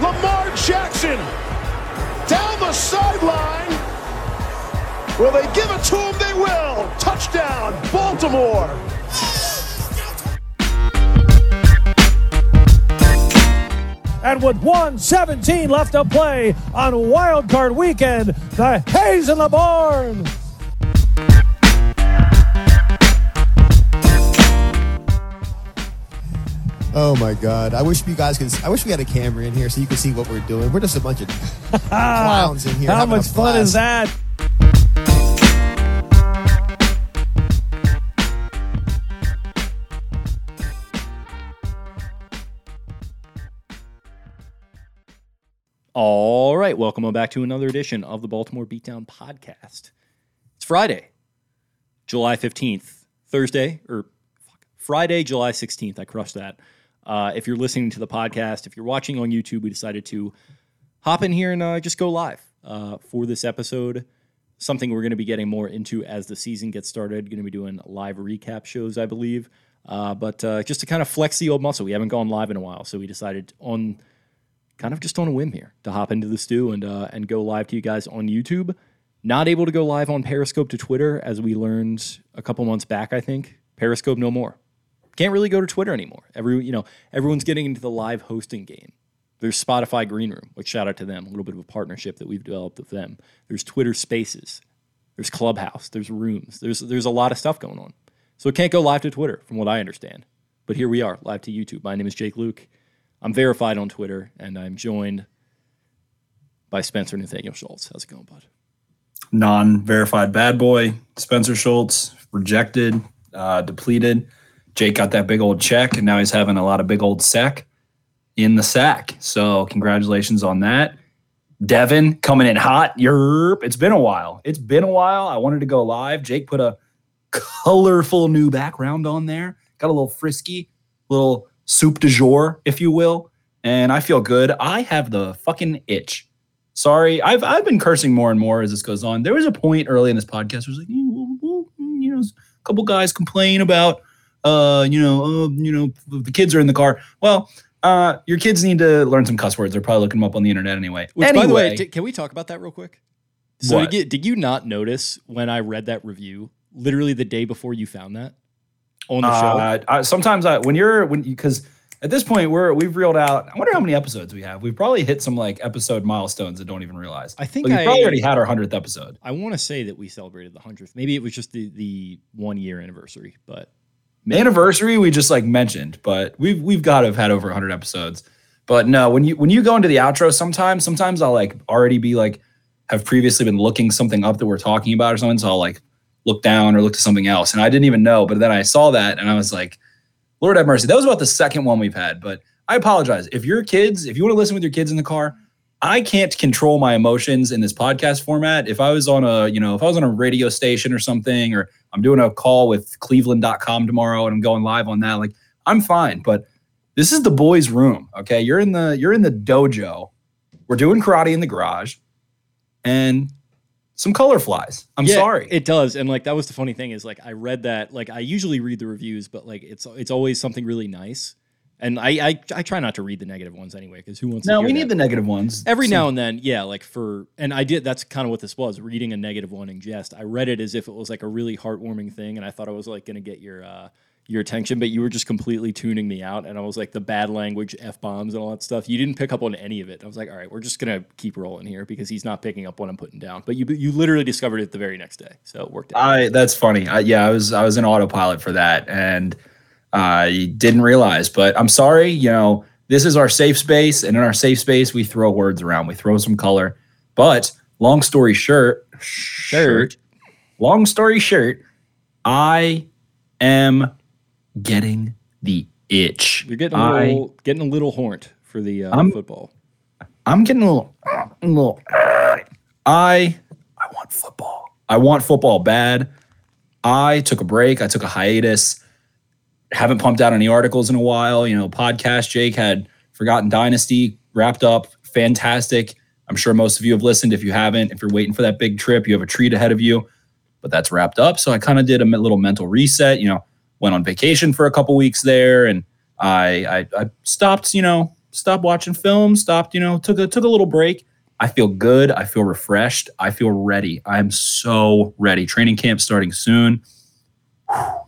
Lamar Jackson down the sideline. Will they give it to him? They will. Touchdown, Baltimore. And with 117 left to play on Wild Card Weekend, the Hayes in the barn. Oh my god! I wish you guys could. I wish we had a camera in here so you could see what we're doing. We're just a bunch of clowns in here. How much fun is that? All right, welcome back to another edition of the Baltimore Beatdown podcast. It's Friday, July 15th, Thursday, or fuck, Friday, July 16th. I crushed that. Uh, if you're listening to the podcast, if you're watching on YouTube, we decided to hop in here and uh, just go live uh, for this episode. Something we're going to be getting more into as the season gets started. Going to be doing live recap shows, I believe. Uh, but uh, just to kind of flex the old muscle, we haven't gone live in a while, so we decided on kind of just on a whim here to hop into the stew and uh, and go live to you guys on YouTube. Not able to go live on Periscope to Twitter as we learned a couple months back. I think Periscope no more. Can't really go to Twitter anymore. Every you know everyone's getting into the live hosting game. There's Spotify Green Room, which shout out to them. A little bit of a partnership that we've developed with them. There's Twitter Spaces. There's Clubhouse. There's Rooms. There's there's a lot of stuff going on. So it can't go live to Twitter, from what I understand. But here we are, live to YouTube. My name is Jake Louque. I'm verified on Twitter, and I'm joined by Spencer Nathaniel Schultz. How's it going, bud? non-verified bad boy Spencer Schultz rejected, uh, depleted. Jake got that big old check, and now he's having a lot of big old sack in the sack. So congratulations on that. Devin coming in hot. Yerp. It's been a while. It's been a while. I wanted to go live. Jake put a colorful new background on there. Got a little frisky, little soup du jour, if you will. And I feel good. I have the fucking itch. Sorry, I've I've been cursing more and more as this goes on. There was a point early in this podcast where it was like, "Eh, well, well, you know, a couple guys complain about, uh, you know, uh, you know, the kids are in the car. Well, uh, your kids need to learn some cuss words. They're probably looking them up on the internet anyway. Which, anyway, by the way, d- can we talk about that real quick? So did you, did you not notice when I read that review, literally the day before you found that on the show? uh, I, sometimes I, when you're when because at this point we're we've reeled out. I wonder how many episodes we have. We've probably hit some like episode milestones that don't even realize. I think we probably already had our hundredth episode. I want to say that we celebrated the hundredth. Maybe it was just the the one year anniversary, but anniversary we just like mentioned, but we've we've got to have had over 100 episodes. But no, when you when you go into the outro, sometimes sometimes I'll like already be like have previously been looking something up that we're talking about or something, so I'll like look down or look to something else, and I didn't even know. But then I saw that and I was like, Lord have mercy. That was about the second one we've had. But I apologize if your kids, if you want to listen with your kids in the car. I can't control my emotions in this podcast format. If I was on a, you know, if I was on a radio station or something, or I'm doing a call with cleveland.com tomorrow and I'm going live on that, like I'm fine. But this is the boys' room. Okay. You're in the you're in the dojo. We're doing karate in the garage and some color flies. I'm Yeah, sorry. It does. And like that was the funny thing is like I read that like I usually read the reviews, but like it's it's always something really nice. And I I, I try not to read the negative ones anyway, because who wants to no, we that? need the negative ones. Every Some- now and then, yeah, like for and I did that's kind of what this was, reading a negative one in jest. I read it as if it was like a really heartwarming thing, and I thought I was like gonna get your uh your attention, but you were just completely tuning me out. And I was like, the bad language, F bombs, and all that stuff. You didn't pick up on any of it. I was like, all right, we're just going to keep rolling here because he's not picking up what I'm putting down. But you you literally discovered it the very next day. So it worked out. I that's funny. I, yeah, I was I was in autopilot for that and I didn't realize. But I'm sorry. You know, this is our safe space, and in our safe space, we throw words around. We throw some color. But long story short, shirt. Long story short, I am getting the itch. You're getting a I- little, getting a little horned for the uh, I'm- football. I'm getting a little, a little. I, I want football. I want football bad. I took a break. I took a hiatus. Haven't pumped out any articles in a while. You know, podcast. Jake had Forgotten Dynasty wrapped up. Fantastic. I'm sure most of you have listened. If you haven't, if you're waiting for that big trip, you have a treat ahead of you. But that's wrapped up. So I kind of did a little mental reset. You know, went on vacation for a couple weeks there, and I, I I stopped. You know, stopped watching films. Stopped. You know, took a took a little break. I feel good. I feel refreshed. I feel ready. I'm so ready. Training camp starting soon.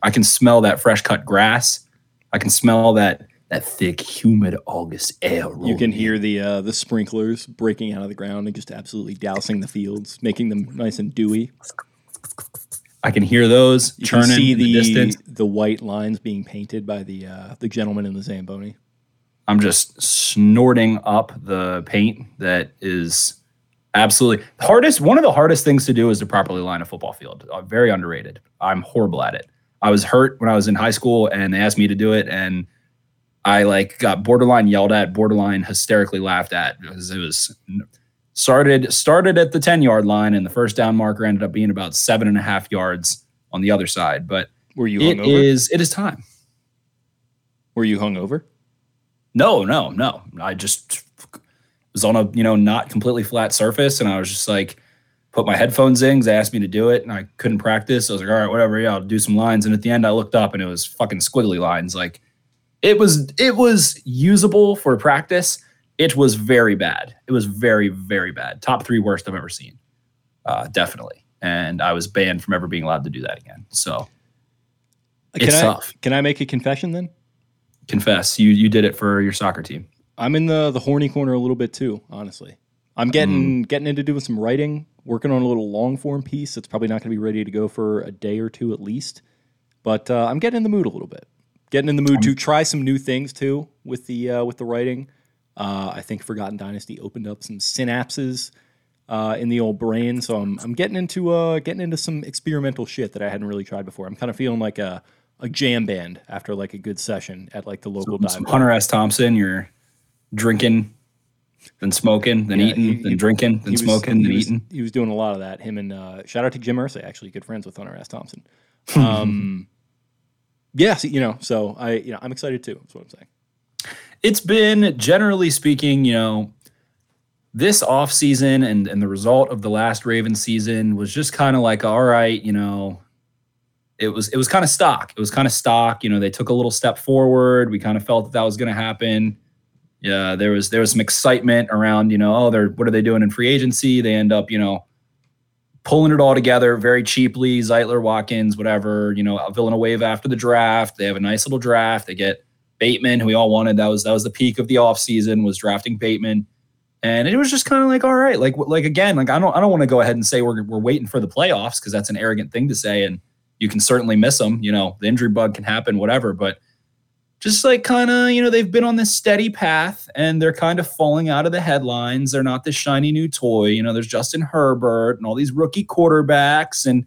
I can smell that fresh cut grass. I can smell that that thick, humid August air. You can hear the uh, the sprinklers breaking out of the ground and just absolutely dousing the fields, making them nice and dewy. I can hear those You can churning see in the, the distance. the white lines being painted by the uh, the gentleman in the Zamboni. I'm just snorting up the paint that is absolutely hardest. One of the hardest things to do is to properly line a football field. Uh, very underrated. I'm horrible at it. I was hurt when I was in high school and they asked me to do it and I like got borderline yelled at, borderline hysterically laughed at because it was started started at the 10 yard line and the first down marker ended up being about seven and a half yards on the other side. But Were you it hungover? is it is time. Were you hungover? No, no, no. I just was on a you know not completely flat surface, and I was just like, put my headphones in. 'cause They asked me to do it, and I couldn't practice. I was like, all right, whatever. Yeah, I'll do some lines. And at the end, I looked up, and it was fucking squiggly lines. Like, it was it was usable for practice. It was very bad. It was very very bad. Top three worst I've ever seen. Uh, definitely. And I was banned from ever being allowed to do that again. So Can It's I, tough. Can I make a confession then? confess, you you did it for your soccer team. I'm in the the horny corner a little bit too, honestly. I'm getting Mm. getting into doing some writing, working on a little long form piece. It's probably not going to be ready to go for a day or two at least, but uh, I'm getting in the mood a little bit. Getting in the mood to try some new things too with the uh, with the writing. Uh, I think Forgotten Dynasty opened up some synapses uh, in the old brain, so I'm I'm getting into uh, getting into some experimental shit that I hadn't really tried before. I'm kind of feeling like a a jam band after like a good session at like the local dive. Some. Hunter S. Thompson, you're drinking, then smoking, then Yeah, eating, he- then he- drinking, then was- smoking, then was- eating. He was doing a lot of that. Him and uh, shout out to Jim Irsay, actually good friends with Hunter S. Thompson. Um, yeah, so, you know, so I, you know, I'm excited too. That's what I'm saying. It's been generally speaking, you know, this off season and and the result of the last Raven season was just kind of like, all right, you know, it was it was kind of stock. It was kind of stock. You know, they took a little step forward. We kind of felt that that was going to happen. Yeah, there was there was some excitement around, you know, oh, they're what are they doing in free agency? They end up, you know, pulling it all together very cheaply. Zeitler, Watkins, whatever. You know, uh, Villanueva after the draft. They have a nice little draft. They get Bateman, who we all wanted. That was that was the peak of the offseason, was drafting Bateman. And it was just kind of like, all right, like like again, like I don't I don't want to go ahead and say we're we're waiting for the playoffs because that's an arrogant thing to say, and you can certainly miss them. You know, the injury bug can happen, whatever. But just like kind of, you know, they've been on this steady path and they're kind of falling out of the headlines. They're not this shiny new toy. You know, there's Justin Herbert and all these rookie quarterbacks, and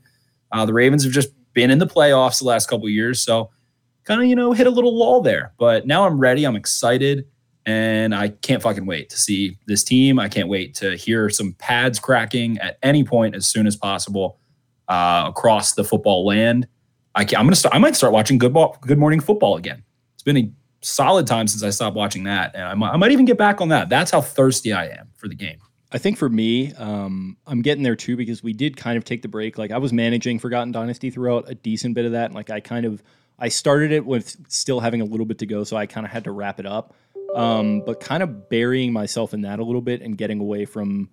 uh, the Ravens have just been in the playoffs the last couple years. So kind of, you know, hit a little lull there. But now I'm ready. I'm excited. And I can't fucking wait to see this team. I can't wait to hear some pads cracking at any point as soon as possible uh, across the football land. I I'm gonna start. I might start watching Good Good Morning Football again. Been a solid time since I stopped watching that, and I might, I might even get back on that. That's how thirsty I am for the game. I think for me, um, I'm getting there too because we did kind of take the break. Like I was managing Forgotten Dynasty throughout a decent bit of that, and like I kind of I started it with still having a little bit to go, so I kind of had to wrap it up. Um, but kind of burying myself in that a little bit and getting away from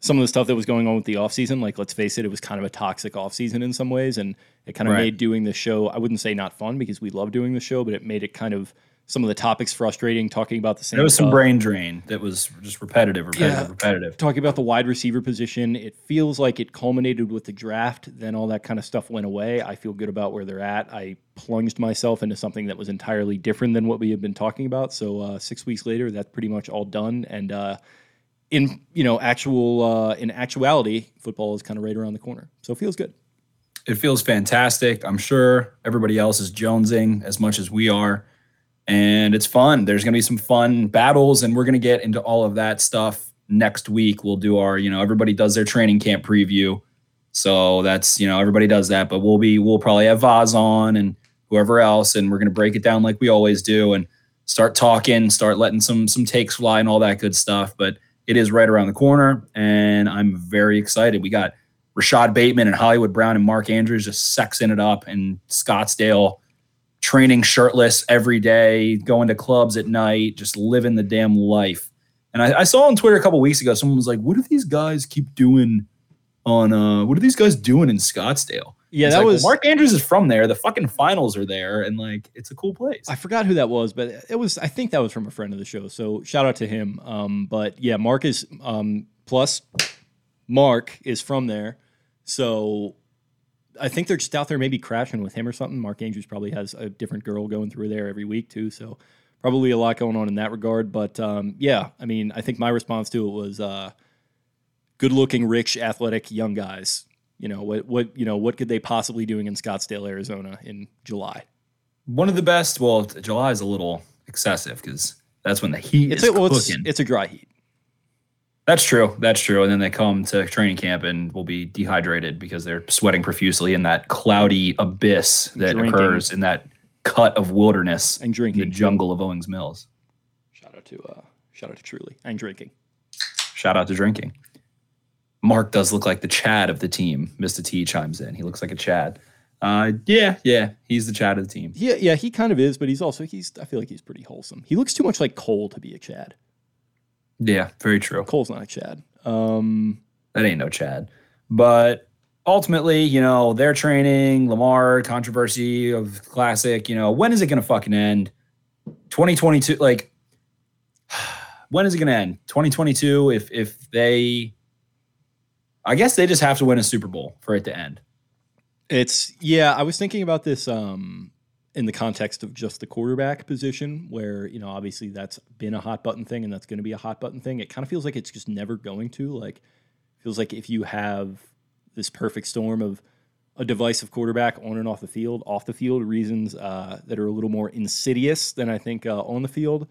some of the stuff that was going on with the offseason. Like, let's face it, it was kind of a toxic offseason in some ways. And it kind of Right. made doing the show, I wouldn't say not fun because we love doing the show, but it made it kind of some of the topics frustrating, talking about the same There was some brain drain that was just repetitive, repetitive, Yeah. repetitive. talking about the wide receiver position, it feels like it culminated with the draft. Then all that kind of stuff went away. I feel good about where they're at. I plunged myself into something that was entirely different than what we had been talking about. So uh, six weeks later, that's pretty much all done. And uh, in you know actual uh, in actuality, football is kind of right around the corner. So it feels good. It feels fantastic. I'm sure everybody else is jonesing as much as we are. And it's fun. There's going to be some fun battles, and we're going to get into all of that stuff next week. We'll do our, you know, everybody does their training camp preview. So that's, you know, everybody does that. But we'll be, we'll probably have Vaz on and whoever else, and we're going to break it down like we always do and start talking, start letting some some takes fly and all that good stuff. But it is right around the corner, and I'm very excited. We got Rashod Bateman and Hollywood Brown and Mark Andrews just sexing it up in Scottsdale, training shirtless every day, going to clubs at night, just living the damn life. And I, I saw on Twitter a couple weeks ago, someone was like, "What do these guys keep doing on? uh What are these guys doing in Scottsdale?" Yeah, It's that like, well, was Mark Andrews is from there. The fucking finals are there, and like it's a cool place. I forgot who that was, but it was I think that was from a friend of the show. So shout out to him. Um, but yeah, Mark is um, plus Mark is from there. So I think they're just out there maybe crashing with him or something. Mark Andrews probably has a different girl going through there every week too. So probably a lot going on in that regard. But um, yeah, I mean, I think my response to it was uh, good looking, rich, athletic young guys. You know what? What you know? What could they possibly doing in Scottsdale, Arizona, in July? One of the best. Well, July is a little excessive because that's when the heat It's is a, well, it's, cooking. it's a dry heat. That's true. That's true. And then they come to training camp and will be dehydrated because they're sweating profusely in that cloudy abyss that Drinking. occurs in that cut of wilderness And in drinking. the jungle of Owings Mills. Shout out to uh, shout out to Truly and drinking. Shout out to drinking. Mark does look like the Chad of the team. Mr. T chimes in. He looks like a Chad. Uh, yeah, yeah, he's the Chad of the team. Yeah, yeah, he kind of is, but he's also he's. I feel like he's pretty wholesome. He looks too much like Cole to be a Chad. Yeah, very true. Cole's not a Chad. Um, That ain't no Chad. But ultimately, you know, their training, Lamar, controversy of classic, you know, when is it going to fucking end? 2022, like, when is it going to end? 2022, if, if they, I guess they just have to win a Super Bowl for it to end. it's yeah. I was thinking about this um, in the context of just the quarterback position, where you know obviously that's been a hot button thing, and that's going to be a hot button thing. It kind of feels like it's just never going to. Like, feels like if you have this perfect storm of a divisive quarterback on and off the field, off the field reasons uh, that are a little more insidious than I think uh, on the field,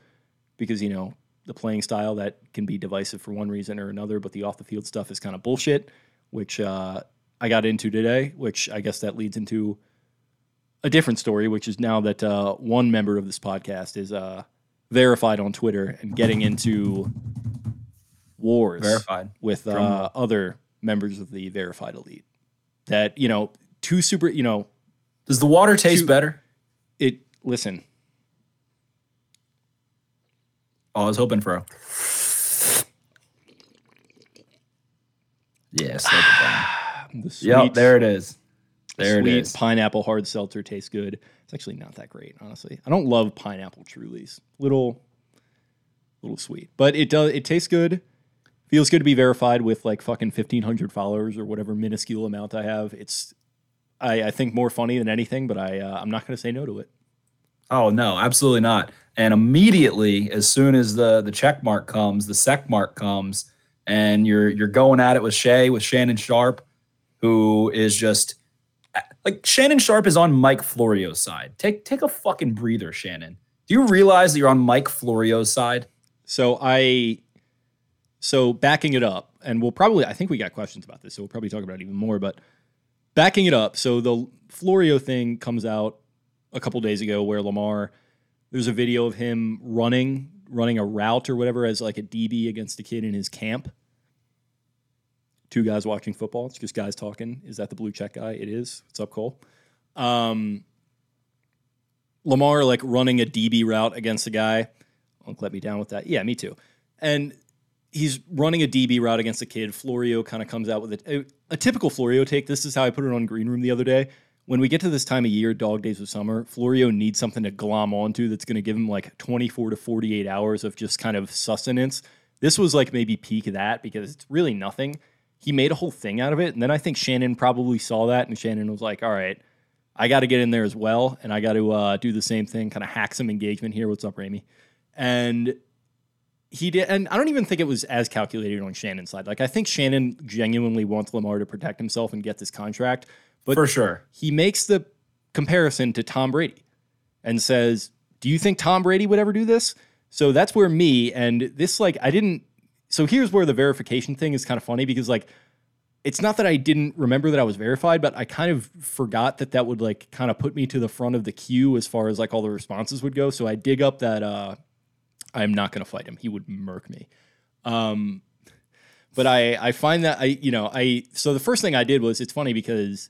because you know the playing style that can be divisive for one reason or another, but the off the field stuff is kind of bullshit, which uh, I got into today. Which I guess that leads into a different story, which is now that uh, one member of this podcast is uh, verified on Twitter and getting into wars Verified. with uh, other members of the verified elite. That you know, two super. You know, Does the water taste Two- better? it. Listen, Oh, I was hoping for a. Yeah, slope it down. the sweet, Yep, there it is. There sweet it is. pineapple hard seltzer tastes good. It's actually not that great, honestly. I don't love pineapple Trulies. Little, little sweet, but it does. It tastes good. Feels good to be verified with like fucking fifteen hundred followers or whatever minuscule amount I have. It's, I, I think more funny than anything, but I uh, I'm not going to say no to it. Oh no, absolutely not. And immediately, as soon as the the check mark comes, the sec mark comes, and you're you're going at it with Shay, with Shannon Sharpe, who is just like Shannon Sharpe is on Mike Florio's side. Take take a fucking breather, Shannon. Do you realize that you're on Mike Florio's side? So I, so backing it up, and we'll probably, I think we got questions about this, so we'll probably talk about it even more. But backing it up, so the Florio thing comes out a couple days ago, where Lamar, there's a video of him running, running a route or whatever as like a DB against a kid in his camp. Two guys watching football. It's just guys talking. Is that the blue check guy? It is. What's up, Cole? Um, Lamar like running a DB route against a guy. Won't let me down with that. Yeah, me too. And he's running a DB route against a kid. Florio kind of comes out with a, a, a typical Florio take. This is how I put it on Green Room the other day. When we get to this time of year, dog days of summer, Florio needs something to glom onto that's going to give him like 24 to 48 hours of just kind of sustenance. This was like maybe peak of that because it's really nothing. He made a whole thing out of it. And then I think Shannon probably saw that and Shannon was like, all right, I got to get in there as well. And I got to uh, do the same thing, kind of hack some engagement here. What's up, Ramey? And he did, and I don't even think it was as calculated on Shannon's side. Like I think Shannon genuinely wants Lamar to protect himself and get this contract, but For sure. he makes the comparison to Tom Brady and says, "Do you think Tom Brady would ever do this?" So that's where me and this like I didn't. So here's where the verification thing is kind of funny because like it's not that I didn't remember that I was verified, but I kind of forgot that that would like kind of put me to the front of the queue as far as like all the responses would go. So I dig up that uh I'm not going to fight him. He would murk me. Um but I I find that I you know, I so the first thing I did was it's funny because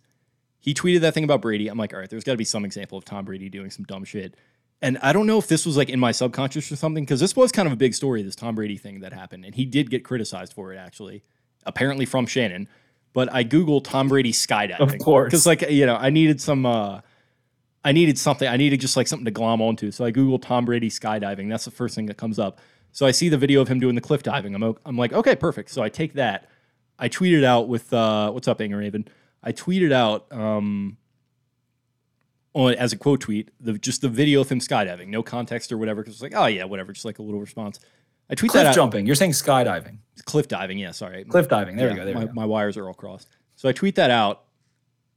he tweeted that thing about Brady. I'm like, all right, there's got to be some example of Tom Brady doing some dumb shit. And I don't know if this was like in my subconscious or something, because this was kind of a big story, this Tom Brady thing that happened. And he did get criticized for it, actually, apparently from Shannon. But I Googled Tom Brady skydiving. Of course. Because, like, you know, I needed some, uh, I needed something. I needed just like something to glom onto. So I Googled Tom Brady skydiving. That's the first thing that comes up. So I see the video of him doing the cliff diving. I'm, I'm like, okay, perfect. So I take that. I tweeted out with, uh, what's up, Anger Raven? I tweeted out, um, on as a quote tweet, the just the video of him skydiving, no context or whatever, because it's like, oh yeah, whatever, just like a little response. I tweet Cliff that out. jumping. You're saying skydiving. Cliff diving, yeah, sorry. Cliff diving. There Yeah, we go. There my, we go. my wires are all crossed. So I tweet that out.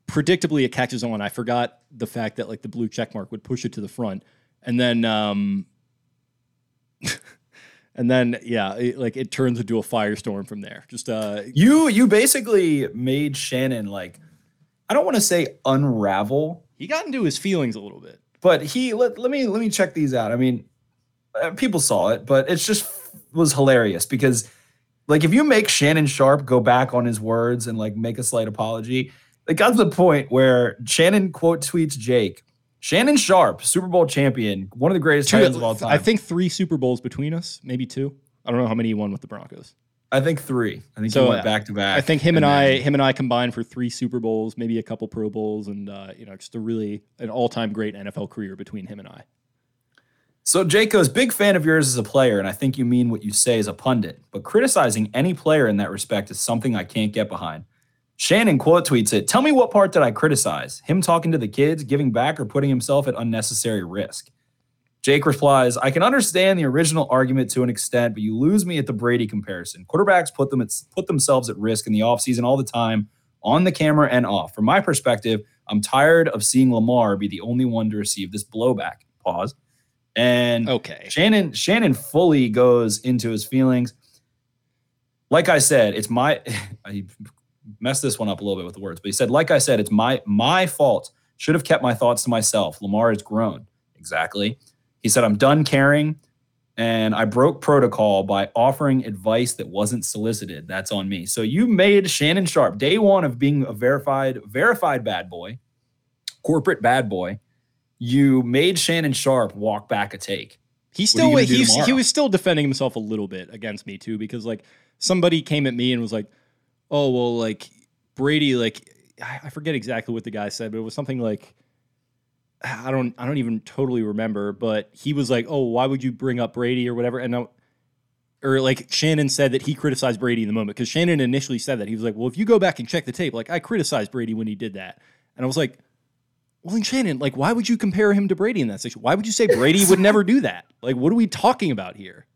Predictably, it catches on. I forgot the fact that like the blue check mark would push it to the front, and then um, and then yeah, it, like it turns into a firestorm from there. Just uh, You you basically made Shannon like I don't want to say unravel, he got into his feelings a little bit. but he let, let me let me check these out. I mean, uh, people saw it, but it's just was hilarious because like if you make Shannon Sharpe go back on his words and like make a slight apology, it got to the point where Shannon quote tweets Jake. Shannon Sharpe, Super Bowl champion, one of the greatest Two- of all time. I think three Super Bowls between us, maybe two. I don't know how many he won with the Broncos. I think three. I think So, he went back to back. I think him and, then- I, him and I combined for three Super Bowls, maybe a couple Pro Bowls, and uh, you know, just a really an all-time great NFL career between him and I. So Jake goes, big fan of yours as a player, and I think you mean what you say as a pundit. But criticizing any player in that respect is something I can't get behind. Shannon quote tweets it. Tell me what part did I criticize? Him talking to the kids, giving back, or putting himself at unnecessary risk? Jake replies, I can understand the original argument to an extent, but you lose me at the Brady comparison. Quarterbacks put them at, put themselves at risk in the offseason all the time, on the camera and off. From my perspective, I'm tired of seeing Lamar be the only one to receive this blowback. Pause. And Okay. Shannon Shannon fully goes into his feelings. Like I said, it's my I messed this one up a little bit with the words, but he said, like I said, it's my my fault. Should have kept my thoughts to myself. Lamar has grown. Exactly. He said, I'm done caring. And I broke protocol by offering advice that wasn't solicited. That's on me. So you made Shannon Sharpe day one of being a verified, verified bad boy, corporate bad boy. You made Shannon Sharpe walk back a take. He still he's, he was still defending himself a little bit against me too because like somebody came at me and was like, "Oh well, like Brady, like I forget exactly what the guy said, but it was something like." I don't I don't even totally remember, but he was like, "Oh, why would you bring up Brady or whatever?" And I, or like Shannon said that he criticized Brady in the moment because Shannon initially said that he was like, "Well, if you go back and check the tape, like I criticized Brady when he did that," and I was like, "Well, then Shannon, like, why would you compare him to Brady in that situation? Why would you say Brady would never do that? Like, what are we talking about here?"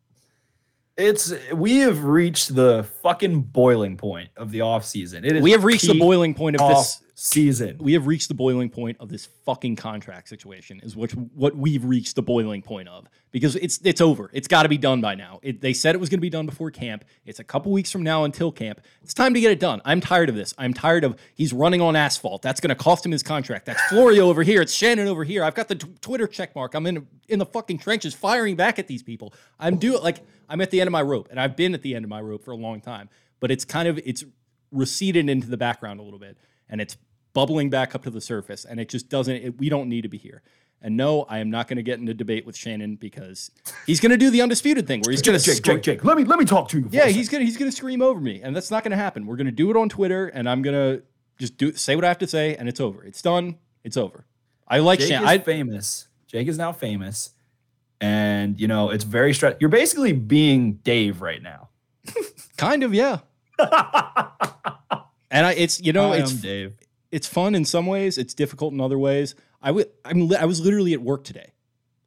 It's we have reached the fucking boiling point of the off season. It is We have reached the boiling point of this. Season. We have reached the boiling point of this fucking contract situation. Is what what we've reached the boiling point of because it's it's over. It's got to be done by now. It, they said it was going to be done before camp. It's a couple weeks from now until camp. It's time to get it done. I'm tired of this. I'm tired of he's running on asphalt. That's going to cost him his contract. That's Florio over here. It's Shannon over here. I've got the t- Twitter check mark. I'm in in the fucking trenches firing back at these people. I'm doing like I'm at the end of my rope, and I've been at the end of my rope for a long time. But it's kind of it's receded into the background a little bit, and it's bubbling back up to the surface, and it just doesn't. It, we don't need to be here. And no, I am not going to get into debate with Shannon because he's going to do the undisputed thing where he's going to Jake, Jake, Jake, let me let me talk to you. yeah, he's gonna he's gonna scream over me, and that's not gonna happen. We're gonna do it on Twitter, and I'm gonna just do say what I have to say, and it's over. It's done. It's over. I like Jake Shannon. is I, famous. Jake is now famous, and you know it's very stress. You're basically being Dave right now. kind of, yeah. and I, it's you know, I it's am Dave. It's fun in some ways. It's difficult in other ways. I w- I'm li- I was literally at work today.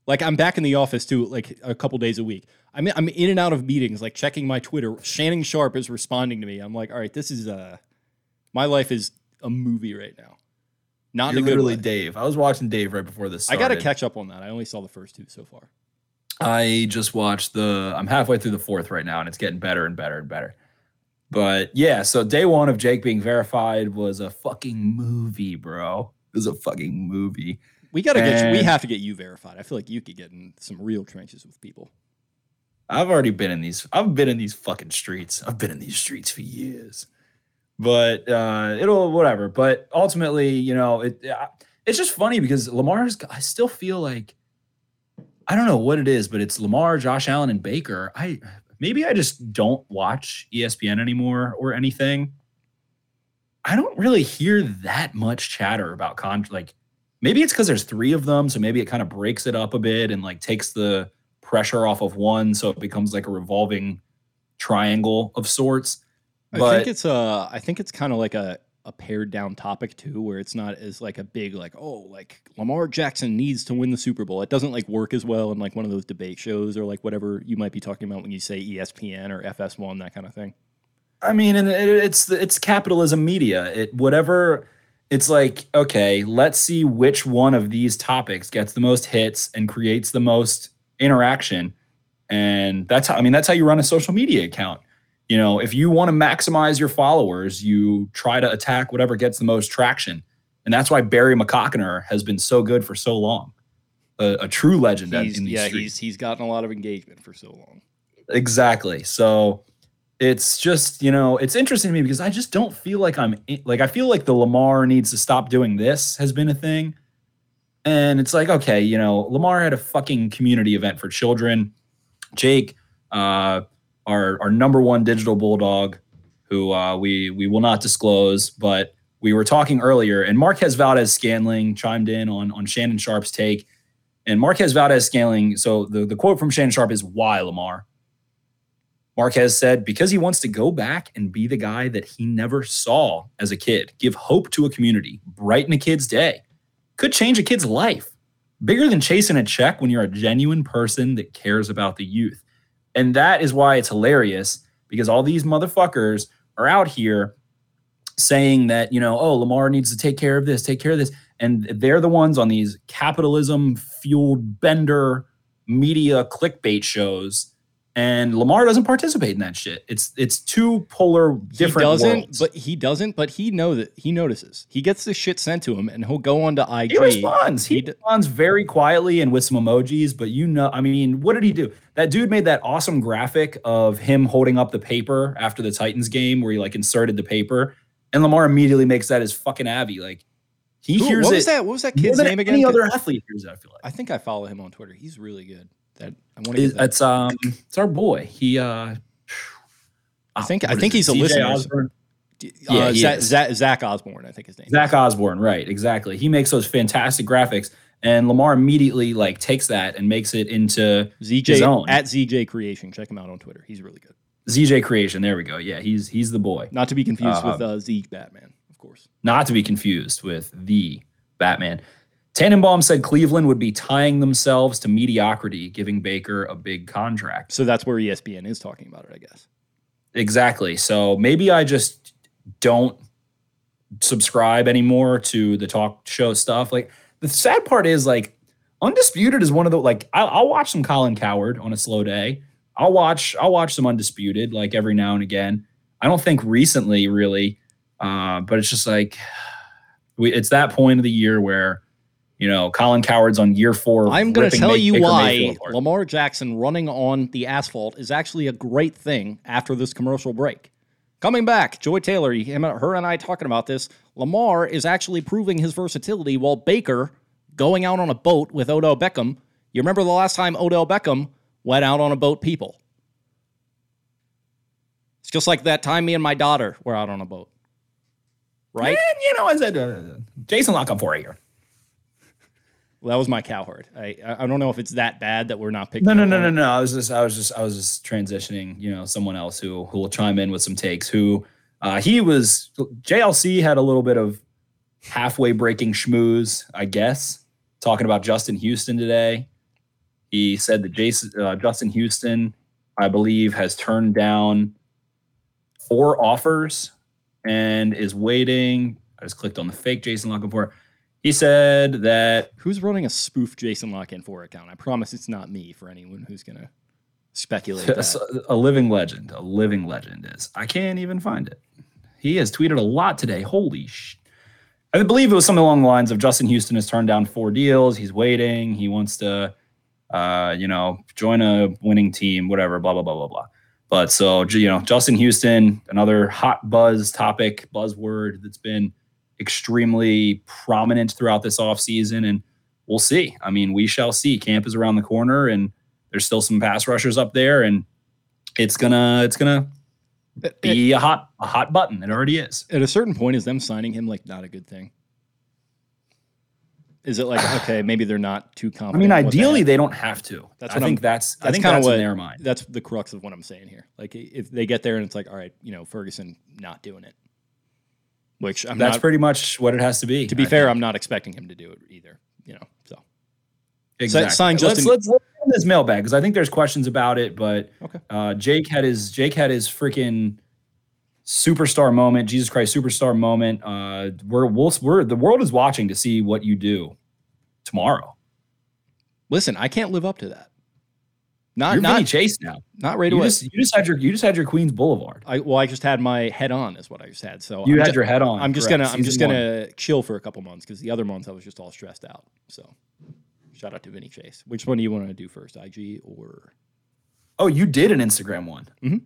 Like I'm back in the office too, like a couple days a week. I'm I'm in and out of meetings, like checking my Twitter. Shannon Sharpe is responding to me. I'm like, all right, this is uh, my life is a movie right now. Not You're a literally way. Dave. I was watching Dave right before this. I got to catch up on that. I only saw the first two so far. I just watched the. I'm halfway through the fourth right now, and it's getting better and better and better. But yeah, so day one of Jake being verified was a fucking movie, bro. It was a fucking movie. We got to get you, we have to get you verified. I feel like you could get in some real trenches with people. I've already been in these. I've been in these fucking streets. I've been in these streets for years. But uh, it'll whatever. But ultimately, you know, it it's just funny because Lamar's. I still feel like I don't know what it is, but it's Lamar, Josh Allen, and Baker. I maybe I just don't watch ESPN anymore or anything. I don't really hear that much chatter about con like maybe it's because there's three of them, so maybe it kind of breaks it up a bit and like takes the pressure off of one, so it becomes like a revolving triangle of sorts. I think it's a I think it's kind of like a a pared down topic too, where it's not as like a big like oh like Lamar Jackson needs to win the Super Bowl. It doesn't like work as well in like one of those debate shows or like whatever you might be talking about when you say ESPN or FS1 that kind of thing. I mean, and it, it's it's capitalism media. It whatever. It's like okay, let's see which one of these topics gets the most hits and creates the most interaction, and that's how. I mean, that's how you run a social media account. You know, if you want to maximize your followers, you try to attack whatever gets the most traction, and that's why Barry McCockner has been so good for so long, a, a true legend in He's, these yeah, streets. he's he's gotten a lot of engagement for so long. Exactly. So it's just, you know, it's interesting to me because I just don't feel like I'm like I feel like the Lamar needs to stop doing this has been a thing. And it's like, okay, you know, Lamar had a fucking community event for children. Jake, uh, our our number one digital bulldog, who uh, we we will not disclose, but we were talking earlier, and Marquez Valdes Scantling chimed in on on Shannon Sharpe's take. And Marquez Valdes Scantling, so the, the quote from Shannon Sharpe is why Lamar? Marquez said, because he wants to go back and be the guy that he never saw as a kid, give hope to a community, brighten a kid's day, could change a kid's life. Bigger than chasing a check when you're a genuine person that cares about the youth. And that is why it's hilarious because all these motherfuckers are out here saying that, you know, oh, Lamar needs to take care of this, take care of this. And they're the ones on these capitalism fueled bender media clickbait shows. And Lamar doesn't participate in that shit. It's it's two polar different he doesn't, worlds. but he doesn't, but he know that he notices. He gets this shit sent to him, and he'll go on to IG. he responds. He, He responds very quietly and with some emojis. But you know, I mean, what did he do? That dude made that awesome graphic of him holding up the paper after the Titans game, where he like inserted the paper, and Lamar immediately makes that his fucking Abby. Like he Who- hears what it was that? What was that kid's name again? Any other athlete hears it. I feel like. I think I follow him on Twitter. He's really good. That I want to It- that. it's um it's our boy. He uh I think I think it, he's a CJ listener. Osborne? Uh, Yeah, Zach. Zach, Zach Osborne, I think his name. Is Zach Osborne, right? Exactly. He makes those fantastic graphics, and Lamar immediately like takes that and makes it into his ZJ own. at ZJ Creation. Check him out on Twitter. He's really good. ZJ Creation. There we go. Yeah, he's he's the boy. Not to be confused with Uh, uh, Zeke Batman, of course. Not to be confused with the Batman. Tannenbaum said Cleveland would be tying themselves to mediocrity, giving Baker a big contract. So that's where ESPN is talking about it, I guess. Exactly. So maybe I just don't subscribe anymore to the talk show stuff. Like the sad part is like Undisputed is one of the like I'll, I'll watch some Colin Cowherd on a slow day. I'll watch I'll watch some Undisputed like every now and again. I don't think recently really, uh, but it's just like we it's that point of the year where you know Colin Cowherd's on year four. I'm going to tell Ma- you Baker why Lamar Jackson running on the asphalt is actually a great thing after this commercial break. Coming back, Joy Taylor, her and I talking about this. Lamar is actually proving his versatility while Baker going out on a boat with Odell Beckham. You remember the last time Odell Beckham went out on a boat, people? It's just like that time me and my daughter were out on a boat. Right? And, you know, I said, uh, Jason La Canfora it here. Well, that was my cow herd. I I don't know if it's that bad that we're not picking. No, no, no, no, no. I was just, I was just, I was just transitioning. You know, someone else who who will chime in with some takes. Who uh, he was. JLC had a little bit of halfway breaking schmooze, I guess, talking about Justin Houston today. He said that Jason uh, Justin Houston, I believe, has turned down four offers and is waiting. I just clicked on the fake Jason La Canfora. He said that Who's running a spoof Jason La Canfora account? I promise it's not me for anyone who's gonna speculate. a, That. a living legend, a living legend is. I can't even find it. He has tweeted a lot today. Holy sh! I believe it was something along the lines of Justin Houston has turned down four deals. He's waiting. He wants to, uh, you know, join a winning team. Whatever. Blah blah blah blah blah. But so you know, Justin Houston, another hot buzz topic, buzzword that's been extremely prominent throughout this offseason. and we'll see. I mean, we shall see. Camp is around the corner, and there's still some pass rushers up there, and it's gonna it's gonna be a hot a hot button. It already is. At a certain point, is them signing him like not a good thing? Is it like okay, maybe they're not too confident? I mean, in what they ideally they don't have to. That's I think I'm- that's I that's think kinda that's what- in their mind. That's the crux of what I'm saying here. Like if they get there and it's like, all right, you know, Ferguson not doing it, which I'm That's not. pretty much what it has to be. to be I fair, think. I'm not expecting him to do it either. You know, so exactly. sign let's, Justin- let's let's in this mailbag because I think there's questions about it. But Okay. uh, Jake had his Jake had his freaking superstar moment, Jesus Christ superstar moment. Uh, we're we'll, we're the world is watching to see what you do tomorrow. listen, I can't live up to that. Not You're not Vinnie Chase now. not right You just, you just had your you just had your Queens Boulevard. I well, I just had my head on, is what I just had. So You I'm had ju- your head on. I'm just correct. gonna I'm just one. gonna chill for a couple months because the other months I was just all stressed out. So shout out to Vinnie Chase. Which one do you want to do first, IG or? Oh, you did an Instagram one. Mhm.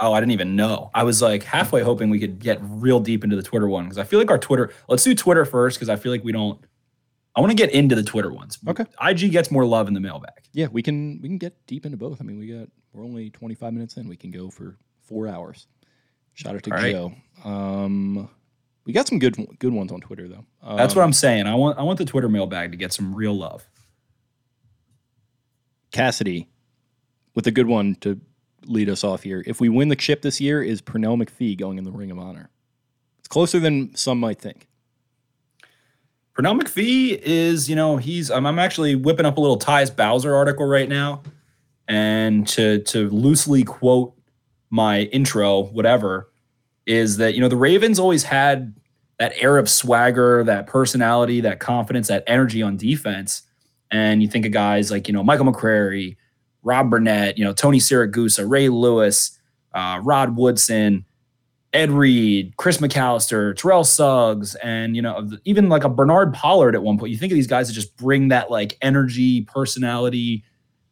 Oh, I didn't even know. I was like halfway hoping we could get real deep into the Twitter one because I feel like our Twitter. Let's do Twitter first because I feel like we don't. I want to get into the Twitter ones. Okay. IG gets more love in the mailbag. Yeah, we can we can get deep into both. I mean, we got we're only 25 minutes in. We can go for four hours. Shout out to All right. Joe. Um, we got some good good ones on Twitter though. Um, That's what I'm saying. I want I want the Twitter mailbag to get some real love. Cassidy with a good one to lead us off here. If we win the chip this year, is Pernell McPhee going in the Ring of Honor? It's closer than some might think. Pernell McPhee is, you know, he's. I'm, I'm actually whipping up a little Tyus Bowser article right now, and to to loosely quote my intro, whatever, is that you know the Ravens always had that air of swagger, that personality, that confidence, that energy on defense, and you think of guys like you know Michael McCrary, Rob Burnett, you know Tony Siragusa, Ray Lewis, uh, Rod Woodson. Ed Reed, Chris McAlister, Terrell Suggs, and you know even like a Bernard Pollard at one point. You think of these guys that just bring that like energy, personality,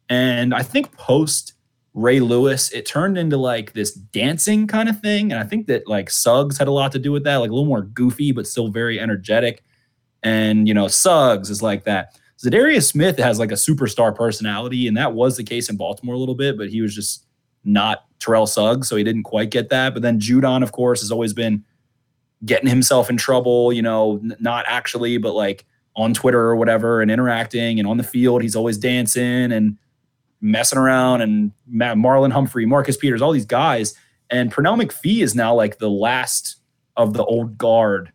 and I think post Ray Lewis, it turned into like this dancing kind of thing. And I think that like Suggs had a lot to do with that, like a little more goofy but still very energetic. And you know Suggs is like that. Zadarius Smith has like a superstar personality, and that was the case in Baltimore a little bit, but he was just not Terrell Suggs, so he didn't quite get that. But then Judon, of course, has always been getting himself in trouble, you know, n- not actually, but like on Twitter or whatever and interacting and on the field, he's always dancing and messing around and Ma- Marlon Humphrey, Marcus Peters, all these guys. And Pernell McPhee is now like the last of the old guard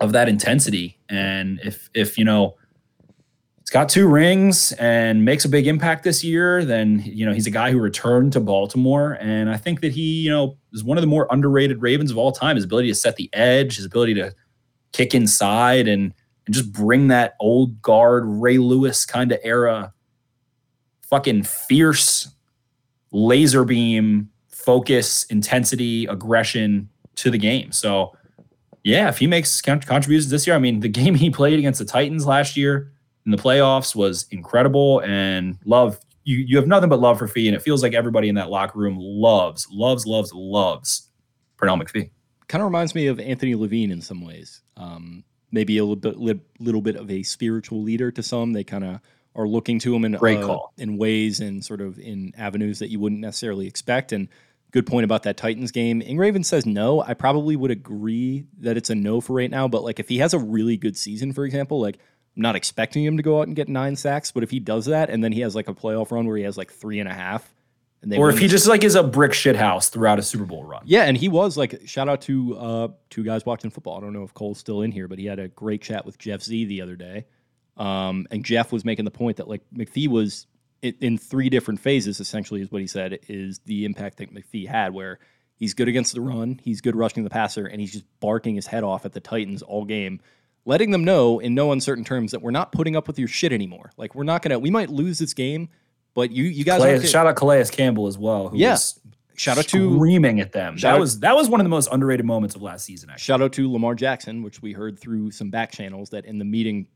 of that intensity. And if, if, you know, he's got two rings and makes a big impact this year, then you know he's a guy who returned to Baltimore, and I think that he you know is one of the more underrated Ravens of all time. His ability to set the edge, his ability to kick inside, and and just bring that old guard Ray Lewis kind of era, fucking fierce laser beam focus, intensity, aggression to the game. So. Yeah, if he makes contributions this year, I mean, the game he played against the Titans last year, in the playoffs was incredible and love you you have nothing but love for Fee and it feels like everybody in that locker room loves loves loves loves Pernell McPhee. Kind of reminds me of Anthony Levine in some ways. Um, maybe a little bit, li- little bit of a spiritual leader to some. They kind of are looking to him in Great uh, call. in ways and sort of in avenues that you wouldn't necessarily expect. And good point about that Titans game. Ingraven says no. I probably would agree that it's a no for right now. But like if he has a really good season, for example, like not expecting him to go out and get nine sacks, but if he does that and then he has like a playoff run where he has like three and a half, and they Or if he just like is a brick shit house throughout a Super Bowl run. yeah, and he was like shout out to uh two guys watching football. I don't know if Cole's still in here, but he had a great chat with Jeff Z the other day. Um, and Jeff was making the point that like McPhee was in, in three different phases. Essentially, is what he said is the impact that McPhee had, where he's good against the run, he's good rushing the passer, and he's just barking his head off at the Titans all game, letting them know in no uncertain terms that we're not putting up with your shit anymore. Like we're not gonna, we might lose this game, but you you guys Calais, shout out Calais Campbell as well. Who Yeah. shout out to screaming at them. That out- was that was one of the most underrated moments of last season. Actually, Shout out to Lamar Jackson, which we heard through some back channels that in the meeting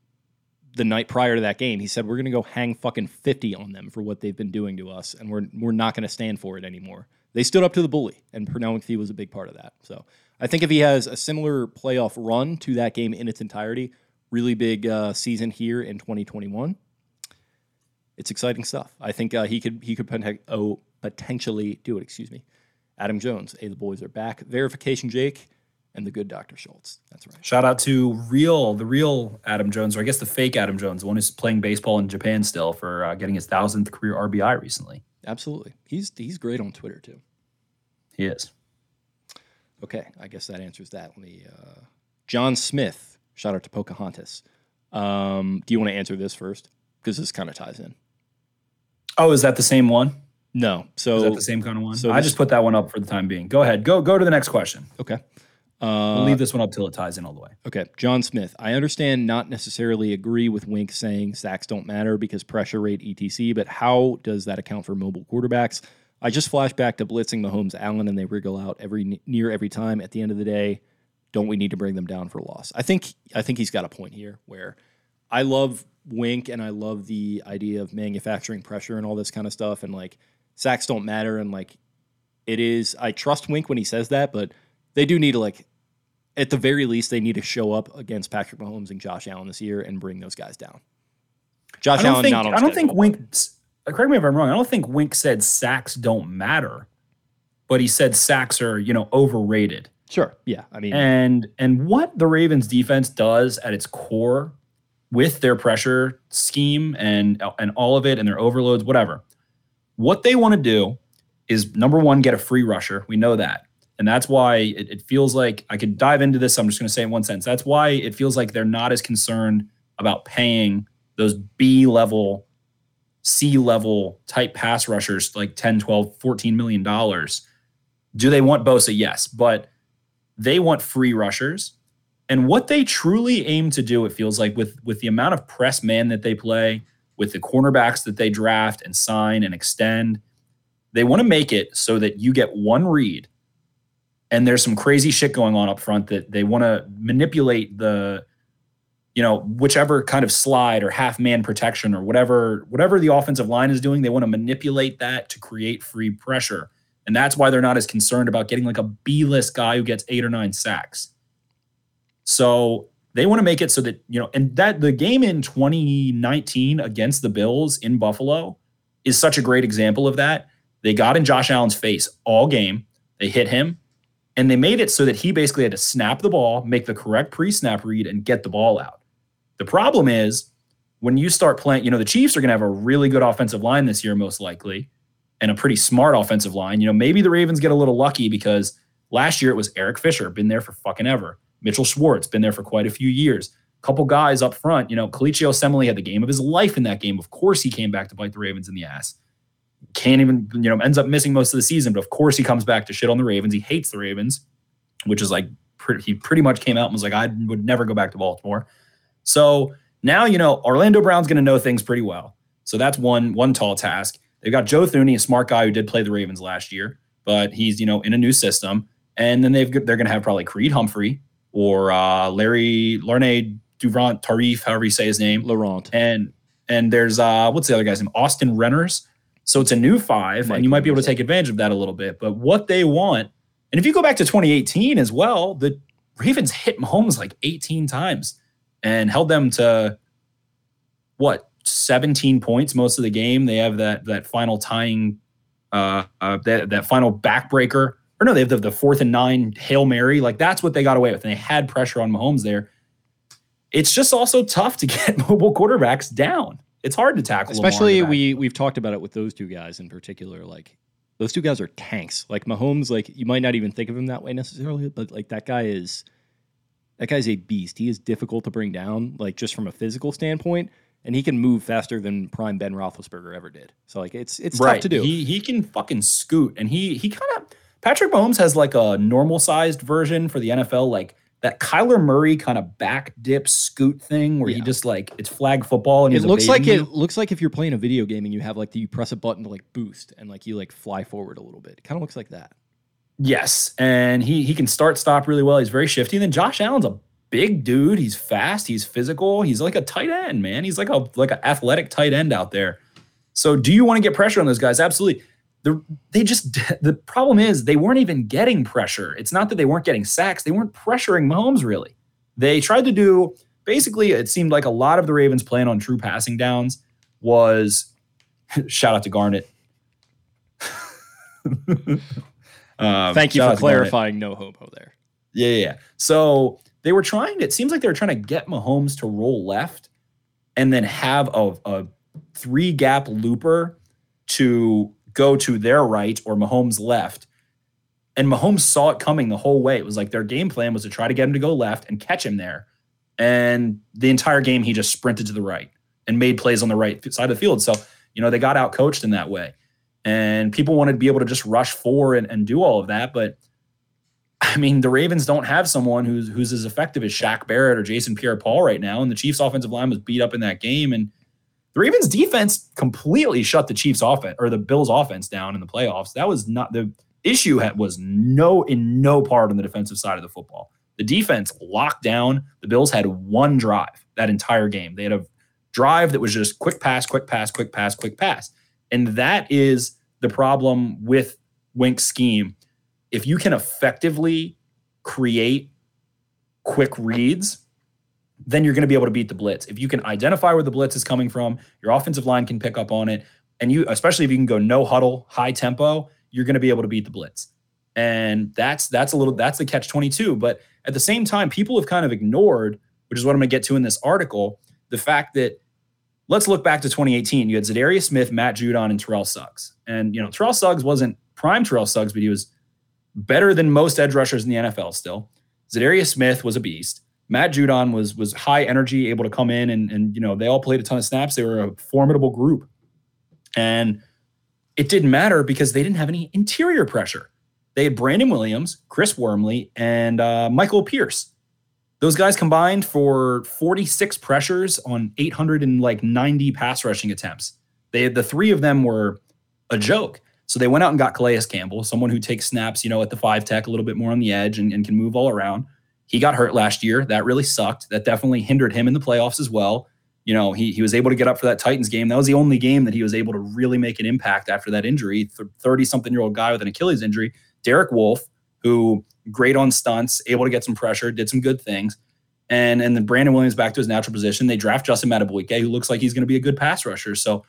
the night prior to that game, he said we're going to go hang fucking 50 on them for what they've been doing to us and we're we're not going to stand for it anymore. They stood up to the bully and Pernell McPhee was a big part of that. So, I think if he has a similar playoff run to that game in its entirety, really big uh, season here in 2021, it's exciting stuff. I think uh, he could he could oh, potentially do it, excuse me. Adam Jones, hey, the boys are back. Verification Jake and the good Dr. Schultz. That's right. shout out to real the real Adam Jones, or I guess the fake Adam Jones, the one who's playing baseball in Japan still for uh, getting his thousandth career RBI recently. Absolutely. He's he's great on Twitter too. He is. Okay, I guess that answers that. Let me uh, John Smith, shout out to Pocahontas. Um, do you want to answer this first? Because this kind of ties in. Oh, is that the same one? No. So Is that the same kind of one? so I this- just put that one up for the time being. Go ahead. Go go to the next question. okay. We'll Uh, leave this one up till it ties in all the way. Okay, John Smith. I understand not necessarily agree with Wink saying sacks don't matter because pressure rate etc. But how does that account for mobile quarterbacks? I just flash back to blitzing Mahomes Allen and they wriggle out every near every time. At the end of the day, don't we need to bring them down for loss? I think I think he's got a point here where I love Wink and I love the idea of manufacturing pressure and all this kind of stuff and like sacks don't matter and like it is I trust Wink when he says that, but they do need to like at the very least, they need to show up against Patrick Mahomes and Josh Allen this year and bring those guys down. Josh I don't Allen think not on I don't think schedule. Wink. Correct me if I'm wrong. I don't think Wink said sacks don't matter, but he said sacks are you know overrated. Sure, yeah. I mean, And and what the Ravens defense does at its core with their pressure scheme and and all of it and their overloads, whatever. What they want to do is number one, get a free rusher. We know that. And that's why it, it feels like I could dive into this. I'm just going to say in one sentence. That's why it feels like they're not as concerned about paying those B level, C level type pass rushers like 10, 12, 14 million dollars. Do they want Bosa? Yes. But they want free rushers. And what they truly aim to do, it feels like, with with the amount of press man that they play, with the cornerbacks that they draft and sign and extend, they want to make it so that you get one read, and there's some crazy shit going on up front that they want to manipulate the, you know, whichever kind of slide or half man protection or whatever whatever the offensive line is doing, they want to manipulate that to create free pressure. And that's why they're not as concerned about getting like a B list guy who gets eight or nine sacks. So they want to make it so that, you know, and that the game in 2019 against the Bills in Buffalo is such a great example of that. They got in Josh Allen's face all game, they hit him, and they made it so that he basically had to snap the ball, make the correct pre snap read, and get the ball out. The problem is when you start playing, you know, the Chiefs are going to have a really good offensive line this year, most likely and a pretty smart offensive line. You know, maybe the Ravens get a little lucky because last year it was Eric Fisher, been there for fucking ever. Mitchell Schwartz, been there for quite a few years. Couple guys up front, you know, Kelechi Osemele had the game of his life in that game. Of course, he came back to bite the Ravens in the ass. Can't even, you know, ends up missing most of the season, but of course he comes back to shit on the Ravens. He hates the Ravens, which is like, pretty, he pretty much came out and was like, I would never go back to Baltimore. So now, you know, Orlando Brown's going to know things pretty well. So that's one one tall task. They've got Joe Thuney, a smart guy who did play the Ravens last year, but he's you know in a new system. And then they've they're going to have probably Creed Humphrey or uh, Larry Larnay Duvrant Tarif, however you say his name, Laurent. and and there's uh what's the other guy's name? Austin Renners. So it's a new five, Mike and you might be able to take advantage of that a little bit. But what they want, and if you go back to 2018 as well, the Ravens hit Mahomes like 18 times. And held them to what 17 points most of the game. They have that that final tying uh, uh that that final backbreaker. Or no, they have the, the fourth and nine Hail Mary. Like that's what they got away with. And they had pressure on Mahomes there. It's just also tough to get mobile quarterbacks down. It's hard to tackle. Especially we we've talked about it with those two guys in particular. Like those two guys are tanks. Like Mahomes, like you might not even think of him that way necessarily, but like that guy is that guy's a beast. He is difficult to bring down, like just from a physical standpoint, and he can move faster than prime Ben Roethlisberger ever did. So like it's it's right. tough to do. He he can fucking scoot, and he he kind of Patrick Mahomes has like a normal sized version for the NFL, like that Kyler Murray kind of back dip scoot thing where Yeah. he just like it's flag football and it he's looks like evading it you. looks like if you're playing a video game and you have like the, you press a button to like boost and like you like fly forward a little bit. It kind of looks like that. Yes, and he he can start stop really well. He's very shifty. And then Josh Allen's a big dude. He's fast. He's physical. He's like a tight end, man. He's like a like an athletic tight end out there. So, do you want to get pressure on those guys? Absolutely. The, they just the problem is they weren't even getting pressure. It's not that they weren't getting sacks; they weren't pressuring Mahomes really. They tried to do basically. It seemed like a lot of the Ravens' plan on true passing downs was shout out to Garnett. Um, Thank you for out to Garnett. clarifying no homo there. Yeah, yeah, yeah. So they were trying. It seems like they were trying to get Mahomes to roll left, and then have a, a three gap looper to go to their right or Mahomes left. And Mahomes saw it coming the whole way. It was like their game plan was to try to get him to go left and catch him there. And the entire game, he just sprinted to the right and made plays on the right side of the field. So, you know, they got out coached in that way. And people wanted to be able to just rush forward and, and do all of that. But I mean, the Ravens don't have someone who's who's as effective as Shaq Barrett or Jason Pierre-Paul right now, and the Chiefs' offensive line was beat up in that game. And the Ravens' defense completely shut the Chiefs' offense or the Bills' offense down in the playoffs. That was not the issue. Was no in no part on the defensive side of the football. The defense locked down. The Bills had one drive that entire game. They had a drive that was just quick pass, quick pass, quick pass, quick pass, and that is the problem with Wink's scheme if you can effectively create quick reads, then you're going to be able to beat the blitz. If you can identify where the blitz is coming from, your offensive line can pick up on it, and you, especially if you can go no huddle, high tempo, you're going to be able to beat the blitz. And that's that's a little that's the catch 22. But at the same time, people have kind of ignored, which is what I'm going to get to in this article, the fact that let's look back to 2018. You had Za'Darius Smith, Matt Judon, and Terrell Suggs. And you know, Terrell Suggs wasn't prime Terrell Suggs, but he was better than most edge rushers in the NFL still. Za'Darius Smith was a beast. Matt Judon was was high energy, able to come in and and you know they all played a ton of snaps. They were a formidable group, and it didn't matter because they didn't have any interior pressure. They had Brandon Williams, Chris Wormley, and uh, Michael Pierce. Those guys combined for 46 pressures on 890 pass rushing attempts. They the three of them were a joke. So they went out and got Calais Campbell, someone who takes snaps, you know, at the five tech a little bit more on the edge and, and can move all around. He got hurt last year. That really sucked. That definitely hindered him in the playoffs as well. You know, he, he was able to get up for that Titans game. That was the only game that he was able to really make an impact after that injury. 30 something year old guy with an Achilles injury. Derek Wolfe, who great on stunts, able to get some pressure, did some good things. And, and then Brandon Williams back to his natural position. They draft Justin Madubuike, who looks like he's going to be a good pass rusher. So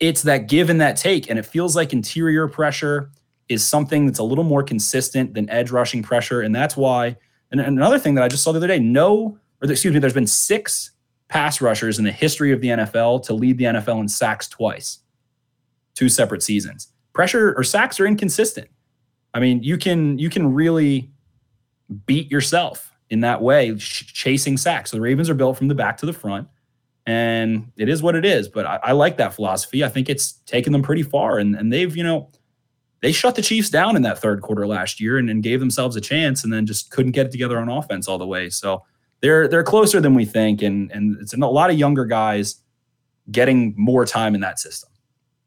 it's that give and that take. And it feels like interior pressure is something that's a little more consistent than edge rushing pressure. And that's why, and another thing that I just saw the other day, no, or excuse me, there's been six pass rushers in the history of the NFL to lead the NFL in sacks twice, two separate seasons. Pressure or sacks are inconsistent. I mean, you can you can really beat yourself in that way, ch- chasing sacks. So the Ravens are built from the back to the front and it is what it is. But I, I, like that philosophy. I think it's taken them pretty far, and and they've you know they shut the Chiefs down in that third quarter last year and, and gave themselves a chance, and then just couldn't get it together on offense all the way. So they're they're closer than we think, and and it's a lot of younger guys getting more time in that system.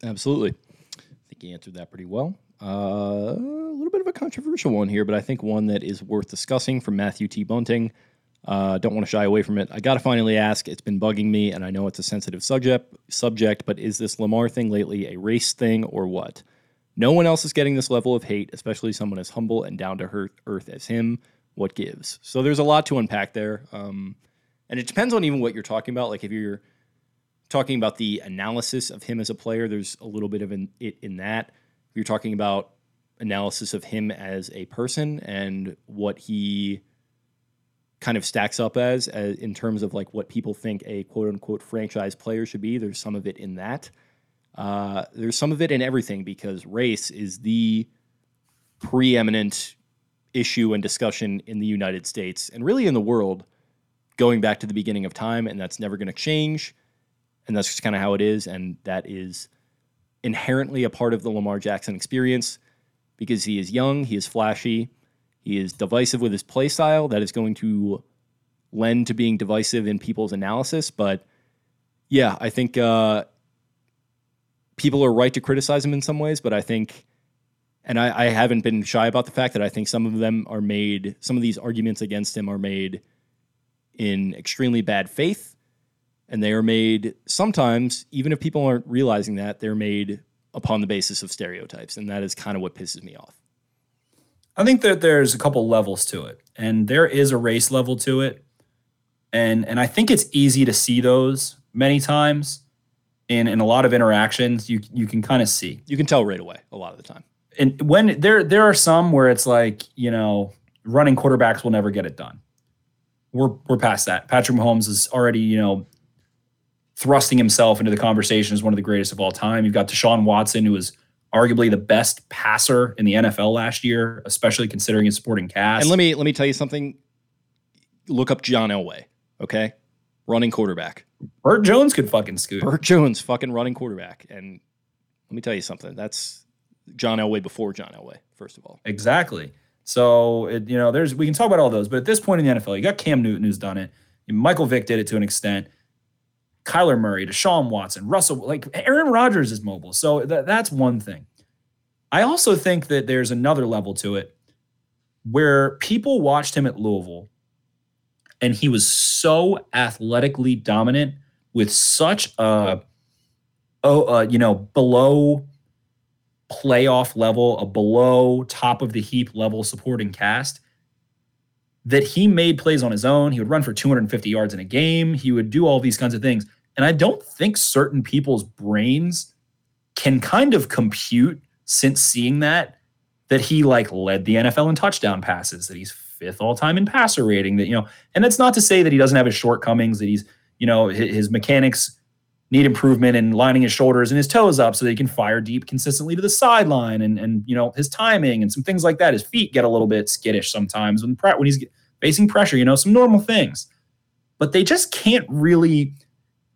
Absolutely, I think you answered that pretty well. Uh, a little bit of a controversial one here, but I think one that is worth discussing from Matthew T. Bunting. Uh, don't want to shy away from it. I got to finally ask. It's been bugging me, and I know it's a sensitive subject. Subject, but is this Lamar thing lately a race thing or what? No one else is getting this level of hate, especially someone as humble and down to earth as him. What gives? So there's a lot to unpack there. Um, and it depends on even what you're talking about. Like if you're talking about the analysis of him as a player, there's a little bit of an, it in that. You're talking about analysis of him as a person and what he kind of stacks up as, as in terms of like what people think a quote unquote franchise player should be, there's some of it in that. Uh, there's some of it in everything because race is the preeminent issue and discussion in the United States and really in the world going back to the beginning of time, and that's never going to change. And that's just kind of how it is. And that is inherently a part of the Lamar Jackson experience because he is young, he is flashy, he is divisive with his play style. That is going to lend to being divisive in people's analysis. But yeah, I think uh, people are right to criticize him in some ways, but I think and I, I, haven't been shy about the fact that I think some of them are made, some of these arguments against him are made in extremely bad faith. And they are made sometimes, even if people aren't realizing that, they're made upon the basis of stereotypes. And that is kind of what pisses me off. I think that there's a couple levels to it, and there is a race level to it. And, and I think it's easy to see those many times in, in a lot of interactions. You, you can kind of see. You can tell right away a lot of the time and when there there are some where it's like you know running quarterbacks will never get it done. We're we're past that. Patrick Mahomes is already you know thrusting himself into the conversation as one of the greatest of all time. You've got Deshaun Watson, who was arguably the best passer in the NFL last year, especially considering his supporting cast. And let me let me tell you something. Look up John Elway, okay? Running quarterback. Bert Jones could fucking scoot. Bert Jones, fucking running quarterback. And let me tell you something. That's John Elway before John Elway, first of all. Exactly. So it, you know, there's we can talk about all those, but at this point in the NFL, you got Cam Newton who's done it. Michael Vick did it to an extent. Kyler Murray, Deshaun Watson, Russell, like Aaron Rodgers is mobile. So th- that's one thing. I also think that there's another level to it where people watched him at Louisville and he was so athletically dominant with such a oh uh, you know below playoff level, a below top of the heap level supporting cast, that he made plays on his own. He would run for 250 yards in a game. He would do all these kinds of things. And I don't think certain people's brains can kind of compute since seeing that that he like led the NFL in touchdown passes, that he's fifth all time in passer rating, that you know, and that's not to say that he doesn't have his shortcomings, that he's, you know, his, his mechanics need improvement in lining his shoulders and his toes up so that he can fire deep consistently to the sideline and and you know his timing and some things like that. His feet get a little bit skittish sometimes when when he's facing pressure. You know some normal things, but they just can't really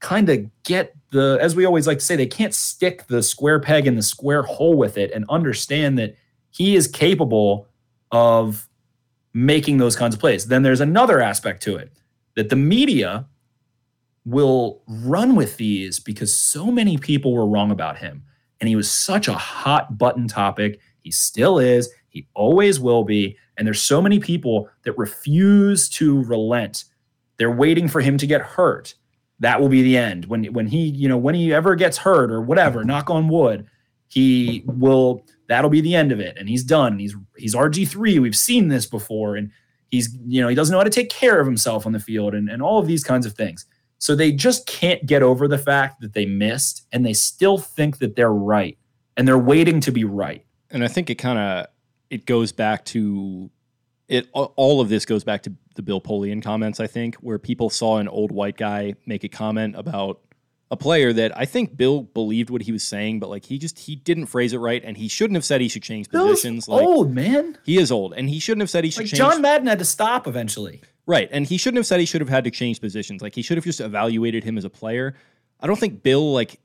kind of get the as we always like to say they can't stick the square peg in the square hole with it and understand that he is capable of making those kinds of plays. Then there's another aspect to it that the media will run with these because so many people were wrong about him. And he was such a hot button topic. He still is. He always will be. And there's so many people that refuse to relent. They're waiting for him to get hurt. That will be the end. When when he, you know, when he ever gets hurt or whatever, knock on wood, he will that'll be the end of it. And he's done. He's he's RG3. We've seen this before. And he's, you know, he doesn't know how to take care of himself on the field and, and all of these kinds of things. So they just can't get over the fact that they missed and they still think that they're right and they're waiting to be right. And I think it kind of it goes back to it all of this goes back to the Bill Polian comments I think where people saw an old white guy make a comment about a player that I think Bill believed what he was saying, but like he just he didn't phrase it right, and he shouldn't have said he should change Bill's positions. Like, old man, he is old, and he shouldn't have said he should like change. John Madden had to stop eventually. Right. And he shouldn't have said he should have had to change positions. Like he should have just evaluated him as a player. I don't think Bill like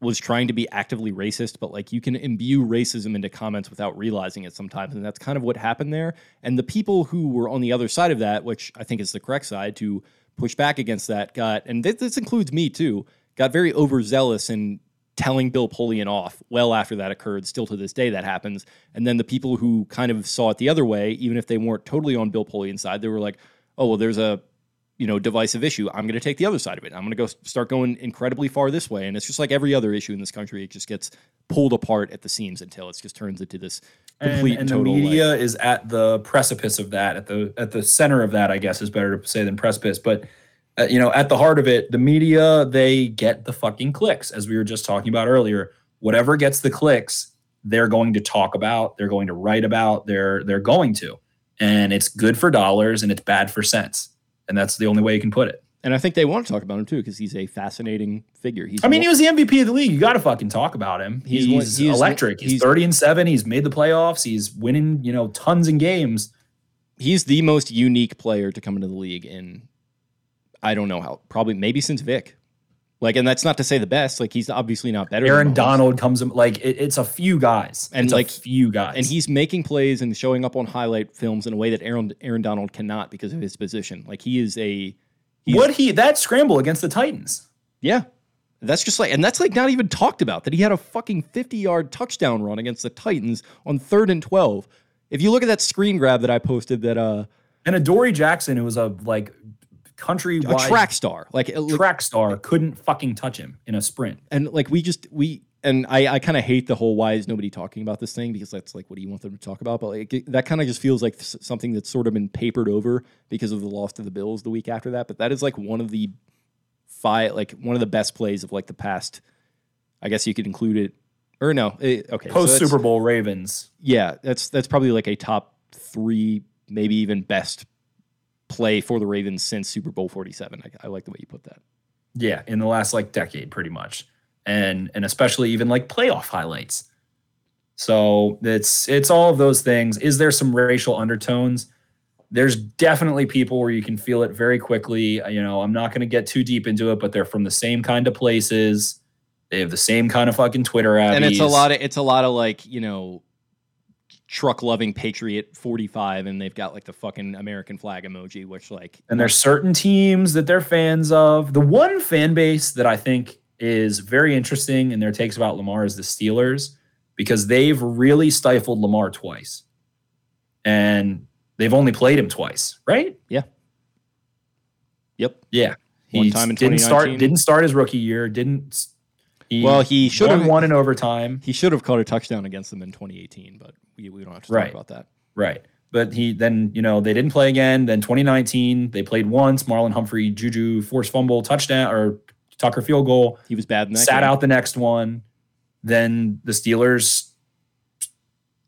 was trying to be actively racist, but like you can imbue racism into comments without realizing it sometimes. And that's kind of what happened there. And the people who were on the other side of that, which I think is the correct side to push back against that, got, and this, includes me too, got very overzealous in telling Bill Polian off well after that occurred. Still to this day, that happens. And then the people who kind of saw it the other way, even if they weren't totally on Bill Polian's side, they were like, oh well there's a you know divisive issue i'm going to take the other side of it. I'm going to go start going incredibly far this way and it's just like every other issue in this country it just gets pulled apart at the seams until it just turns into this complete and, and, and the media like, is at the precipice of that at the at the center of that i guess is better to say than precipice but uh, you know, at the heart of it, the media they get the fucking clicks, as we were just talking about earlier. Whatever gets the clicks, they're going to talk about, they're going to write about, they're they're going to, and it's good for dollars and it's bad for cents, and that's the only way you can put it. And I think they want to talk about him too because he's a fascinating figure. He's I mean, he was the MVP of the league. You got to fucking talk about him. He's He's, he's- electric. He's, he's- 30 and 7. He's made the playoffs. He's winning, you know, tons in games. he's the most unique player to come into the league in I don't know how probably maybe since Vic. Like, and that's not to say the best. Like, he's obviously not better. Aaron. Donald comes in like it, it's a few guys. And, It's like- a few guys. and he's making plays and showing up on highlight films in a way that Aaron Aaron Donald cannot because of his position. Like, he is a what he that scramble against the Titans. Yeah. That's just like, and that's like not even talked about that he had a fucking 50 yard touchdown run against the Titans on third and 12. If you look at that screen grab that I posted, that uh, Adoree' Jackson, who was a like a track star, like, it track star, couldn't fucking touch him in a sprint. and like we just, we, and I, I kind of hate the whole why is nobody talking about this thing because that's like what do you want them to talk about? But like it- that kind of just feels like something that's sort of been papered over because of the loss to the Bills the week after that. But that is like one of the five, like one of the best plays of like the past. I guess you could include it, or no? eh, okay, Post that's- Super Bowl Ravens. yeah, that's that's probably like a top three, maybe even best play for the Ravens since Super Bowl Forty Seven. I, I like the way you put that. Yeah, in the last like decade, pretty much, and and especially even like playoff highlights. So it's it's all of those things. Is there some racial undertones? There's definitely people where you can feel it very quickly. You know, I'm not going to get too deep into it, but they're from the same kind of places. They have the same kind of fucking Twitter abbies. And it's a lot of it's a lot of like you know truck loving patriot 45 and they've got like the fucking american flag emoji which like And there's certain teams that they're fans of. The one fan base that I think is very interesting in their takes about Lamar is the Steelers because they've really stifled Lamar twice. And they've only played him twice, right? Yeah. Yep Yeah. One He time in didn't start didn't start his rookie year, didn't he Well, he should won have- one in overtime. he should have caught a touchdown against them in 2018 but we, we don't have to Right. talk about that Right. But he then, you know, they didn't play again. Then 2019, they played once. Marlon Humphrey, Juju, forced fumble, touchdown, or Tucker field goal. he was bad in that sat game. out the next one. Then the Steelers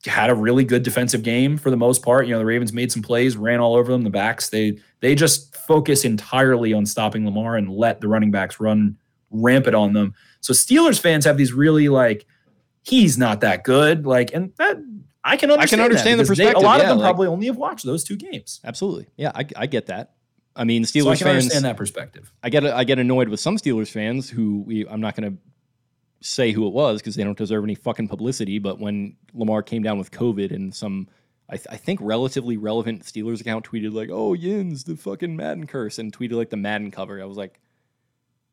had a really good defensive game for the most part. You know, the Ravens made some plays, ran all over them. The backs they they just focus entirely on stopping Lamar and let the running backs run rampant on them. So Steelers fans have these really like he's not that good. Like, and that I can understand. that understand the because they- perspective, a lot yeah, of them like- probably only have watched those two games. absolutely yeah I, I get that i mean steelers So I can fans understand that perspective. I get I get annoyed with some Steelers fans who we I'm not going to say who it was because they don't deserve any fucking publicity. But when Lamar came down with COVID and some I, th- I think relatively relevant Steelers account tweeted like, "Oh Yins, the fucking Madden curse," and tweeted like the Madden cover. I was like,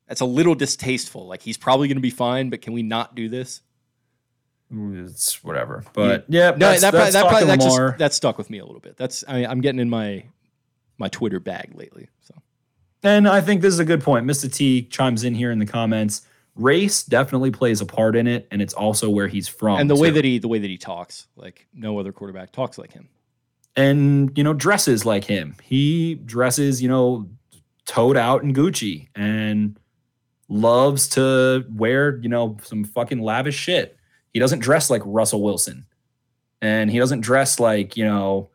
that's a little distasteful. Like he's probably going to be fine, but can we not do this? It's whatever. But yeah, No, that's, that, that's probably, that, probably, that, just, that stuck with me a little bit. That's I, I'm getting in my my Twitter bag lately. So And I think this is a good point. Mr. T chimes in here in the comments. Race definitely plays a part in it, and it's also where he's from. and the way that he the way that he talks, like no other quarterback talks like him. and you know dresses like him. He dresses, you know, toed out in Gucci and loves to wear, you know, some fucking lavish shit. He doesn't dress like Russell Wilson, and he doesn't dress like you know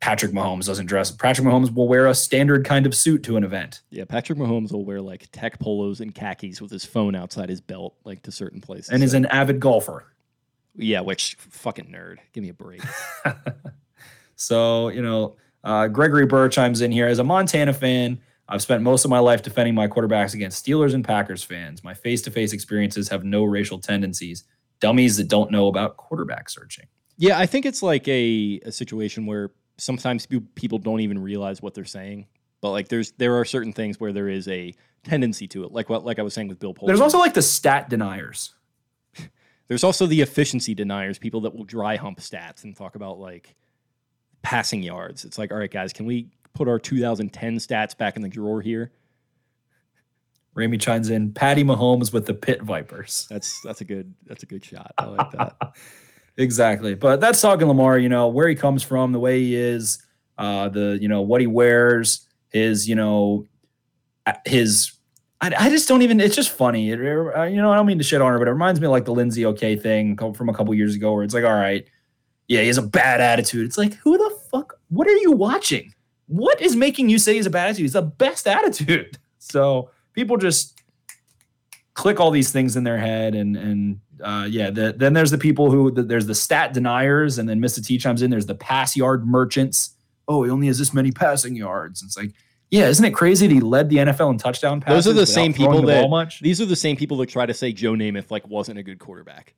Patrick Mahomes doesn't dress. Patrick Mahomes will wear a standard kind of suit to an event. Yeah, Patrick Mahomes will wear like tech polos and khakis with his phone outside his belt, like to certain places. and is an avid golfer. yeah, which fucking nerd. Give me a break. So, you know, uh, Gregory Burr chimes in here as a Montana fan. I've spent most of my life defending my quarterbacks against Steelers and Packers fans. My face to face experiences have no racial tendencies. Dummies that don't know about quarterback searching. yeah, I think it's like a, a situation where sometimes people don't even realize what they're saying. But like there's there are certain things where there is a tendency to it. Like what like I was saying with Bill Polian. There's also like the stat deniers. There's also the efficiency deniers, people that will dry hump stats and talk about like passing yards. It's like, all right, guys, can we put our 2010 stats back in the drawer here? Ramey chimes in Patty Mahomes with the Pit Vipers. That's that's a good that's a good shot. I like that. Exactly. But that's talking Lamar, you know, where he comes from, the way he is, uh, the, you know, what he wears, his, you know, his I, I just don't even. It's just funny. It, uh, you know, I don't mean to shit on her, but it reminds me of like the Lindsay OK thing from a couple years ago, where it's like, all right, yeah, he has a bad attitude. It's like, who the fuck? What are you watching? What is making you say he's a bad attitude? He's the best attitude. So people just click all these things in their head, and and uh, yeah, the, then there's the people who the, there's the stat deniers, and then Mr. T chimes in. There's the pass yard merchants. Oh, he only has this many passing yards. It's like yeah, isn't it crazy that he led the NFL in touchdown passes? Those are the same people the that much? these are the same people that try to say Joe Namath like wasn't a good quarterback.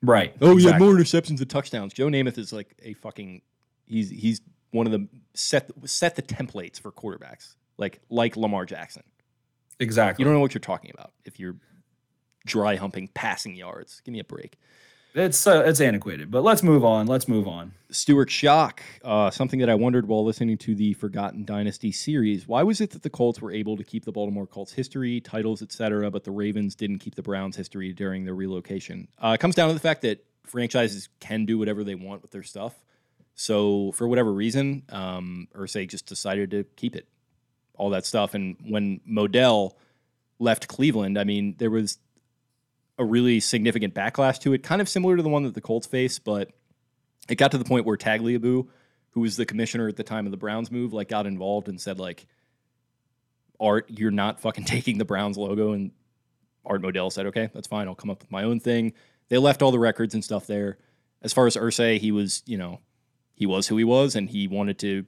Right. Oh, exactly. he had more interceptions than touchdowns. Joe Namath is like a fucking he's he's one of the set set the templates for quarterbacks. Like like Lamar Jackson. Exactly. You don't know what you're talking about if you're dry humping passing yards. Give me a break. It's uh, it's antiquated, but let's move on. Let's move on. Stuart Shock, uh, something that I wondered while listening to the Forgotten Dynasty series. Why was it that the Colts were able to keep the Baltimore Colts history, titles, etc., but the Ravens didn't keep the Browns history during their relocation? Uh, it comes down to the fact that franchises can do whatever they want with their stuff. So for whatever reason, um, Irsay just decided to keep it, all that stuff. And when Modell left Cleveland, I mean, there was a really significant backlash to it, kind of similar to the one that the Colts faced, but it got to the point where Tagliabue, who was the commissioner at the time of the Browns move, like got involved and said like, Art, you're not fucking taking the Browns logo. And Art Modell said, okay, that's fine. I'll come up with my own thing. They left all the records and stuff there. As far as Irsay, he was, you know, he was who he was and he wanted to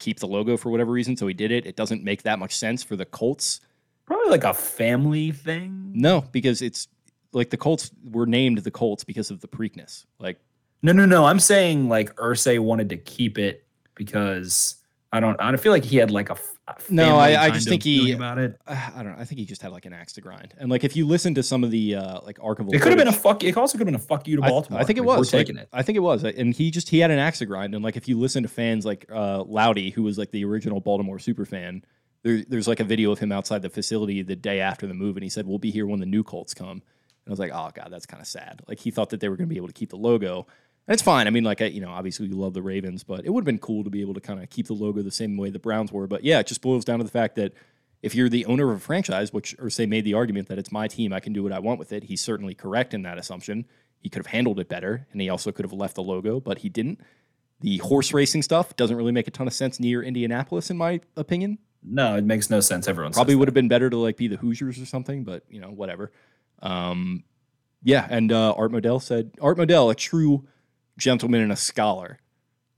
keep the logo for whatever reason. So he did it. It doesn't make that much sense for the Colts. Probably like a family thing. No, because it's like the Colts were named the Colts because of the Preakness. Like, no, no, no. I'm saying like Irsay wanted to keep it because I don't. I don't feel like he had like a. a no, I, I just think he about it. I don't know. I think he just had like an axe to grind. And like if you listen to some of the uh like archival, it could have been a fuck. It also could have been a fuck you to Baltimore. I, I think it like, was. We're taking like, it. I think it was. And he just he had an axe to grind. And like if you listen to fans like uh Loudy, who was like the original Baltimore super fan. There, there's like a video of him outside the facility the day after the move, and he said, "We'll be here when the new Colts come." And I was like, oh god, that's kind of sad. Like he thought that they were going to be able to keep the logo. And it's fine. I mean, like I, you know, obviously we love the Ravens, but it would have been cool to be able to kind of keep the logo the same way the Browns were. But yeah, it just boils down to the fact that if you're the owner of a franchise, which Irsay made the argument that it's my team, I can do what I want with it. He's certainly correct in that assumption. He could have handled it better, and he also could have left the logo, but he didn't. The horse racing stuff doesn't really make a ton of sense near Indianapolis, in my opinion. No, it makes no sense. Everyone probably would have been better to like be the Hoosiers or something, but you know, whatever. Um, yeah, and uh, Art Modell said Art Modell, a true gentleman and a scholar,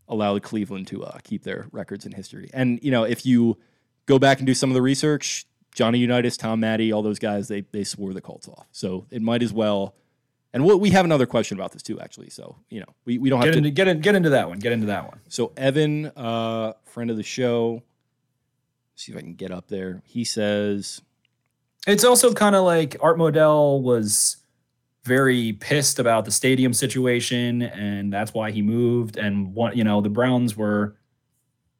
allowed Cleveland to uh, keep their records in history. And you know, if you go back and do some of the research, Johnny Unitas, Tom Matte, all those guys, they they swore the Colts off. So it might as well. And we'll, we have another question about this too, actually. So you know, we, we don't have get to get in, get into that one. Get into that one. So Evan, uh, friend of the show, see if I can get up there. He says it's also kind of like Art Modell was very pissed about the stadium situation, and that's why he moved. And what you know, the Browns were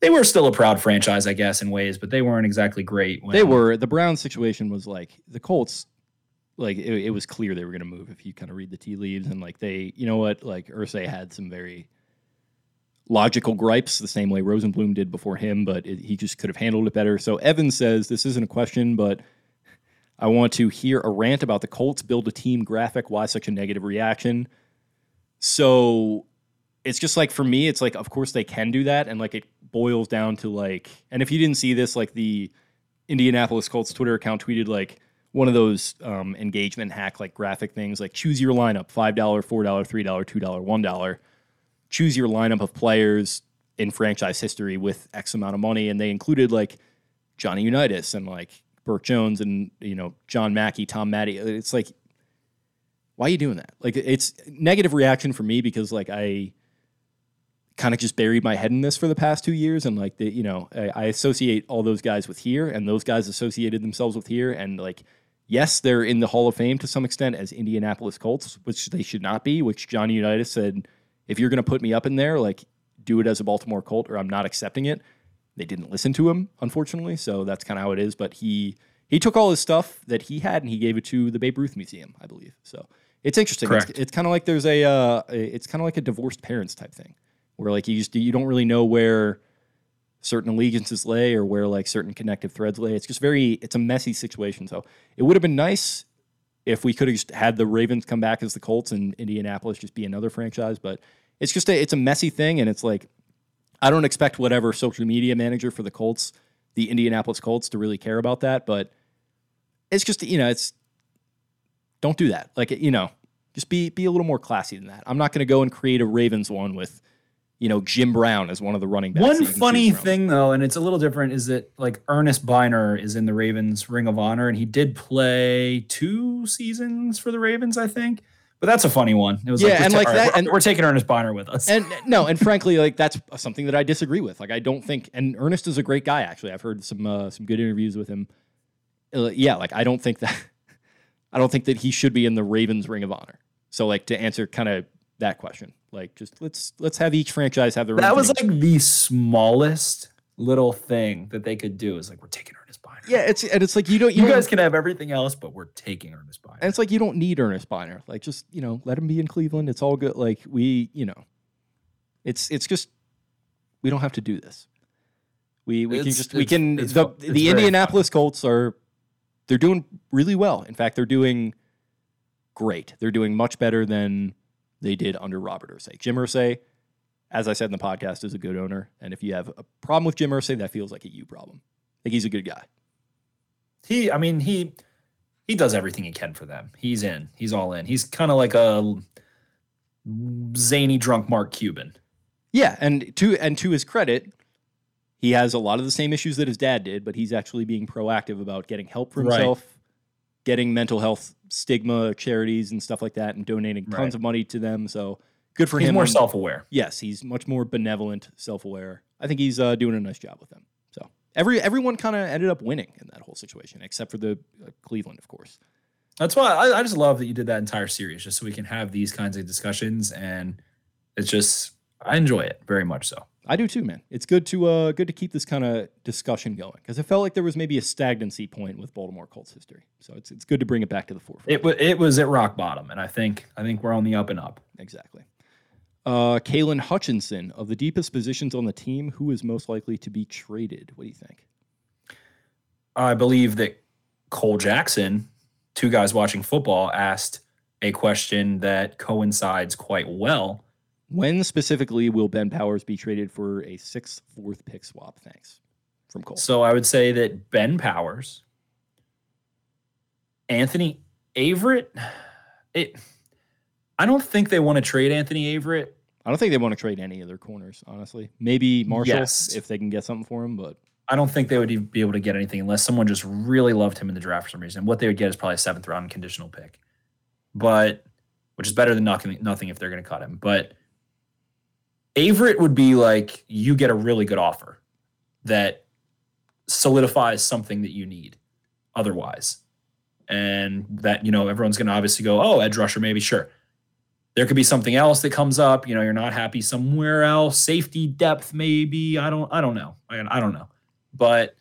they were still a proud franchise, I guess, in ways, but they weren't exactly great. When, they were. The Browns situation was like the Colts. Like it, it was clear they were going to move if you kind of read the tea leaves, and like they, you know what, like Irsay had some very logical gripes, the same way Rosenbloom did before him, but it, he just could have handled it better. So Evan says this isn't a question, but I want to hear a rant about the Colts build a team graphic. Why such a negative reaction? So it's just like for me, it's like, of course they can do that. And like it boils down to like, and if you didn't see this, like the Indianapolis Colts Twitter account tweeted like one of those um, engagement hack like graphic things like choose your lineup $5, $4, $3, $2, $1. Choose your lineup of players in franchise history with X amount of money. And they included like Johnny Unitas and like Bert Jones and you know John Mackey, Tom Matte. Uh, it's like, why are you doing that? Like, it's negative reaction for me because like I kind of just buried my head in this for the past two years, and like the you know I, I associate all those guys with here, and those guys associated themselves with here, and like yes, they're in the Hall of Fame to some extent as Indianapolis Colts, which they should not be. Which Johnny Unitas said, if you're going to put me up in there, like do it as a Baltimore Colt, or I'm not accepting it they didn't listen to him, unfortunately. So that's kind of how it is. But he he took all his stuff that he had and he gave it to the Babe Ruth Museum, I believe. So it's interesting. Correct. It's, it's kind of like there's a uh, it's kind of like a divorced parents type thing, where like you just you don't really know where certain allegiances lay or where like certain connective threads lay. It's just very it's a messy situation. So it would have been nice if we could have just had the Ravens come back as the Colts and Indianapolis just be another franchise, but it's just a it's a messy thing and it's like I don't expect whatever social media manager for the Colts, the Indianapolis Colts to really care about that, but it's just you know, it's don't do that. Like you know, just be be a little more classy than that. I'm not going to go and create a Ravens one with you know Jim Brown as one of the running backs. One funny thing though, and it's a little different, is that like Earnest Byner is in the Ravens Ring of Honor, and he did play two seasons for the Ravens, I think. But that's a funny one. It was Yeah, like, and like all right, that- we're, and- we're taking Earnest Byner with us. And no, and frankly, like that's something that I disagree with. Like I don't think, and Earnest is a great guy. Actually, I've heard some uh, some good interviews with him. Uh, yeah, like I don't think that I don't think that he should be in the Ravens Ring of Honor. So like to answer kind of that question, like just let's let's have each franchise have their own. that was like the smallest little thing that they could do. Is like we're taking Earnest Byner. Yeah, it's and it's like you don't you, you guys can have everything else, but we're taking Earnest Byner. And it's like you don't need Earnest Byner. Like just you know, let him be in Cleveland. It's all good. Like we, you know, it's it's just we don't have to do this. We we can just we can it's the it's the Indianapolis Colts are they're doing really well. In fact, they're doing great. They're doing much better than they did under Robert Irsay. Jim Irsay, as I said in the podcast, is a good owner. And if you have a problem with Jim Irsay, that feels like a you problem. Like he's a good guy. He i mean he he does everything he can for them he's in he's all in he's kind of like a zany drunk mark cuban Yeah, and to and to his credit, he has a lot of the same issues that his dad did, but he's actually being proactive about getting help for Right. himself, getting mental health stigma charities and stuff like that, and donating tons Right. of money to them. So good for he's him. more on- self-aware Yes, he's much more benevolent, self-aware. I think he's uh, doing a nice job with them. Every everyone kind of ended up winning in that whole situation, except for the uh, Cleveland, of course. that's why I, I just love that you did that entire series just so we can have these kinds of discussions and it's just i enjoy it very much so I do too, man. It's good to uh, good to keep this kind of discussion going because it felt like there was maybe a stagnancy point with Baltimore Colts history. So it's it's good to bring it back to the forefront. it, wa- it was at rock bottom and i think i think we're on the up and up exactly. Uh, Kalen Hutchinson of the deepest positions on the team, who is most likely to be traded? What do you think? i believe that cole jackson two guys watching football asked a question that coincides quite well When specifically will Ben Powers be traded for a sixth, fourth pick swap? Thanks from Cole. So I would say that Ben Powers, Anthony Averett, it. I don't think they want to trade Anthony Averett. I don't think they want to trade any of their corners, honestly. Maybe Marshall Yes. if they can get something for him, but I don't think they would even be able to get anything unless someone just really loved him in the draft for some reason. What they would get is probably a seventh round conditional pick, but which is better than nothing. Nothing if they're going to cut him. But Averett would be like you get a really good offer that solidifies something that you need otherwise, and that you know everyone's going to obviously go, oh, edge rusher, maybe sure. There could be something else that comes up. You know, you're not happy somewhere else. Safety depth, maybe. I don't. I don't know. I, I don't know. But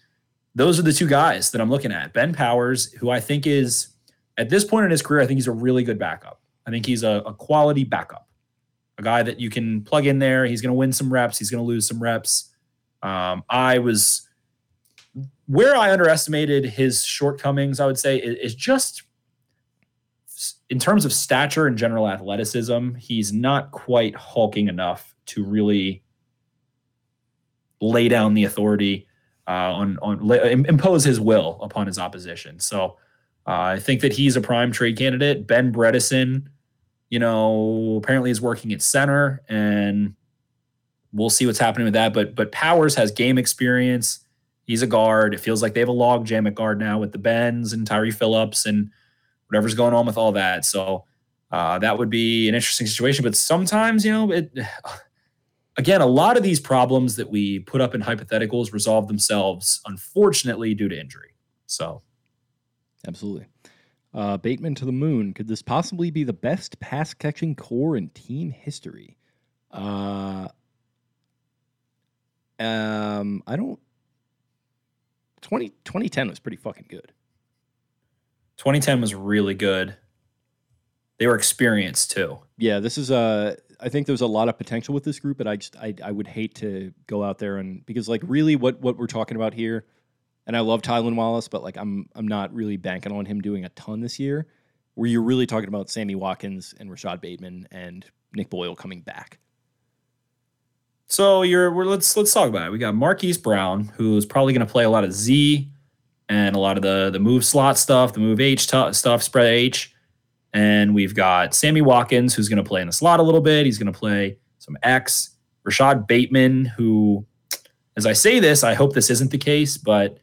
those are the two guys that I'm looking at. Ben Powers, who I think is at this point in his career, I think he's a really good backup. I think he's a, a quality backup, a guy that you can plug in there. He's going to win some reps. He's going to lose some reps. Um, I was where I underestimated his shortcomings. I would say is, is just in terms of stature and general athleticism. He's not quite hulking enough to really lay down the authority uh, on on impose his will upon his opposition. So uh, I think that he's a prime trade candidate. Ben Bredeson, you know, apparently is working at center, and we'll see what's happening with that. But but Powers has game experience. He's a guard. It feels like they have a log jam at guard now with the Bens and Tyre Phillips and whatever's going on with all that. So uh, that would be an interesting situation. But sometimes, you know, it again, a lot of these problems that we put up in hypotheticals resolve themselves, unfortunately, due to injury. So Absolutely. Uh, Bateman to the moon. Could this possibly be the best pass catching core in team history? Uh, um, I don't. 20, 2010 was pretty fucking good. 2010 was really good. They were experienced too. Yeah, this is a. I think there's a lot of potential with this group, but I just I, I would hate to go out there and because like really what what we're talking about here, and I love Tylan Wallace, but like I'm I'm not really banking on him doing a ton this year. Where you're really talking about Sammy Watkins and Rashod Bateman and Nick Boyle coming back. So you're we're, let's let's talk about it. We got Marquise Brown, who's probably going to play a lot of Z and a lot of the the move slot stuff, the move H t- stuff, spread H. And we've got Sammy Watkins, who's going to play in the slot a little bit. He's going to play some X. Rashod Bateman, who, as I say this, I hope this isn't the case, but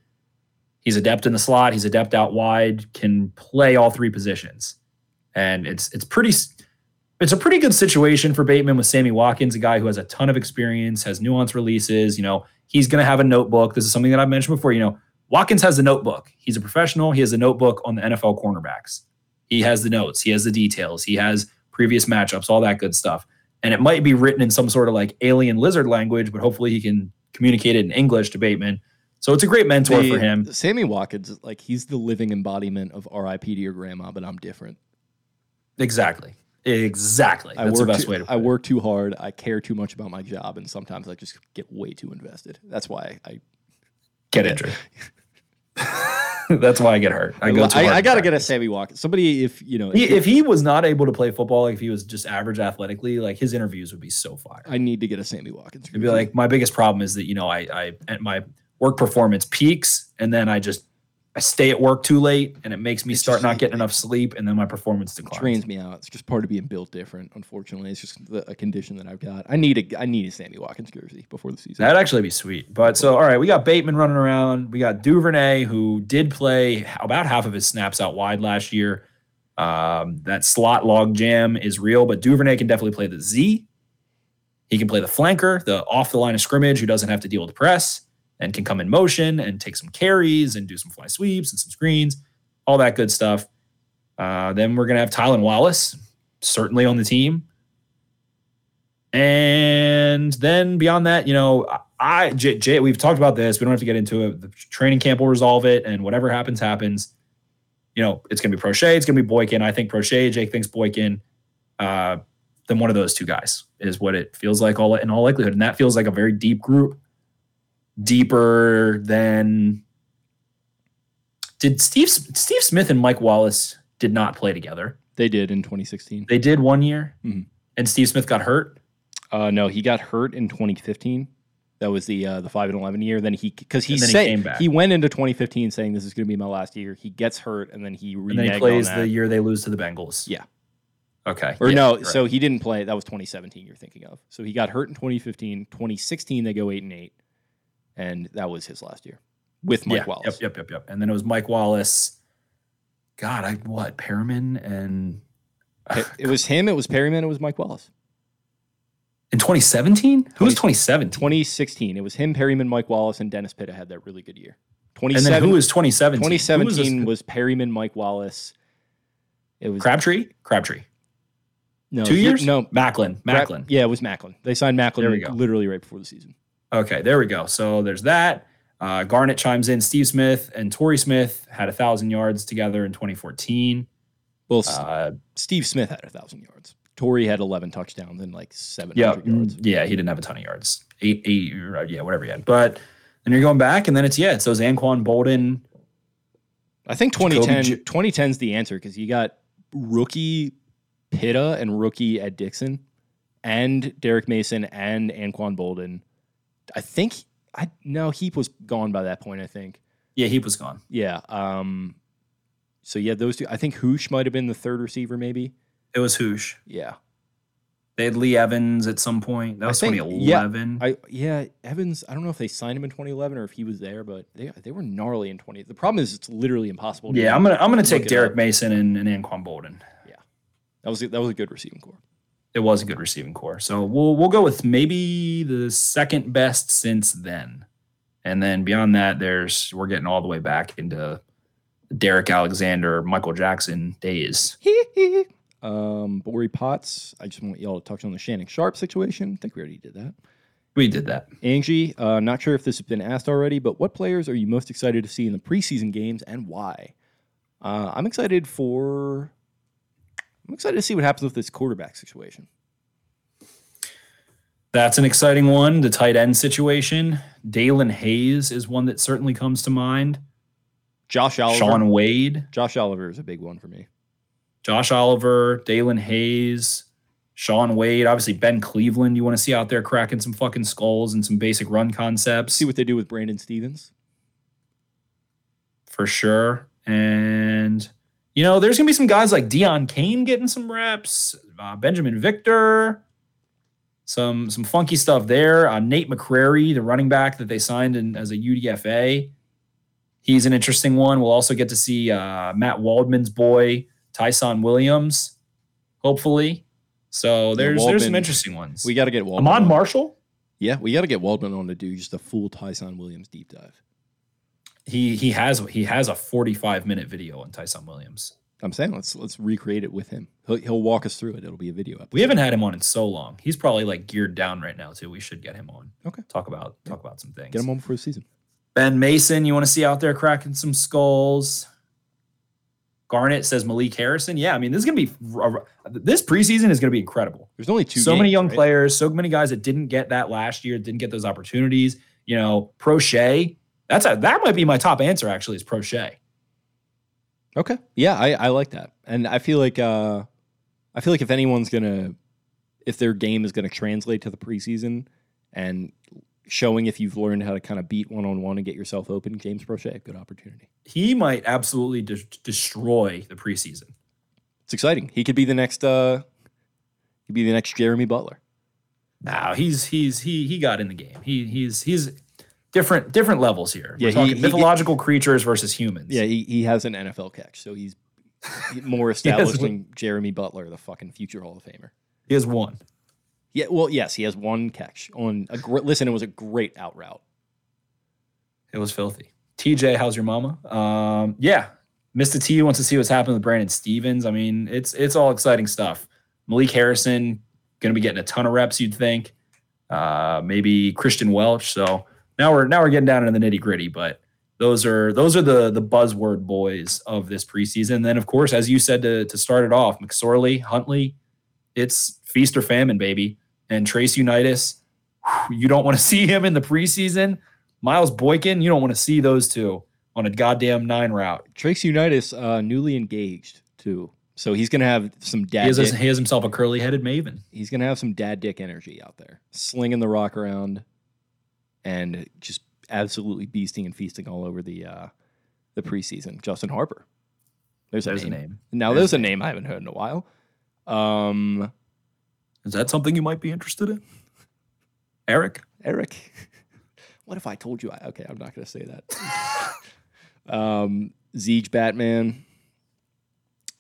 he's adept in the slot. He's adept out wide, can play all three positions, and it's it's pretty it's a pretty good situation for Bateman with Sammy Watkins, a guy who has a ton of experience, has nuanced releases. You know, he's going to have a notebook. This is something that I've mentioned before. You know, Watkins has a notebook. He's a professional. He has a notebook on the NFL cornerbacks. He has the notes. He has the details. He has previous matchups, all that good stuff. And it might be written in some sort of like alien lizard language, but hopefully he can communicate it in English to Bateman. So it's a great mentor The- for him. Sammy Watkins, like he's the living embodiment of R.I.P. to your grandma, but I'm different. Exactly. Exactly. I That's the best too, way to I it. work too hard. I care too much about my job, and sometimes I just get way too invested. That's why I Get injured. That's why I get hurt. I go too I, I got to get a practice. Sammy Watkins. Somebody, if you know, He, if, if he was not able to play football, like if he was just average athletically, like his interviews would be so fire. I need to get a Sammy Watkins. It'd be like my biggest problem is that you know I I at my work performance peaks and then I just I stay at work too late and it makes me It's start not getting enough sleep and then my performance declines. It drains me out. It's just part of being built different. Unfortunately, it's just the, a condition that I've got. I need a I need a Sammy Watkins jersey before the season. That'd actually be sweet. But so all right, we got Bateman running around. We got Duvernay who did play about half of his snaps out wide last year. Um, that slot log jam is real, but Duvernay can definitely play the Z. He can play the flanker, the off the line of scrimmage, who doesn't have to deal with the press and can come in motion and take some carries and do some fly sweeps and some screens, all that good stuff. Uh, then we're gonna have Tylan Wallace, certainly on the team. And then beyond that, you know, I, J, J, we've talked about this. We don't have to get into it. The training camp will resolve it, and whatever happens, happens. You know, it's going to be Proche, it's going to be Boykin. I think Proche, Jake thinks Boykin. Uh, then one of those two guys is what it feels like all in all likelihood, and that feels like a very deep group, deeper than. Did Steve Steve Smith and Mike Wallace did not play together? they did in 2016. They did one year, Mhm. and Steve Smith got hurt. Uh, no, he got hurt in 2015. That was the uh, the five and eleven year. Then he because he then he came back. he went into 2015 saying this is going to be my last year. He gets hurt and then he And then he plays the year they lose to the Bengals. Yeah. Okay. Or Yeah, no, correct. so he didn't play. That was 2017. You're thinking of. So he got hurt in 2015. 2016 they go eight and eight, and that was his last year with Mike yeah, Wallace. Yep, yep, yep, yep. And then it was Mike Wallace. God, I what Perriman and It, it was him. It was Perriman. It was Mike Wallace. in 2017. Who was 2017? 2016. It was him, Perriman, Mike Wallace, and Dennis Pitta had that really good year. And then who was 2017? 2017 this- was, Perriman, Mike Wallace. It was Crabtree. Crabtree. no Two years. No, Maclin. Maclin. yeah, it was Maclin. They signed Maclin There we go. literally right before the season. Okay, there we go. So there's that. Uh, Garnett chimes in. Steve Smith and Torrey Smith had a thousand yards together in 2014. Well, Uh, Steve Smith had a thousand yards. Torrey had 11 touchdowns and like 700 yeah, yards. mm, yeah, he didn't have a ton of yards. Eight, eight, yeah, whatever he had. But then you're going back, and then it's yeah, it's those Anquan Boldin. I think 2010 J- 2010 is the answer because you got rookie Pitta and rookie Ed Dickson and Derrick Mason and Anquan Boldin. I think I no Heap was gone by that point. I think Yeah, he was gone. yeah. Um, so yeah, those two. I think Housh might have been the third receiver, maybe. It was Housh. Yeah, They had Lee Evans at some point. That was think- 2011. I yeah Evans. I don't know if they signed him in 2011 or if he was there, but they they were gnarly in 20. The problem is it's literally impossible. to yeah, I'm gonna I'm gonna take Derrick. Mason and, and Anquan Boldin. Yeah, that was that was a good receiving core. It was a good receiving core. So we'll we'll go with maybe the second best since then. And then beyond that, there's we're getting all the way back into Derrick Alexander, Michael Jackson days. um, Bori Potts. I just want y'all to touch on the Shannon Sharpe situation. I think we already did that. We did that. Angie, uh, not sure if this has been asked already, but what players are you most excited to see in the preseason games and why? Uh, I'm excited for. I'm excited to see what happens with this quarterback situation. That's an exciting one. The tight end situation. Daelin Hayes is one that certainly comes to mind. Josh Oliver. Shaun Wade, Josh Oliver is a big one for me. Josh Oliver, Daelin Hayes, Shaun Wade, obviously Ben Cleveland. You want to see out there cracking some fucking skulls and some basic run concepts. See what they do with Brandon Stephens. for sure. And you know, there's gonna be some guys like Deon Cain getting some reps, uh, Benjamin Victor, some some funky stuff there. Uh, Nate McCrary, the running back that they signed in, as a UDFA, he's an interesting one. We'll also get to see uh, Matt Waldman's boy Ty'Son Williams, hopefully. So there's there's some interesting ones. We got to get Waldman. Amon on. Marshall. Yeah, we got to get Waldman on to do just a full Ty'Son Williams deep dive. He he has he has a 45 minute video on Ty'Son Williams. I'm saying let's let's recreate it with him. He'll, he'll walk us through it. It'll be a video episode. We haven't had him on in so long. He's probably like geared down right now too. We should get him on. Okay. Talk about talk about some things. Get him on before the season. Ben Mason, you want to see out there cracking some skulls. Garnett says Malik Harrison. Yeah, I mean this is gonna be this preseason is gonna be incredible. There's only two. so many young right? players, so many guys that didn't get that last year, didn't get those opportunities. You know, Proche. That's a that might be my top answer actually is Proche. Okay. Yeah, I, I like that. And I feel like uh I feel like if anyone's gonna if their game is gonna translate to the preseason and showing if you've learned how to kind of beat one on one and get yourself open, James Proche, good opportunity. He might absolutely de- destroy the preseason. It's exciting. He could be the next uh he'd be the next Jeremy Butler. No, he's he's he he got in the game. He he's he's different different levels here. Yeah, We're talking he- he- mythological creatures versus humans. Yeah, he, he has an NFL catch, so he's more established than Jeremy Butler, the fucking future Hall of Famer. he has one. Yeah, well, yes, he has one catch on a gr- listen. It was a great out route. It was filthy. TJ, how's your mama? Um, yeah, Mr. T wants to see what's happening with Brandon Stephens. I mean, it's it's all exciting stuff. Malik Harrison going to be getting a ton of reps. You'd think. Uh, maybe Kristian Welch. So now we're now we're getting down into the nitty gritty, but those are those are the the buzzword boys of this preseason. And then of course, as you said to to start it off, McSorley, Huntley, it's feast or famine, baby. And Trace Unitas, you don't want to see him in the preseason. Miles Boykin, you don't want to see those two on a goddamn nine route. Trace Unitas, uh, newly engaged too, so he's gonna have some He dad. has, Dick, he has himself a curly headed maven. he's gonna have some dad dick energy out there, slinging the rock around, and just absolutely beasting and feasting all over the uh, the preseason. Justin Harper. There's, There's a a name. name. Now There's there's, a name I haven't heard in a while. Um, Is that something you might be interested in? Eric? Eric. what if I told you? I, okay, I'm not going to say that. um, Zeege Batman.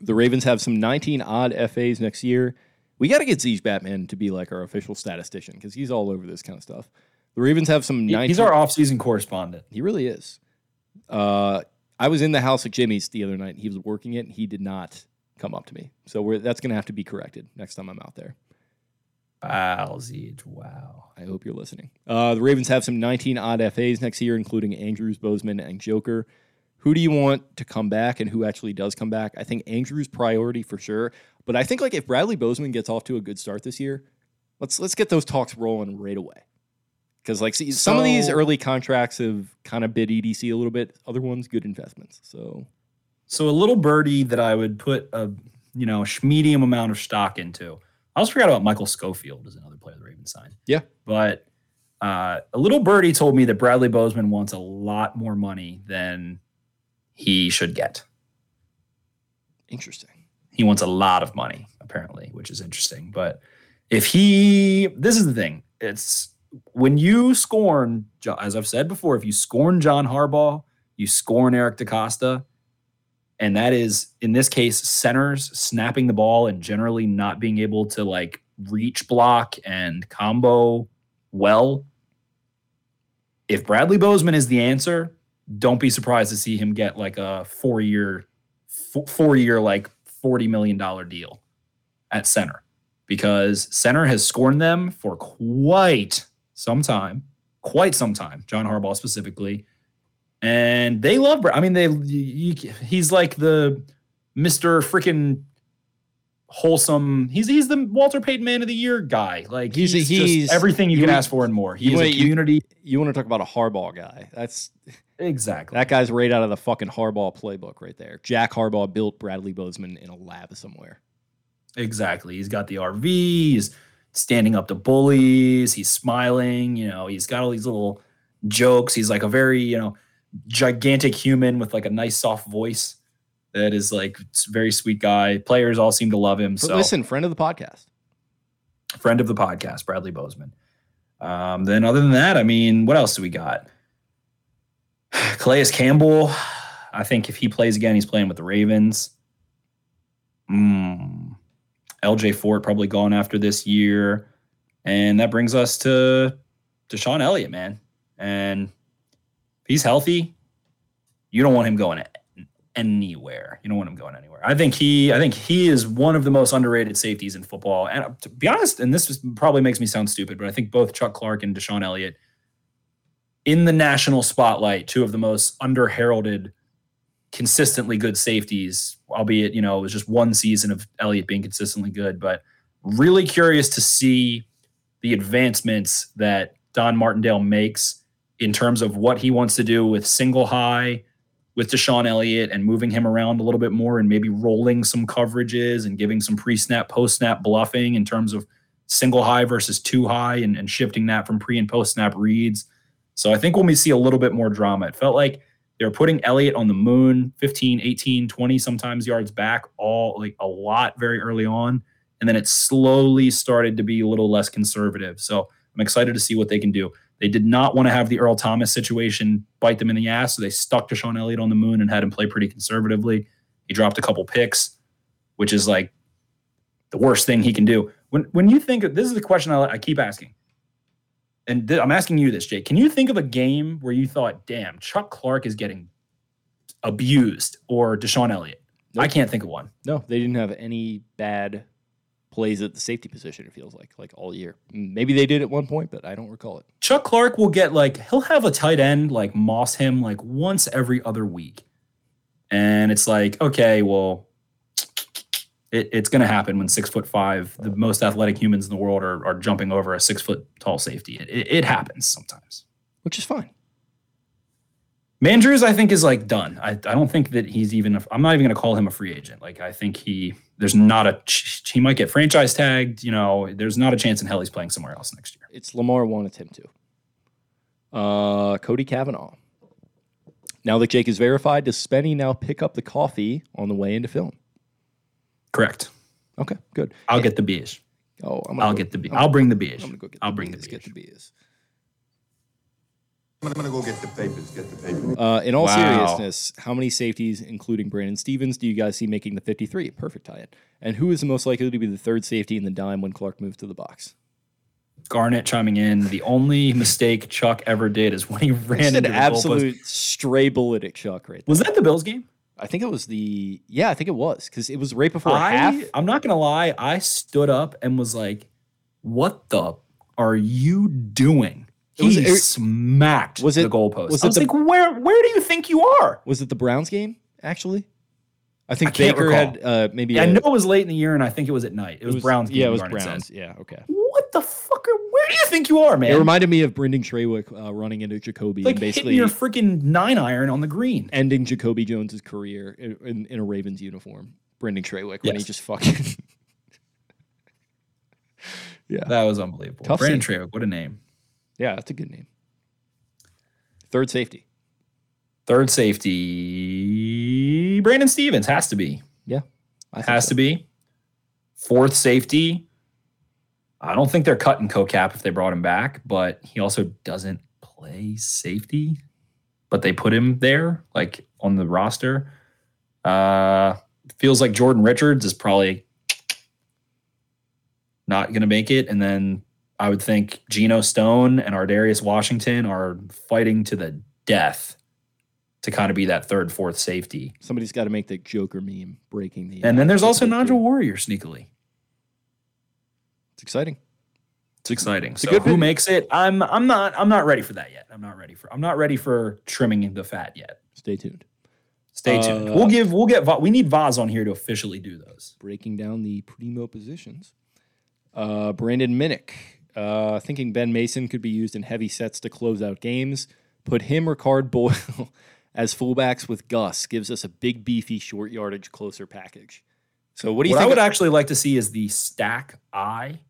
The Ravens have some 19 odd FAs next year. We got to get Zeege Batman to be like our official statistician because he's all over this kind of stuff. The Ravens have some He- 19. He's our offseason correspondent. He really is. Uh, I was in the house at Jimmy's the other night. And he was working it. and He did not come up to me. So we're, that's going to have to be corrected next time I'm out there. Wow, Zeej. Wow. I hope you're listening. Uh, the Ravens have some 19 odd FAs next year, including Andrews, Bozeman, and Joker. Who do you want to come back and who actually does come back? I think Andrews priority for sure. But I think like if Bradley Bozeman gets off to a good start this year, let's let's get those talks rolling right away. Because like see, some of these early contracts have kind of bid EDC a little bit. Other ones good investments. So So a little birdie that I would put a you know medium amount of stock into. I also forgot about Michael Schofield as another player the Ravens signed. Yeah. But uh, a little birdie told me that Bradley Bozeman wants a lot more money than he should get. interesting. He wants a lot of money, apparently, which is interesting. But if he, this is the thing, it's when you scorn, as I've said before, if you scorn John Harbaugh, you scorn Eric DeCosta, and that is in this case centers snapping the ball and generally not being able to like reach block and combo well. If Bradley Bozeman is the answer, don't be surprised to see him get like a four year, four year like forty million dollar deal at center because center has scorned them for quite some time, quite some time. John Harbaugh specifically, and they love. I mean, they you, you- he's like the Mister freaking wholesome. He's he's the Walter Payton Man of the Year guy. Like He's- he's, he's- everything you, you can ask for and more. He's a community. You want to talk about a Harbaugh guy? That's exactly. that guy's right out of the fucking Harbaugh playbook right there. Jack Harbaugh built Bradley Bozeman in a lab somewhere. Exactly. He's got the RV. Standing up to bullies. He's smiling. You know, he's got all these little jokes. He's like a very, you know, gigantic human with like a nice soft voice that is like very sweet guy. Players all seem to love him. But So listen, friend of the podcast. friend of the podcast, Bradley Bozeman. Um, then other than that, I mean, what else do we got? Calais Campbell. I think if he plays again, he's playing with the Ravens. Mm. LJ Fort probably gone after this year. And that brings us to DeShon Elliott, man. And he's healthy, you don't want him going anywhere. You don't want him going anywhere. I think he I think he is one of the most underrated safeties in football. And uh, to be honest, and this is, probably makes me sound stupid, but I think both Chuck Clark and DeShon Elliott in the national spotlight, two of the most underheralded, consistently good safeties, albeit, you know, it was just one season of Elliott being consistently good, but really curious to see the advancements that Don Martindale makes in terms of what he wants to do with single high with DeShon Elliott and moving him around a little bit more and maybe rolling some coverages and giving some pre-snap, post-snap bluffing in terms of single high versus two high and, and shifting that from pre and post-snap reads. So I think when we see a little bit more drama, it felt like they were putting Elliott on the moon 15, 18, 20 sometimes yards back, all like a lot very early on. And then it slowly started to be a little less conservative. So I'm excited to see what they can do. They did not want to have the Earl Thomas situation bite them in the ass, so they stuck to Sean Elliott on the moon and had him play pretty conservatively. He dropped a couple picks, which is like the worst thing he can do. When when you think of this is the question I, I keep asking, and th- I'm asking you this, Jake. Can you think of a game where you thought, "Damn, Chuck Clark is getting abused," or DeShon Elliott? I can't think of one. No, they didn't have any bad plays at the safety position. It feels like like all year. Maybe they did at one point, but I don't recall it. Chuck Clark will get like he'll have a tight end like moss him like once every other week. And it's like, okay, well, it, it's gonna happen when six foot five, the most athletic humans in the world are, are jumping over a six foot tall safety. It, it, it happens sometimes. Which is fine. Mandrews, I think, is like done. I, I don't think that he's even. A, I'm not even going to call him a free agent. Like I think he there's not a ch- he might get franchise tagged. You know, there's not a chance in hell he's playing somewhere else next year. It's Lamar wanted him to. Uh, Cody Kavanaugh. Now that Jake is verified, does Spenny now pick up the coffee on the way into film? Correct. Okay, good. I'll get the beers. Oh, I'm gonna I'll go- get the beer. I'm- I'll bring the beers. I'm gonna go get. I'll the bring the beers, beers. Get the beers. I'm gonna go get the papers. Get the papers. Uh, in all Wow. seriousness, how many safeties, including Brandon Stephens, do you guys see making the 53? Perfect tie-in. And who is the most likely to be the third safety in the dime when Clark moves to the box? Garnett chiming in. The only mistake Chuck ever did is when he ran into an the goalpost. absolute stray bullet at Chuck right there. Was that the Bills game? I think it was the yeah, I think it was because it was right before I, half. I'm not gonna lie. I stood up and was like, "What the are you doing?" It was- He it- smacked was it, the it- goalpost. was I it was the- like, "Where? Where do you think you are?" Was it the Browns game actually? I think I Baker recall. had uh, maybe. I a- know it was late in the year, and I think it was at night. It, was, Browns. Game, Yeah, it was. Browns. Yeah, okay. What the fuck? Are, where do you think you are, man? It reminded me of Brynden Trawick uh, running into Jacoby like and hitting basically your freaking nine iron on the green. ending Jacoby Jones's career in, in, in a Ravens uniform. Brynden Trawick when he just fucking. yeah, That was unbelievable. Tough Brandon scene. Trawick, what a name. yeah, that's a good name. Third safety. Third safety, Brandon Stephens has to be. Yeah, I Has so. to be. Fourth safety. I don't think they're cutting CoCap if they brought him back, but he also doesn't play safety. But they put him there, like on the roster. Uh feels like Jordan Richards is probably not gonna make it. And then I would think Geno Stone and Ar'Darius Washington are fighting to the death to kind of be that third, fourth safety. Somebody's got to make the Joker meme breaking the. And then there's also Nigel Warrior sneakily. It's exciting. It's exciting. a so good who video. makes it? I'm I'm not I'm not ready for that yet. I'm not ready for I'm not ready for trimming the fat yet. Stay tuned. Stay tuned. Uh, we'll give we'll get we need Vaz on here to officially do those. breaking down the primo positions. Uh, Brandon Minnick, uh, thinking Ben Mason could be used in heavy sets to close out games. Put him or Card Boyle as fullbacks with Gus gives us a big, beefy, short yardage, closer package. So, what do you What I would of- actually like to see is the stack I,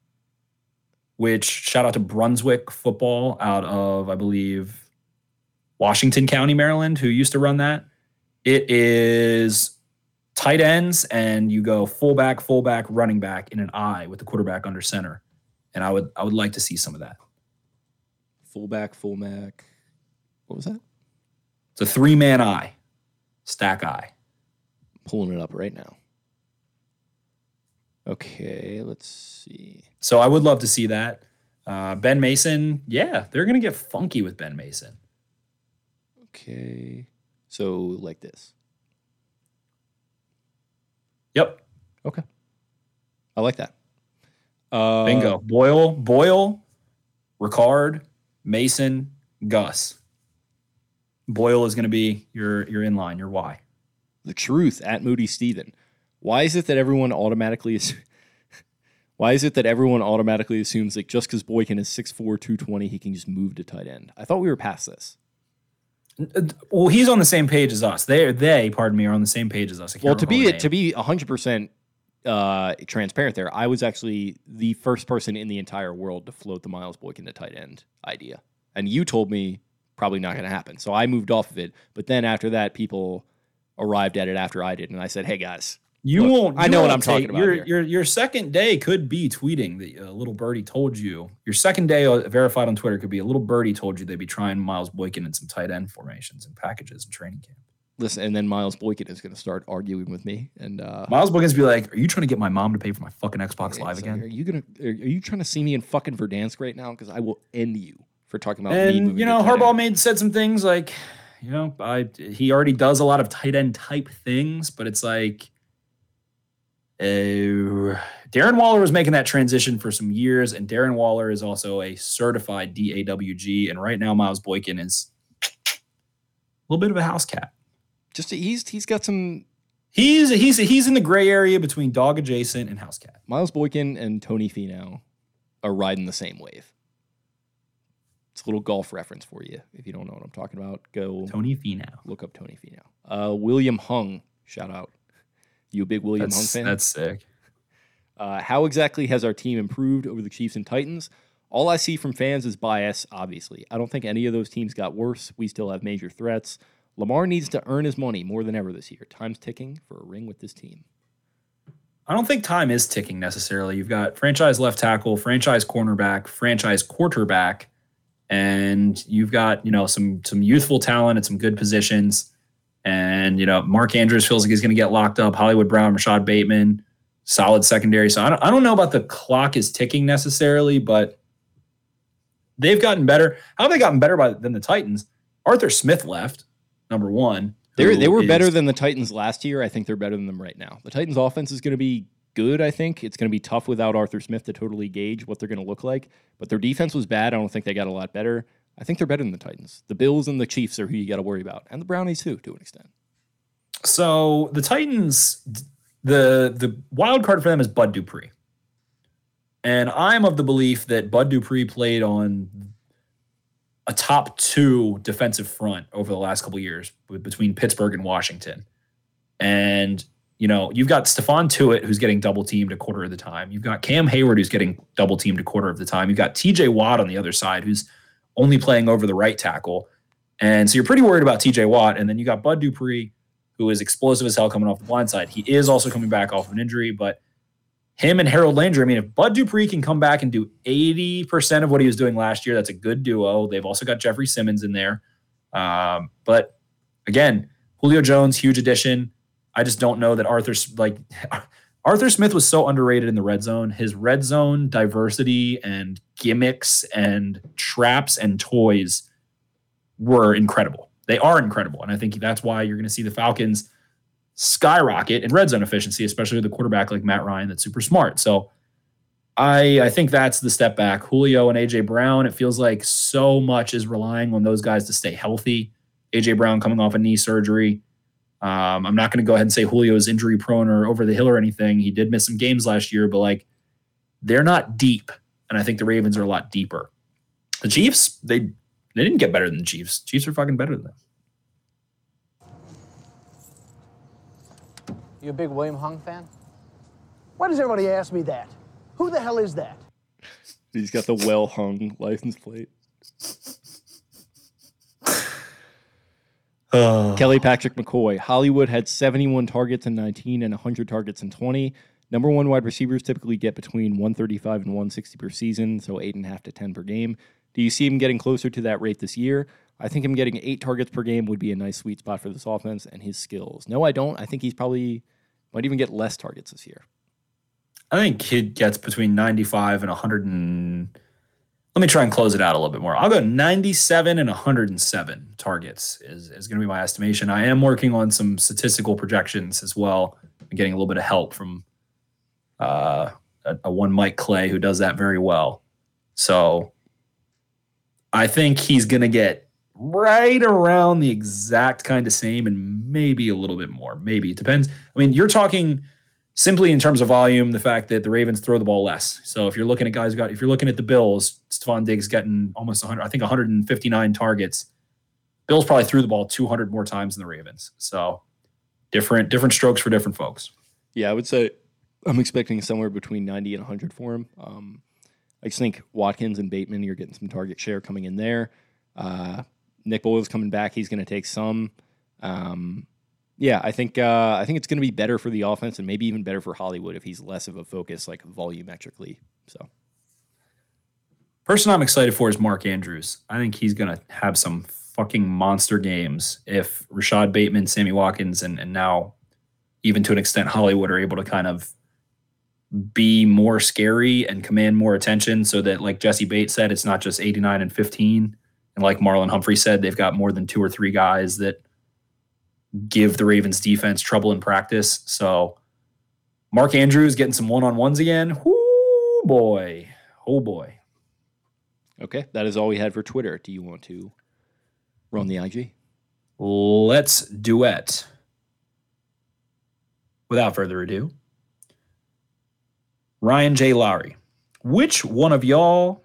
which shout out to Brunswick football out of I believe Washington County, Maryland, who used to run that. It is tight ends, and you go fullback, fullback, running back in an eye with the quarterback under center. And I would I would like to see some of that. fullback, fullback. What was that? It's a three man eye, stack eye. Pulling it up right now. Okay, let's see. So I would love to see that. Uh, ben Mason, yeah, they're gonna get funky with Ben Mason. Okay, so like this. Yep, Okay, I like that. Uh, bingo. Boyle, Boyle, Ricard, Mason, Gus. Boyle is gonna be your your in line, your Y. the truth at Moody Steven. Why is it that everyone automatically is Why is it that everyone automatically assumes like just because Boykin is 6'4", 220, he can just move to tight end? I thought we were past this. Well, he's on the same page as us. They they, pardon me, are on the same page as us. Well, to be to be hundred percent uh, transparent, there, I was actually the first person in the entire world to float the Miles Boykin to tight end idea, and you told me probably not going to happen. So I moved off of it. But then after that, people arrived at it after I did, and I said, "Hey guys, You Look, won't. I know what won't I'm talking about Your here. your your second day could be tweeting that uh, little birdie told you. Your second day uh, verified on Twitter could be a little birdie told you they'd be trying Miles Boykin in some tight end formations and packages and training camp. listen." And then Miles Boykin is going to start arguing with me, and uh, Miles Boykin's be like, "Are you trying to get my mom to pay for my fucking Xbox it's Live like, again?" Are you gonna? Are, are you trying to see me in fucking Verdansk right now? Because I will end you for talking about me. moving And you know, Harbaugh made said some things like, you know, I he already does a lot of tight end type things, but it's like, uh, Darren Waller was making that transition for some years, and Darren Waller is also a certified DAWG, and right now Miles Boykin is a little bit of a house cat. just he's he's got some He's he's he's in the gray area between dog adjacent and house cat. Miles Boykin and Tony Finau are riding the same wave. It's a little golf reference for you. If you don't know what I'm talking about, go Tony Finau. look up Tony Finau. Uh, William Hung, shout out. You a big William That's, Hung fan? that's sick. Uh, how exactly has our team improved over the Chiefs and Titans? All I see from fans is bias, obviously. I don't think any of those teams got worse. We still have major threats. Lamar needs to earn his money more than ever this year. Time's ticking for a ring with this team. I don't think time is ticking necessarily. You've got franchise left tackle, franchise cornerback, franchise quarterback, and you've got you know some some youthful talent at some good positions. And you know Mark Andrews feels like he's going to get locked up. Hollywood Brown, Rashod Bateman, solid secondary. So I don't I don't know about the clock is ticking necessarily, but they've gotten better. How have they gotten better by, than the Titans? Arthur Smith left, number one. They were, they were better than the Titans last year. I think they're better than them right now. The Titans' offense is going to be good. I think it's going to be tough without Arthur Smith to totally gauge what they're going to look like. But their defense was bad. I don't think they got a lot better. I think they're better than the Titans. The Bills and the Chiefs are who you got to worry about, and the Brownies too, to an extent. So the Titans, the the wild card for them is Bud Dupree, and I'm of the belief that Bud Dupree played on a top two defensive front over the last couple years between Pittsburgh and Washington, and you know you've got Stephon Tuitt who's getting double teamed a quarter of the time. You've got Cam Heyward who's getting double teamed a quarter of the time. You've got T.J. Watt on the other side who's only playing over the right tackle, and so you're pretty worried about T.J. Watt, and then you got Bud Dupree who is explosive as hell coming off the blind side. He is also coming back off of an injury, but him and Harold Landry, I mean, if Bud Dupree can come back and do 80% of what he was doing last year, that's a good duo. They've also got Jeffery Simmons in there. Um, but again, Julio Jones, huge addition. I just don't know that Arthur's like Arthur Smith was so underrated in the red zone. His red zone diversity and gimmicks and traps and toys were incredible. They are incredible. And I think that's why you're going to see the Falcons skyrocket in red zone efficiency, especially with a quarterback like Matt Ryan that's super smart. So I I think that's the step back. Julio and AJ Brown, it feels like so much is relying on those guys to stay healthy. AJ Brown coming off a knee surgery. Um, I'm not going to go ahead and say Julio is injury prone or over the hill or anything. He did miss some games last year, but like they're not deep, and I think the Ravens are a lot deeper. The Chiefs, they they didn't get better than the Chiefs. Chiefs are fucking better than them. You a big William Hung fan? Why does everybody ask me that? Who the hell is that? He's got the well hung license plate. Kelly Patrick McCoy. Hollywood had 71 targets in 19 and 100 targets in 20. Number one wide receivers typically get between 135 and 160 per season, so eight and a half to 10 per game. Do you see him getting closer to that rate this year? I think him getting eight targets per game would be a nice sweet spot for this offense and his skills. No, I don't. I think he's probably might even get less targets this year. I think Kid gets between 95 and 100 and let me try and close it out a little bit more. I'll go 97 and 107 targets is, is going to be my estimation. I am working on some statistical projections as well. I'm getting a little bit of help from uh, a, a one Mike Clay who does that very well. So I think he's going to get right around the exact kind of same and maybe a little bit more. Maybe it depends. I mean, you're talking simply in terms of volume, the fact that the Ravens throw the ball less. So if you're looking at guys got if you're looking at the Bills, Stefon Diggs getting almost 100, I think 159 targets. Bills probably threw the ball 200 more times than the Ravens. So different different strokes for different folks. Yeah, I would say I'm expecting somewhere between 90 and 100 for him. Um, I just think Watkins and Bateman, you're getting some target share coming in there. Uh, Nick Boyle's coming back; he's going to take some. Um, yeah, I think uh, I think it's going to be better for the offense, and maybe even better for Hollywood if he's less of a focus, like volumetrically. So, person I'm excited for is Mark Andrews. I think he's going to have some fucking monster games if Rashod Bateman, Sammy Watkins, and and now even to an extent Hollywood are able to kind of be more scary and command more attention so that like Jessie Bates said it's not just 89 and 15 and like Marlon Humphrey said they've got more than two or three guys that give the Ravens defense trouble in practice. So Mark Andrews getting some one-on-ones again. Oh boy. Oh boy. Okay that is all we had for Twitter. Do you want to run the IG let's duet. Without further ado Ryan J. Lowry. Which one of y'all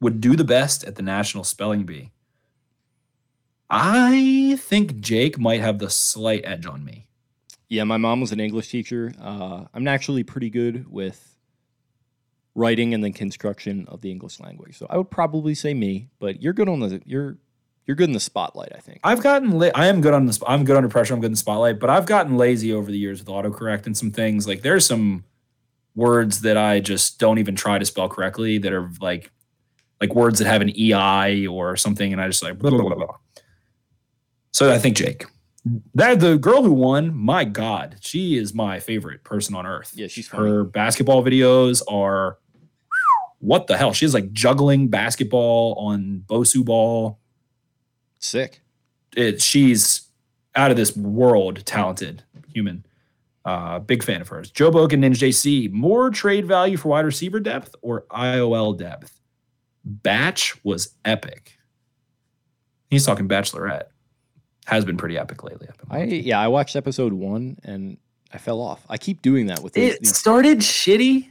would do the best at the National Spelling Bee? I think Jake might have the slight edge on me. Yeah, my mom was an English teacher. Uh, I'm actually pretty good with writing and then construction of the English language. So I would probably say me, but you're good on the you're you're good in the spotlight. I think I've gotten la- I am good on the I'm good under pressure. I'm good in the spotlight, but I've gotten lazy over the years with autocorrect and some things. Like there's some words that I just don't even try to spell correctly that are like like words that have an EI or something, and I just like blah, blah, blah, blah. So I think Jake. That the girl who won, my God, she is my favorite person on earth. Yeah, she's funny. her basketball videos are what the hell? She's like juggling basketball on Bosu ball. sick. It, she's out of this world talented human. Uh, big fan of hers. Joe Bogan, and JC, more trade value for wide receiver depth or IOL depth? Batch was epic. He's talking Bachelorette. Has been pretty epic lately. I've been I watching. yeah, I watched episode one and I fell off. I keep doing that with these, it these started shitty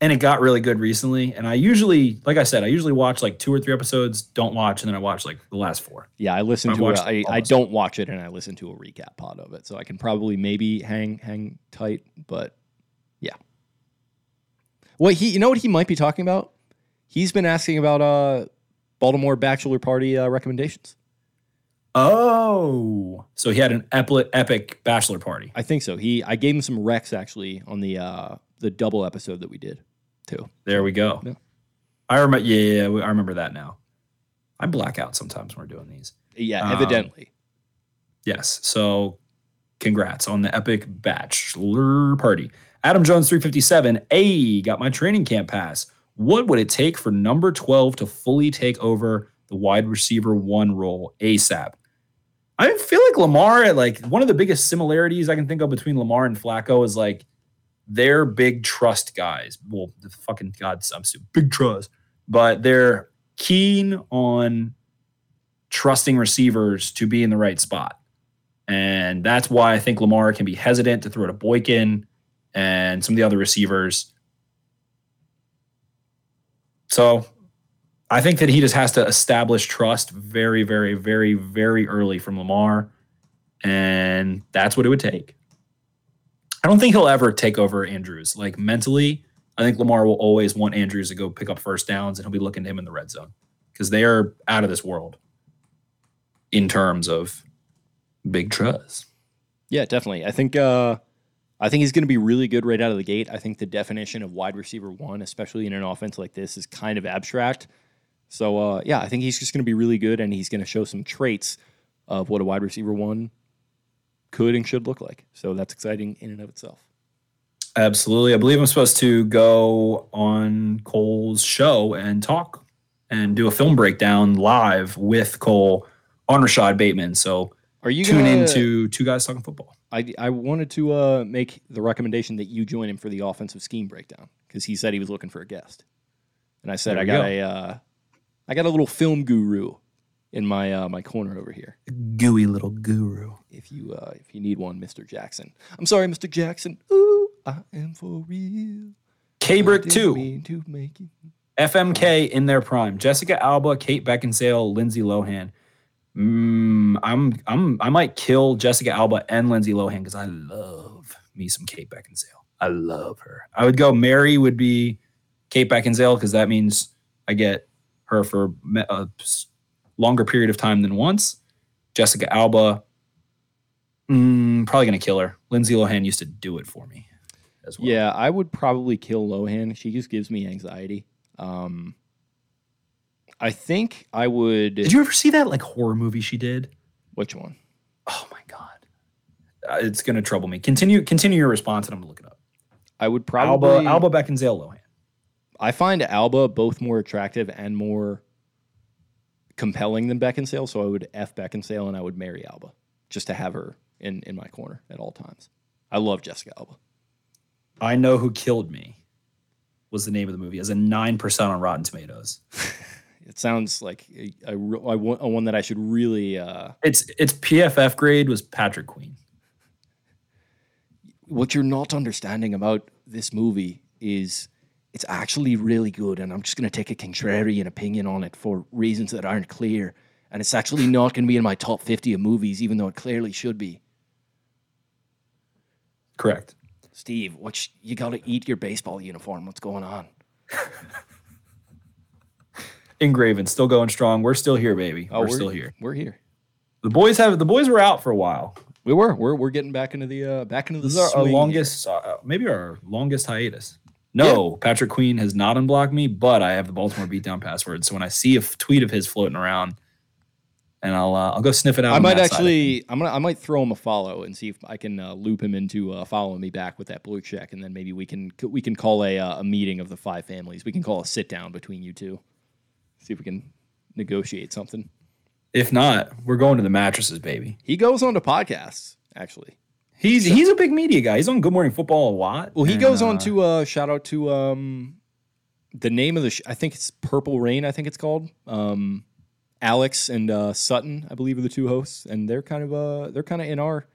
and it got really good recently. And I usually, like I said, I usually watch like two or three episodes, don't watch, and then I watch like the last four. Yeah, I listen to it. I, I don't watch it and I listen to a recap pod of it. So I can probably maybe hang hang tight, but yeah. what he you know what he might be talking about? He's been asking about uh Baltimore bachelor party uh, recommendations. Oh, so he had an epic, epic bachelor party. I think so. He I gave him some recs actually on the uh the double episode that we did too. There we go. Yeah. I remember. Yeah, yeah, I remember that now. I black out sometimes when we're doing these. Yeah, Um, evidently. Yes. So congrats on the epic bachelor party. Adam Jones 357. A got my training camp pass. What would it take for number 12 to fully take over the wide receiver one role ASAP? I feel like Lamar, like one of the biggest similarities I can think of between Lamar and Flacco is like they're big trust guys. Well, the fucking gods, I'm so big trust, but they're keen on trusting receivers to be in the right spot. And that's why I think Lamar can be hesitant to throw to Boykin and some of the other receivers. So I think that he just has to establish trust very, very, very, very early from Lamar. And that's what it would take. I don't think he'll ever take over Andrews. Like mentally, I think Lamar will always want Andrews to go pick up first downs and he'll be looking to him in the red zone because they are out of this world in terms of big trust. Yeah, definitely. I think uh, I think he's going to be really good right out of the gate. I think the definition of wide receiver one, especially in an offense like this, is kind of abstract. So uh, yeah, I think he's just going to be really good, and he's going to show some traits of what a wide receiver one could and should look like. So that's exciting in and of itself. Absolutely. I believe I'm supposed to go on Cole's show and talk and do a film breakdown live with Cole on Rashod Bateman. So Are you tune gonna, into two guys talking football. I, I wanted to uh, make the recommendation that you join him for the offensive scheme breakdown because he said he was looking for a guest, and I said I got go. a uh, I got a little film guru in my uh, my corner over here. Gooey little guru. If you uh, if you need one, Mister Jackson. I'm sorry, Mister Jackson. Ooh, I am for real. K Brick 2. mean to make it. FMK in their prime. Jessica Alba, Kate Beckinsale, Lindsay Lohan. Mm, I'm I'm I might kill Jessica Alba and Lindsay Lohan because I love me some Kate Beckinsale. I love her. I would go Mary would be Kate Beckinsale because that means I get her for a longer period of time than once. Jessica Alba, mm, probably gonna kill her. Lindsay Lohan used to do it for me as well. Yeah, I would probably kill Lohan. She just gives me anxiety. Um, I think I would. Did you ever see that like horror movie she did? Which one? Oh my god, Uh, it's gonna trouble me. Continue, continue your response, and I'm gonna look it up. I would probably Alba, Alba Beckinsale Lohan. I find Alba both more attractive and more compelling than Beckinsale, so I would F Beckinsale and I would marry Alba just to have her in, in my corner at all times. I love Jessica Alba. I know who killed me. Was the name of the movie? As a nine percent on Rotten Tomatoes. It sounds like a, a, one a one that I should really. Uh, Its its PFF grade was Patrick Queen. what you're not understanding about this movie is it's actually really good, and I'm just going to take a contrarian opinion on it for reasons that aren't clear. And it's actually not going to be in my top 50 of movies, even though it clearly should be. Correct. Steve, what you got to eat your baseball uniform. What's going on? Engraving, still going strong. We're still here, baby. Oh, we're, still here. We're here. The boys have the boys were out for a while. We were. We're, we're getting back into the uh, back into the This is our, our longest, uh, maybe our longest hiatus. No, Patrick Queen has not unblocked me, but I have the Baltimore beatdown password. So when I see a f- tweet of his floating around, and I'll uh, I'll go sniff it out. I might actually. I'm gonna. I might throw him a follow and see if I can uh, loop him into uh, following me back with that blue check, and then maybe we can we can call a uh, a meeting of the five families. We can call a sit down between you two. See if we can negotiate something. If not, we're going to the mattresses, baby. He goes on to podcasts actually. He's he's a big media guy. He's on Good Morning Football a lot. Well, he and, goes on uh, to uh, shout out to um, the name of the. Sh- I think it's Purple Rain. I think it's called. Um, Alex and uh, Sutton, I believe, are the two hosts, and they're kind of uh, they're kind of in our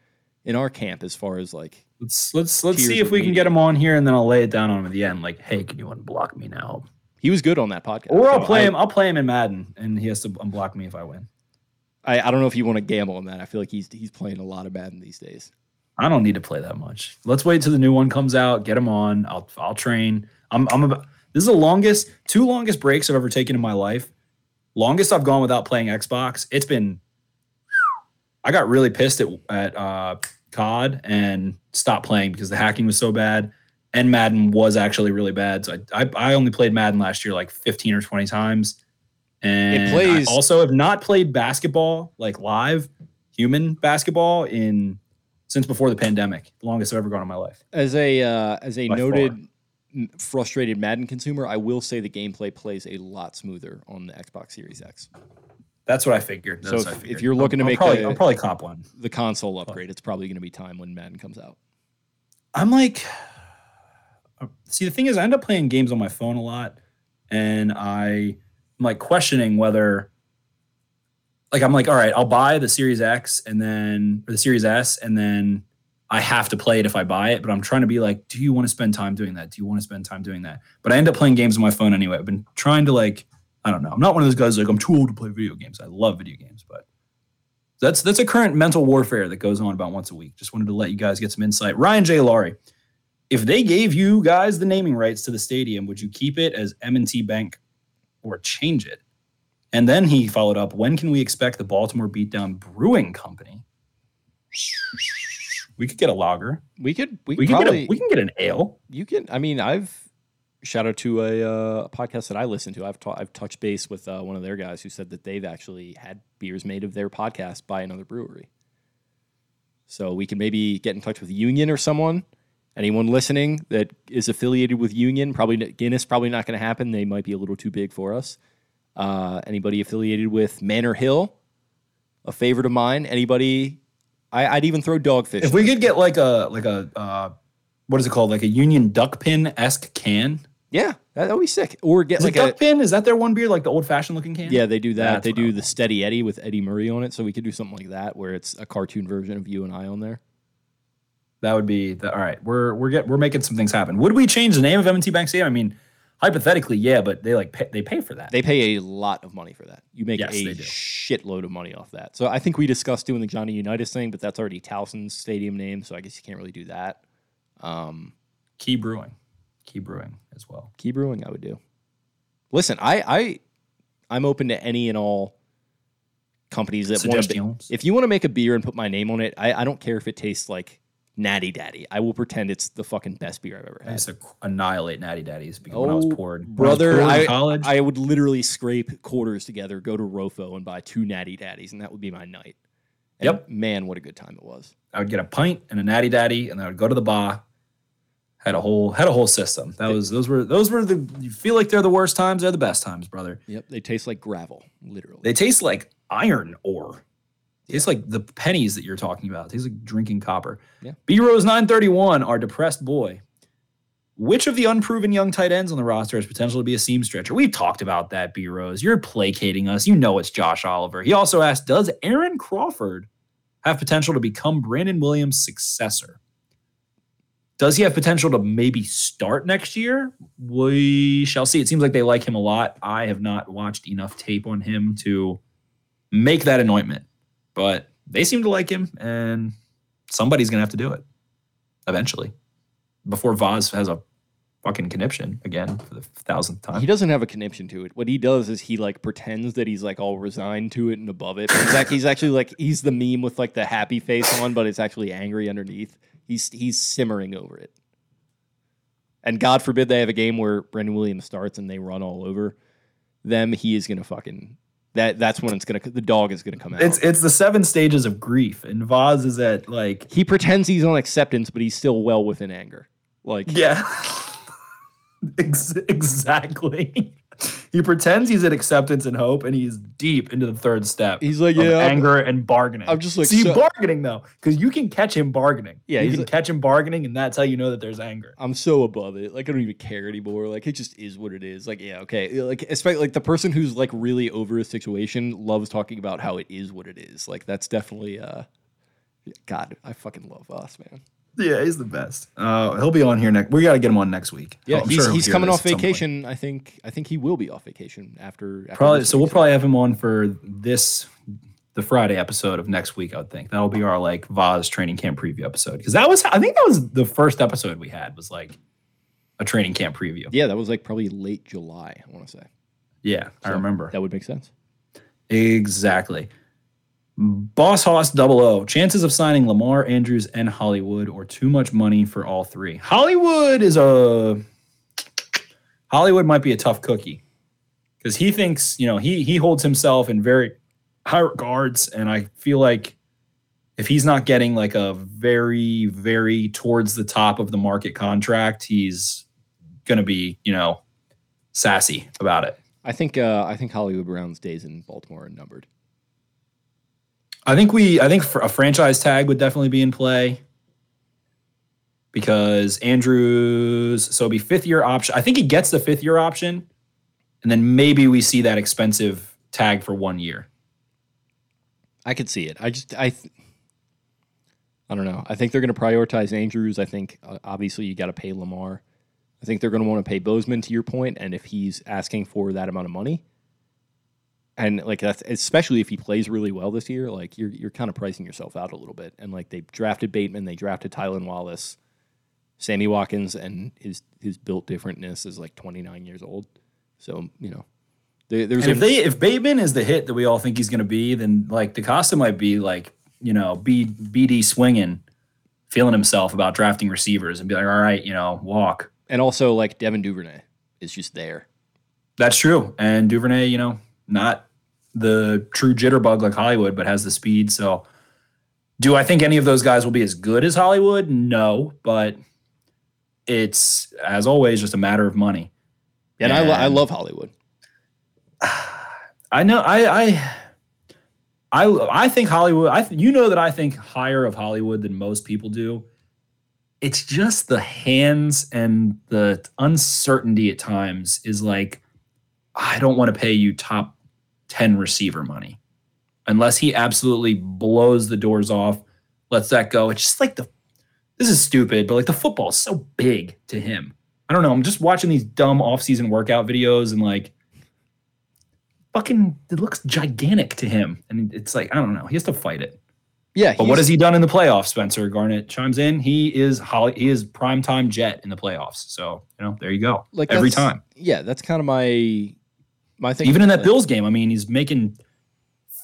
in our camp as far as like Let's let's let's see if we can get him on here, and then I'll lay it down on him at the end. Like, hey, can you unblock me now? he was good on that podcast. Or I'll So play I- him. I'll play him in Madden, and he has to unblock me if I win. I, I don't know if you want to gamble on that. I feel like he's he's playing a lot of Madden these days. I don't need to play that much. Let's wait till the new one comes out. Get him on. I'll I'll train. I'm I'm about. This is the longest, two longest breaks I've ever taken in my life. Longest I've gone without playing Xbox. It's been. I got really pissed at at uh, COD and stopped playing because the hacking was so bad, and Madden was actually really bad. So I I, I only played Madden last year like 15 or 20 times, and plays- I also have not played basketball like live human basketball in since before the pandemic. The longest I've ever gone in my life. As a uh, as a By noted m- frustrated Madden consumer, I will say the gameplay plays a lot smoother on the Xbox Series X. That's what I figured. So That's I if- if you're looking to I'll, make I'll probably, a- I'll probably cop one. The console upgrade, it's probably going to be time when Madden comes out. I'm like, uh, see, the thing is, I end up playing games on my phone a lot, and I, am like questioning whether like I'm like, all right, I'll buy the Series X and then or the Series S, and then I have to play it if I buy it. But I'm trying to be like, do you want to spend time doing that? Do you want to spend time doing that? But I end up playing games on my phone anyway. I've been trying to like, I don't know. I'm not one of those guys like I'm too old to play video games. I love video games, but that's that's a current mental warfare that goes on about once a week. Just wanted to let you guys get some insight. Ryan J. Laurie, if they gave you guys the naming rights to the stadium, would you keep it as M&T Bank or change it? And then he followed up, when can we expect the Baltimore Beatdown Brewing Company? We could get a lager. We could we, We could probably get a we can get an ale. you can I mean I've shout out to a, uh, podcast that I listen to. I've ta- I've touched base with uh, one of their guys who said that they've actually had beers made of their podcast by another brewery. So we can maybe get in touch with Union or someone. Anyone listening that is affiliated with Union, probably Guinness, probably not going to happen. They might be a little too big for us. Uh, anybody affiliated with Manor Hill, a favorite of mine. Anybody? I, I'd even throw Dogfish. If we could get like a like a uh, what is it called? Like a Union duck pin esque can. yeah, that would be sick. Or get Is like a duck pin? Is that their one beer? Like the old fashioned looking can? Yeah, they do that. That's they do the. Steady Eddie with Eddie Murray on it. So we could do something like that where it's a cartoon version of you and I on there. That would be the, all right. We're we're get we're making some things happen. Would we change the name of M&T Bank Stadium? I mean, hypothetically, yeah, but they like pay, they pay for that. They pay a lot of money for that. You make Yes, a shitload of money off that. So I think we discussed doing the Johnny Unitas thing, but that's already Towson's stadium name. So I guess you can't really do that. Um, Key Brewing, Key Brewing as well. key brewing, I would do. Listen, I, I, I'm open to any and all companies that want to. If you want to make a beer and put my name on it, I, I don't care if it tastes like Natty Daddy. I will pretend it's the fucking best beer I've ever had. I used to annihilate Natty Daddies because when I was Oh, poured, when I was brother, I, college. I would literally scrape quarters together, go to Rofo, and buy two Natty Daddies, and that would be my night. And Yep. man, what a good time it was. I would get a pint and a natty daddy, and I would go to the bar. Had a whole had a whole system. That was those were those were the you feel like they're the worst times, they're the best times, brother. Yep, they taste like gravel, literally. They taste like iron ore. It's like the pennies that you're talking about. He's like drinking copper. Yeah. B Rose 931, our depressed boy. Which of the unproven young tight ends on the roster has potential to be a seam stretcher? We've talked about that, B Rose. You're placating us. You know it's Josh Oliver. He also asked, Does Aaron Crawford have potential to become Brandon Williams' successor? Does he have potential to maybe start next year? We shall see. It seems like they like him a lot. I have not watched enough tape on him to make that anointment, but they seem to like him, and somebody's going to have to do it eventually before Vaz has a fucking conniption again for the thousandth time. he doesn't have a conniption to it. What he does is he like pretends that he's like all resigned to it and above it. He's, act- he's actually like he's the meme with like the happy face on, but it's actually angry underneath. He's he's simmering over it. And God forbid they have a game where Brandon Williams starts and they run all over them. He is gonna fucking that. That's when it's gonna the dog is gonna come out. It's it's the seven stages of grief, and Vaz is at like he pretends he's on acceptance, but he's still well within anger. Like yeah, exactly. He pretends he's at acceptance and hope, and he's deep into the third step. He's like, "Yeah, I'm- anger and bargaining. I'm just like, see so- bargaining though, because you can catch him bargaining. Yeah, you can like- catch him bargaining, and that's how you know that there's anger. I'm so above it. Like I don't even care anymore. Like it just is what it is. Like yeah, okay. Like especially like the person who's like really over a situation loves talking about how it is what it is. Like that's definitely uh God, I fucking love us, man. Yeah, he's the best. Uh, he'll be on here next. We got to get him on next week. Yeah, I'm he's, sure he's coming off at some point. vacation. I think I think he will be off vacation after, after Probably. So we'll probably have him on for this, the Friday episode of next week. I would think that'll be our like Vaz training camp preview episode because that was I think that was the first episode we had was like a training camp preview. Yeah, that was like probably late July, I want to say. Yeah, I remember That would make sense. exactly. Boss Hoss Double O. Chances of signing Lamar Andrews and Hollywood, or too much money for all three. Hollywood is a Hollywood might be a tough cookie because he thinks you know he he holds himself in very high regards, and I feel like if he's not getting like a very very towards the top of the market contract, he's gonna be you know sassy about it. I think uh I think Hollywood Brown's days in Baltimore are numbered. I think we, I think a franchise tag would definitely be in play because Andrews, so it'd be fifth year option. I think he gets the fifth year option, and then maybe we see that expensive tag for one year. I could see it. I just I I don't know. I think they're going to prioritize Andrews. I think uh, obviously you got to pay Lamar. I think they're going to want to pay Bozeman to your point, and if he's asking for that amount of money, and like that's especially if he plays really well this year, like you're you're kind of pricing yourself out a little bit. And like they drafted Bateman, they drafted Tylan Wallace, Sammy Watkins, and his his built differentness is like 29 years old. So you know, there, there's And if they if Bateman is the hit that we all think he's going to be, then like DeCosta might be like you know B, BD swinging, feeling himself about drafting receivers and be like, all right, you know, walk. and also like Devin Duvernay is just there. That's true. And Duvernay, you know, not the true jitterbug like Hollywood, but has the speed. So, do I think any of those guys will be as good as Hollywood? No, but it's as always just a matter of money. And I, lo- I love Hollywood. I know. I I I I think Hollywood. I th- you know that I think higher of Hollywood than most people do. It's just the hands and the uncertainty at times is like I don't want to pay you top ten receiver money unless he absolutely blows the doors off, lets that go. It's just like the this is stupid, but like the football is so big to him. I don't know. I'm just watching these dumb offseason workout videos and like fucking it looks gigantic to him. And it's like, I don't know. He has to fight it. Yeah, But what has he done in the playoffs? Spencer Garnett chimes in. He is Holly, he is prime time jet in the playoffs. So, you know, there you go. like Every time. Yeah, that's kind of my my thing. Even in that Like, Bills game, I mean, he's making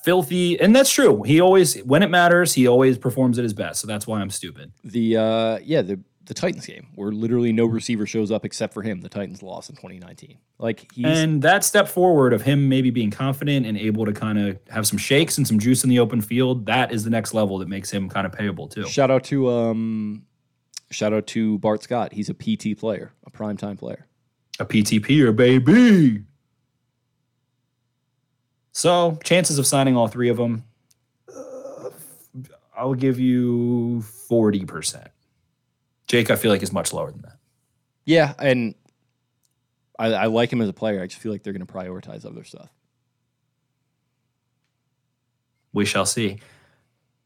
filthy and that's true. He always when it matters, he always performs at his best. So that's why I'm stupid. the uh yeah the the Titans game where literally no receiver shows up except for him. The Titans lost in 2019. Like he's And that step forward of him maybe being confident and able to kind of have some shakes and some juice in the open field, that is the next level that makes him kind of payable too. shout out to um shout out to Bart Scott. He's a PT player, a primetime player. A PTP or baby. So chances of signing all three of them, uh, I'll give you forty percent. Jake, I feel like is much lower than that. Yeah, and I, I like him as a player. I just feel like they're going to prioritize other stuff. We shall see.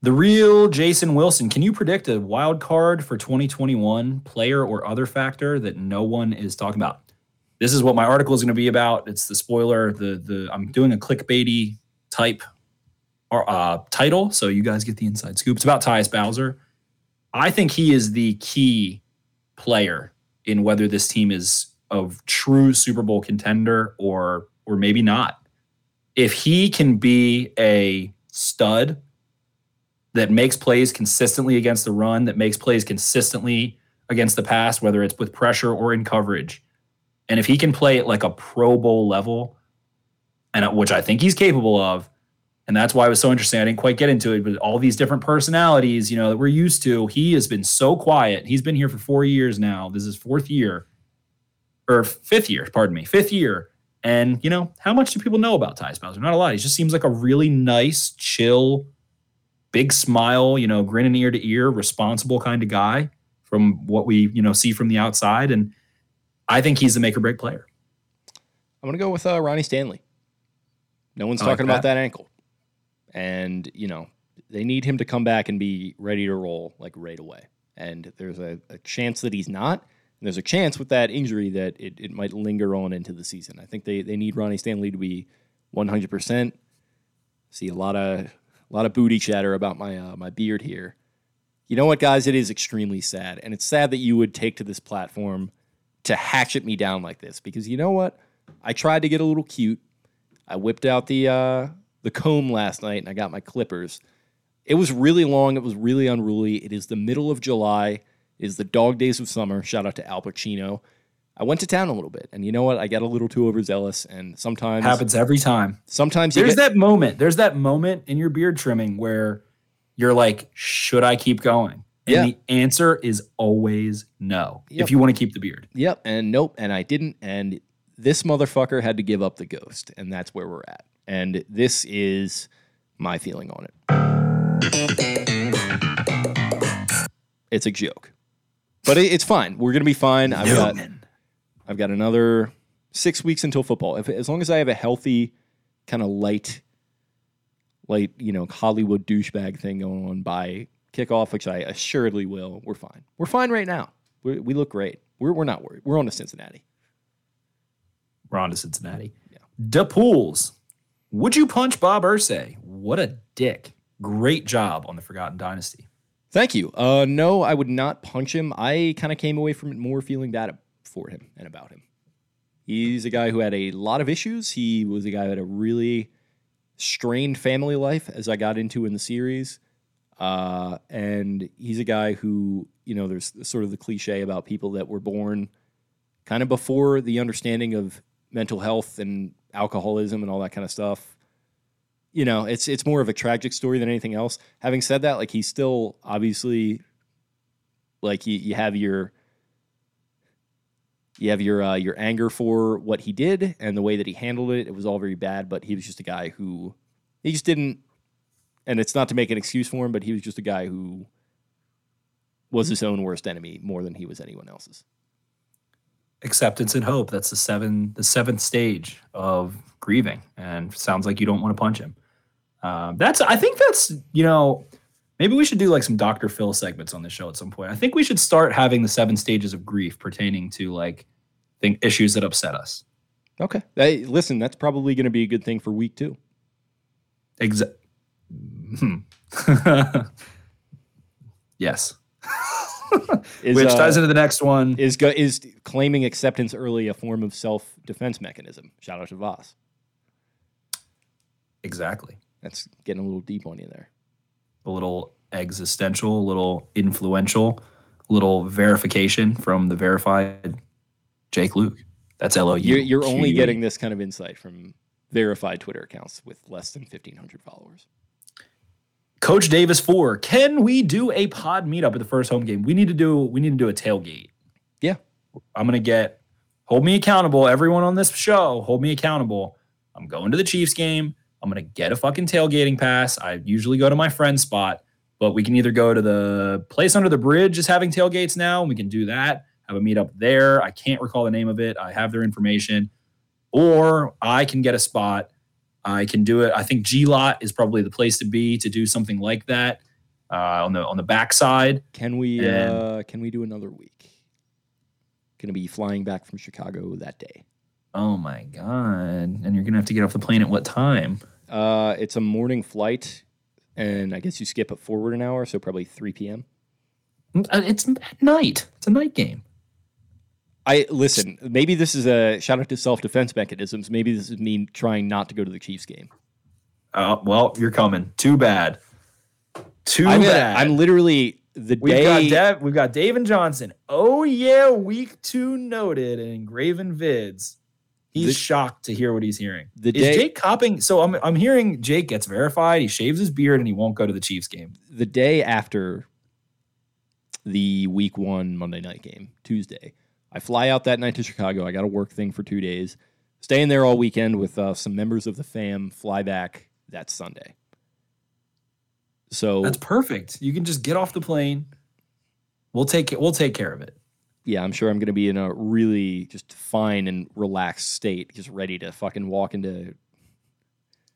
The real Jason Wilson. Can you predict a wild card for 2021 player or other factor that no one is talking about? This is what my article is going to be about. It's the spoiler. The the I'm doing a clickbaity type or uh, title, so you guys get the inside scoop. It's about Tyus Bowser. I think he is the key player in whether this team is a true Super Bowl contender or or maybe not. If he can be a stud that makes plays consistently against the run, that makes plays consistently against the pass, whether it's with pressure or in coverage. And if he can play at like a Pro Bowl level, and uh, which I think he's capable of, and that's why it was so interesting. I didn't quite get into it, but all these different personalities, you know, that we're used to. He has been so quiet. He's been here for four years now. This is fourth year, or fifth year, pardon me, fifth year. And you know, how much do people know about Tyus Bowser? Not a lot. He just seems like a really nice, chill, big smile, you know, grinning ear to ear, responsible kind of guy from what we, you know, see from the outside. And I think he's the make or break player. I'm going to go with uh, Ronnie Stanley. No one's I like talking about that. that ankle. And, you know, they need him to come back and be ready to roll like right away. And there's a, a chance that he's not. And there's a chance with that injury that it, it might linger on into the season. I think they, they need Ronnie Stanley to be 100%. See a lot of a lot of booty chatter about my uh, my beard here. You know what, guys? It is extremely sad, and it's sad that you would take to this platform to hatchet me down like this because you know what? I tried to get a little cute. I whipped out the uh, the comb last night and I got my clippers. It was really long. It was really unruly. It is the middle of July. It is the dog days of summer. Shout out to Al Pacino. I went to town a little bit, and you know what? I got a little too overzealous, and sometimes Happens every time. Sometimes you There's get, that moment. There's that moment in your beard trimming where you're like, should I keep going? And Yeah. the answer is always no. Yep. If you want to keep the beard. Yep, and nope, and I didn't. And this motherfucker had to give up the ghost, and that's where we're at. And this is my feeling on it. It's a joke, but it, it's fine. We're gonna be fine. I've got, I've got another six weeks until football. If as long as I have a healthy, kind of light, light, you know Hollywood douchebag thing going on by kickoff, which I assuredly will. We're fine. We're fine right now. we we look great. We're we're not worried. We're on to Cincinnati. We're on to Cincinnati. Yeah. Da Pools. Would you punch Bob Irsay? What a dick. Great job on the Forgotten Dynasty. Thank you. Uh, no, I would not punch him. I kind of came away from it more feeling bad for him and about him. He's a guy who had a lot of issues. He was a guy who had a really strained family life, as I got into in the series. Uh, and he's a guy who, you know, there's sort of the cliche about people that were born kind of before the understanding of mental health and alcoholism and all that kind of stuff. You know, it's it's more of a tragic story than anything else. Having said that, like he's still obviously like you, you have your you have your uh, your anger for what he did and the way that he handled it. It was all very bad, but he was just a guy who he just didn't. And it's not to make an excuse for him, but he was just a guy who was his own worst enemy more than he was anyone else's acceptance and hope. That's the seven, the seventh stage of grieving, and sounds like you don't want to punch him. Um, that's, I think that's, you know, maybe we should do like some Dr. Phil segments on the show at some point. I think we should start having the seven stages of grief pertaining to like think issues that upset us. Okay, hey, listen, that's probably going to be a good thing for week two. Exactly. Hmm. yes. is, which ties uh, into the next one. Is go, is claiming acceptance early a form of self defense mechanism? Shout out to Vaz. Exactly. That's getting a little deep on you there. A little existential, a little influential, a little verification from the verified Jake Louque. That's L O U. You're, you're only getting this kind of insight from verified Twitter accounts with less than 1,500 followers. Coach Davis four. Can we do a pod meetup at the first home game? We need to do we need to do a tailgate. Yeah. I'm gonna get hold me accountable. Everyone on this show, hold me accountable. I'm going to the Chiefs game. I'm gonna get a fucking tailgating pass. I usually go to my friend's spot, but we can either go to the place under the bridge is having tailgates now, and we can do that. Have a meetup there. I can't recall the name of it. I have their information. Or I can get a spot I can do it. I think G Lot is probably the place to be to do something like that uh, on the on the backside. Can we and, uh, can we do another week? Going to be flying back from Chicago that day. Oh my god! And you're gonna have to get off the plane at what time? Uh, it's a morning flight, and I guess you skip it forward an hour, so probably 3 p.m. Uh, it's night. It's a night game. I listen. Maybe this is a shout out to self defense mechanisms. Maybe this is me trying not to go to the Chiefs game. Uh, well, you're coming. Too bad. Too I'm bad. I'm literally the we've day. Got Dev, we've got Dave and Johnson. Oh yeah, week two noted and Graven vids. He's the, shocked to hear what he's hearing. The is day, Jake copping? So I'm I'm hearing Jake gets verified. He shaves his beard and he won't go to the Chiefs game. The day after the week one Monday night game, Tuesday. I fly out that night to Chicago. I got a work thing for two days. Staying there all weekend with uh, some members of the fam. Fly back that Sunday. So that's perfect. You can just get off the plane. We'll take it. We'll take care of it. Yeah, I'm sure I'm going to be in a really just fine and relaxed state, just ready to fucking walk into.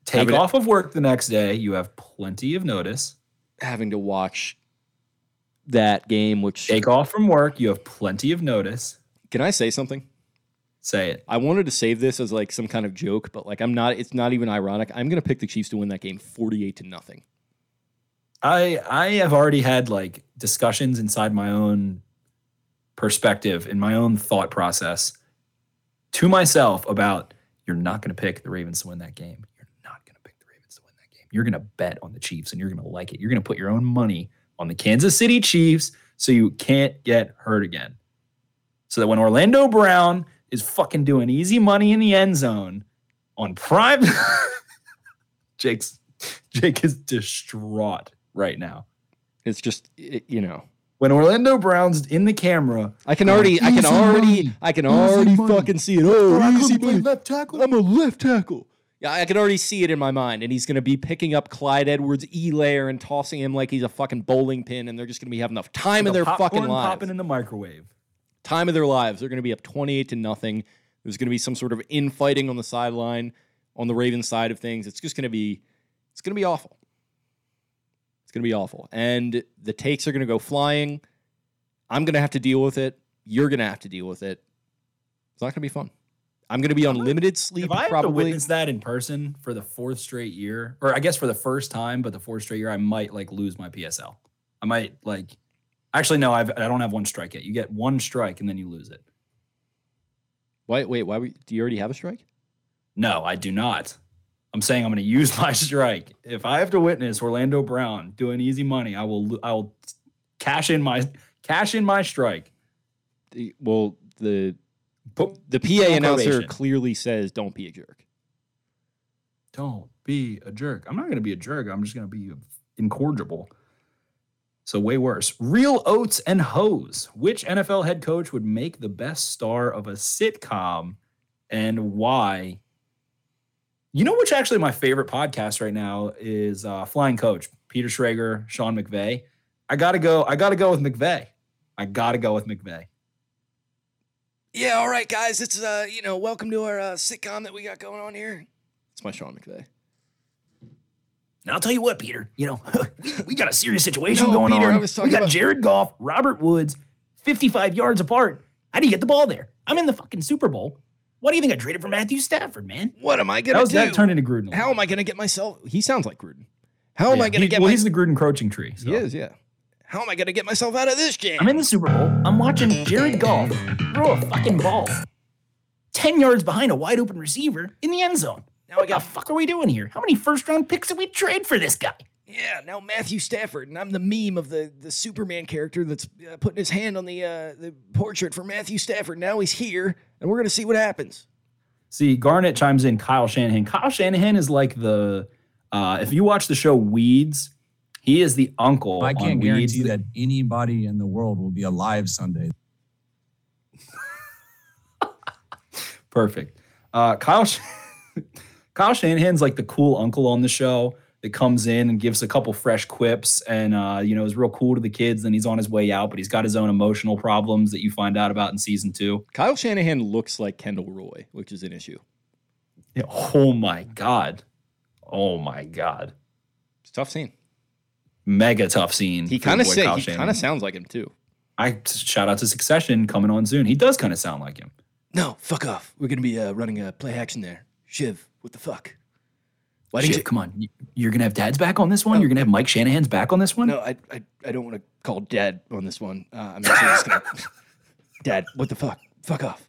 Take off of work the next day. You have plenty of notice. Having to watch that game, which take off from work. You have plenty of notice. Can I say something? Say it. I wanted to save this as like some kind of joke, but like I'm not. It's not even ironic. I'm going to pick the Chiefs to win that game, 48 to nothing. I I have already had like discussions inside my own perspective in my own thought process to myself about you're not going to pick the Ravens to win that game. You're not going to pick the Ravens to win that game. You're going to bet on the Chiefs and you're going to like it. You're going to put your own money on the Kansas City Chiefs so you can't get hurt again so that when Orlando Brown is fucking doing easy money in the end zone on prime, Jake's Jake is distraught right now. It's just it, you know when Orlando Brown's in the camera. I can already, I can already, money. I can already fucking see it. Oh, easy money. Left tackle. I'm a left tackle. Yeah, I can already see it in my mind, and he's going to be picking up Clyde Edwards Helaire and tossing him like he's a fucking bowling pin, and they're just going to be having enough time in their fucking lives. Popping in the microwave time of their lives. They're going to be up 28 to nothing. There's going to be some sort of infighting on the sideline on the Ravens side of things. It's just going to be It's going to be awful. It's going to be awful. And the takes are going to go flying. I'm going to have to deal with it. You're going to have to deal with it. It's not going to be fun. I'm going to be on limited sleep If I have to witness that in person for the fourth straight year, or I guess for the first time, but the fourth straight year, I might like lose my PSL. I might like. Actually, no, I've, I don't have one strike yet. You get one strike and then you lose it. Wait, wait, why? Do you already have a strike? No, I do not. I'm saying I'm going to use my strike. If I have to witness Orlando Brown doing easy money, I will. I will cash in my cash in my strike. The- Well, the the PA announcer clearly says, "Don't be a jerk." Don't be a jerk. I'm not going to be a jerk. I'm just going to be incorrigible. So way worse. Real oats and hose. Which NFL head coach would make the best star of a sitcom, and why? You know which actually my favorite podcast right now is uh, Flying Coach Peter Schrager, Sean McVay. I gotta go. I gotta go with McVay. I gotta go with McVay. Yeah, all right, guys. It's uh, you know, welcome to our uh, sitcom that we got going on here. It's my Sean McVay. And I'll tell you what, Peter, you know, we, we got a serious situation No, going Peter, on. I was we got about- Jared Goff, Robert Woods, 55 yards apart. How do you get the ball there? I'm in the fucking Super Bowl. What do you think I traded for Matthew Stafford, man? What am I That gonna was do? that turned into Gruden. How am I gonna get myself? He sounds like Gruden. How am Yeah, I gonna he- get? Well, my, he's the Gruden coaching tree. so. He is, yeah. How am I gonna get myself out of this jam? I'm in the Super Bowl. I'm watching Jared Goff throw a fucking ball 10 yards behind a wide open receiver in the end zone. Now, what the fuck are we doing here? How many first round picks did we trade for this guy? yeah, now Matthew Stafford, and I'm the meme of the the Superman character that's uh, putting his hand on the uh, the portrait for Matthew Stafford. Now he's here, and we're gonna see what happens. See, Garnett chimes in Kyle Shanahan. Kyle Shanahan is like the, uh, if you watch the show Weeds, he is the uncle. I can't Weeds guarantee that anybody in the world will be alive Sunday. Perfect. Uh, Kyle, Sh- Kyle Shanahan's like the cool uncle on the show that comes in and gives a couple fresh quips and, uh, you know, is real cool to the kids. Then he's on his way out, but he's got his own emotional problems that you find out about in season two. Kyle Shanahan looks like Kendall Roy, which is an issue. Yeah, Oh my God. Oh my God. It's a tough scene. Mega tough scene. He kind of boy say, Kyle he kind of sounds like him too. I shout out to Succession coming on soon. He does kind of sound like him. No, fuck off. We're gonna be uh, running a play action there. Shiv, what the fuck? Why Shit, didn't you? come on. You- You're gonna have Dad's back on this one. You're gonna have Mike Shanahan's back on this one. No, I, I, I don't want to call dad on this one. Uh, I'm actually just gonna. dad, what the fuck? Fuck off.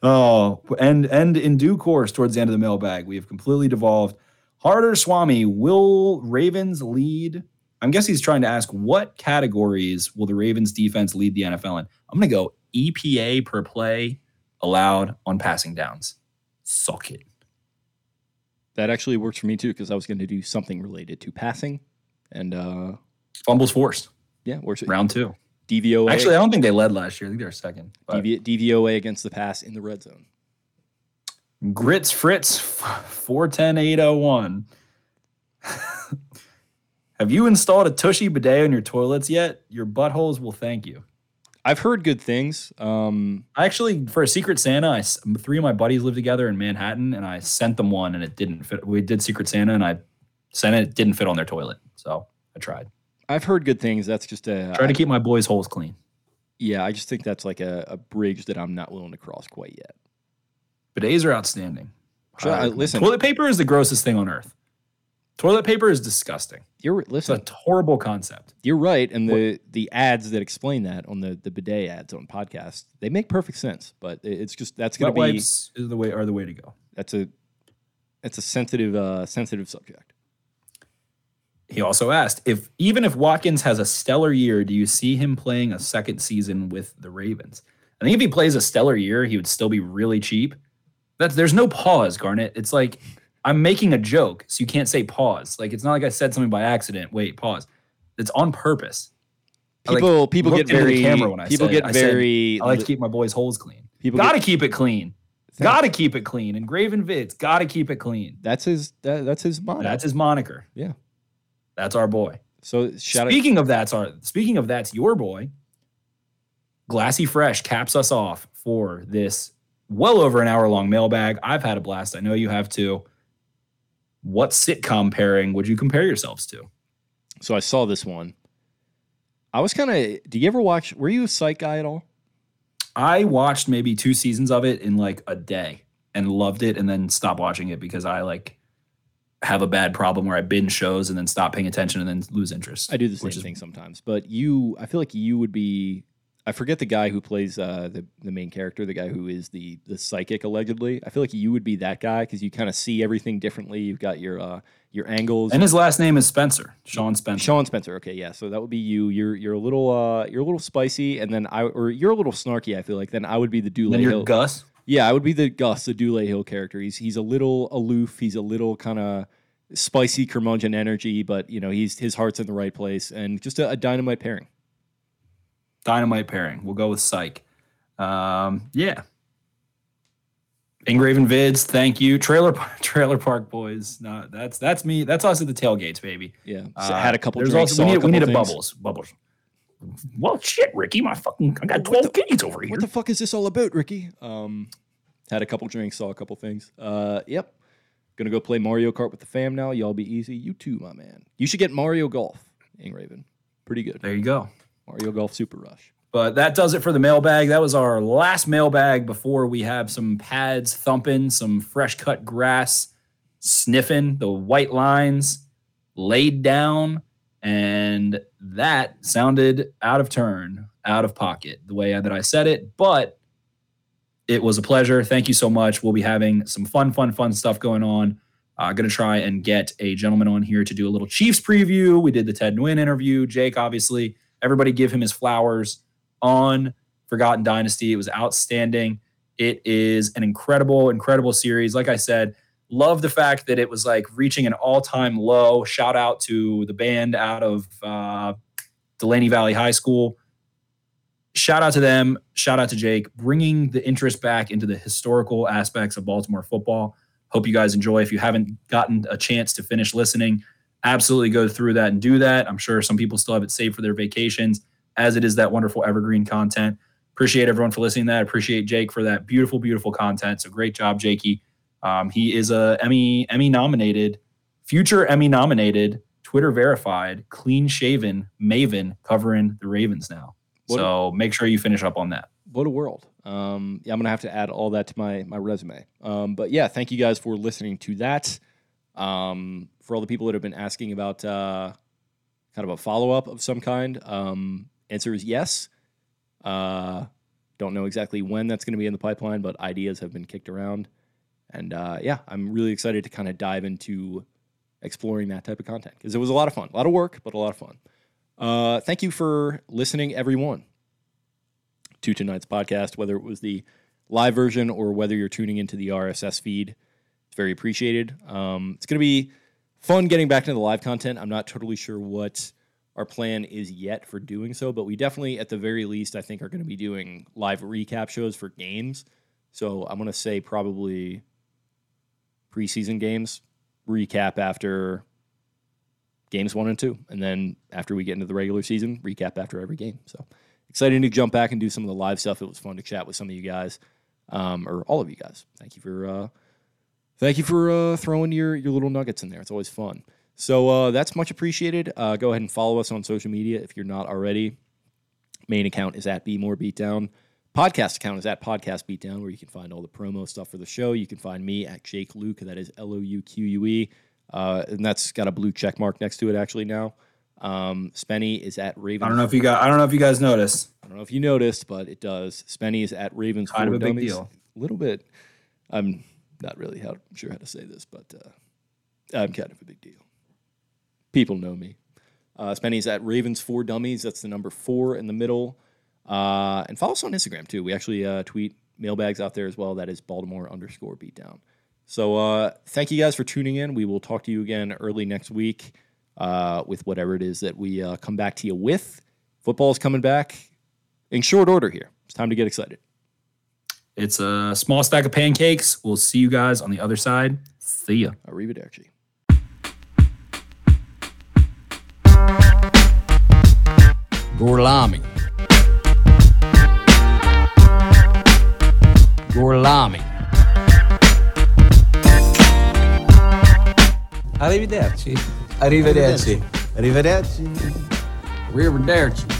Oh, and and in due course, towards the end of the mailbag, we have completely devolved. Harder Swami, will Ravens lead? I'm guess he's trying to ask what categories will the Ravens defense lead the NFL in? I'm gonna go EPA per play allowed on passing downs. Suck it. That actually works for me too because I was going to do something related to passing, and uh, Fumbles forced. yeah, works. Round two. DVOA. Actually, I don't think they led last year. I think they were second. DV, DVOA against the pass in the red zone. Grits Fritz 410 801. Have you installed a Tushy bidet on your toilets yet? Your buttholes will thank you. I've heard good things. Um, I actually, for a Secret Santa, I three of my buddies live together in Manhattan, and I sent them one, and it didn't fit. We did Secret Santa, and I sent it. It didn't fit on their toilet, so I tried. I've heard good things. That's just a Try to keep my boys' holes clean. yeah. I just think that's like a, a bridge that I'm not willing to cross quite yet. Bidets are outstanding. Sure, Uh, listen. toilet paper is the grossest thing on earth. Toilet paper is disgusting. You're listen. It's a horrible concept. You're right, and the the ads that explain that on the the bidet ads on podcasts they make perfect sense. But it's just that's going to be wipes is the way are the way to go. that's a that's a sensitive uh, sensitive subject. He also asked if even if Watkins has a stellar year, do you see him playing a second season with the Ravens? I think if he plays a stellar year, he would still be really cheap. That's there's no pause, Garnett. It's like I'm making a joke, so you can't say pause. Like it's not like I said something by accident. Wait, pause. It's on purpose. I, like, People people get very camera when I people get it. I said, very I like to keep my boys' holes clean. People gotta get- keep it clean. Gotta keep it clean. And Graven Vids, gotta keep it clean. that's his that, that's his motto. That's his moniker. yeah. That's our boy. So shout out speaking of that's our speaking of that's your boy. Glassy Fresh caps us off for this well over an hour long mailbag. I've had a blast. I know you have too. What sitcom pairing would you compare yourselves to? So I saw this one. I was kind of. Do you ever watch? Were you a Psych guy at all? I watched maybe two seasons of it in like a day and loved it, and then stopped watching it because I like have a bad problem where I binge shows and then stop paying attention and then lose interest. I do the same is- thing sometimes, but you, I feel like you would be. I forget the guy who plays uh, the the main character, the guy who is the the psychic allegedly. I feel like you would be that guy because you kind of see everything differently. You've got your uh, your angles. And his last name is Spencer, Sean Spencer. Sean Spencer. Okay, yeah. So that would be you. You're you're a little uh you're a little spicy, and then I or you're a little snarky. I feel like then I would be the Dule then you're Hill. Gus. Yeah, I would be the Gus, the Dule Hill character. He's he's a little aloof. He's a little kind of spicy curmudgeon energy, but you know he's his heart's in the right place, and just a, a dynamite pairing. Dynamite pairing. We'll go with Psych. Um, yeah. Engraven vids, thank you. Trailer Trailer Park Boys. No, that's that's me. That's us at the tailgates, baby. Yeah, so Uh, had a couple there's drinks. also- we need, we need a bubbles. Bubbles. Well, shit, Ricky, my fucking, I got twelve kids over here. What the fuck is this all about, Ricky? Um, had a couple drinks, saw a couple things. Uh, yep. Gonna go play Mario Kart with the fam now. Y'all be easy. You too, my man. You should get Mario Golf, Raven. Pretty good. there you go. Mario Golf Super Rush. But that does it for the mailbag. That was our last mailbag before we have some pads thumping, some fresh cut grass sniffing, the white lines laid down. And that sounded out of turn, out of pocket, the way that I said it. But it was a pleasure. Thank you so much. We'll be having some fun, fun, fun stuff going on. Uh, I'm going to try and get a gentleman on here to do a little Chiefs preview. We did the Ted Nguyen interview. Jake, obviously, everybody give him his flowers on Forgotten Dynasty. It was outstanding. It is an incredible, incredible series. Like I said, love the fact that it was like reaching an all time low. Shout out to the band out of uh, Dulaney Valley High School. Shout out to them. Shout out to Jake, bringing the interest back into the historical aspects of Baltimore football. Hope you guys enjoy. If you haven't gotten a chance to finish listening, absolutely go through that and do that. I'm sure some people still have it saved for their vacations, as it is that wonderful evergreen content. Appreciate everyone for listening to that. Appreciate Jake for that beautiful, beautiful content. So great job, Jakey. Um, he is a Emmy Emmy nominated, future Emmy nominated, Twitter verified, clean shaven Maven covering the Ravens now. What- so make sure you finish up on that. What a world. Um, yeah, I'm gonna have to add all that to my my resume. Um, but yeah, thank you guys for listening to that. Um, for all the people that have been asking about uh, kind of a follow up of some kind, um, answer is yes. Uh, don't know exactly when that's going to be in the pipeline, but ideas have been kicked around, and uh, yeah, I'm really excited to kind of dive into exploring that type of content because it was a lot of fun, a lot of work, but a lot of fun. Uh, thank you for listening, everyone to tonight's podcast, whether it was the live version or whether you're tuning into the RSS feed. It's very appreciated. Um, it's going to be fun getting back into the live content. I'm not totally sure what our plan is yet for doing so, but we definitely, at the very least, I think are going to be doing live recap shows for games. So I'm going to say probably preseason games, recap after games one and two. And then after we get into the regular season, recap after every game. So excited to jump back and do some of the live stuff. It was fun to chat with some of you guys, um, or all of you guys. Thank you for uh, thank you for uh, throwing your your little nuggets in there. It's always fun. So uh, that's much appreciated. Uh, go ahead and follow us on social media if you're not already. Main account is at Be More Beatdown. Podcast account is at Podcast Beatdown, where you can find all the promo stuff for the show. You can find me at Jake Louque. That is L O U Q U E, uh, and that's got a blue check mark next to it actually now. Um, Spenny is at Raven. I don't know if you got. I don't know if you guys noticed. I don't know if you noticed, but it does. Spenny is at Ravens. Kind of a big Dummies. deal. A little bit. I'm not really how, sure how to say this, but uh, I'm kind of a big deal. People know me. Uh, Spenny's at Ravens for Dummies. That's the number four in the middle. Uh, and follow us on Instagram too. We actually uh, tweet mailbags out there as well. That is Baltimore underscore beatdown. So uh, thank you guys for tuning in. We will talk to you again early next week uh, with whatever it is that we uh, come back to you with. Football is coming back in short order here. It's time to get excited. It's a small stack of pancakes. We'll see you guys on the other side. See ya. Arrivederci. Gorlami. Gorlami. Arrivederci. Arrivederci. Arrivederci. Arrivederci.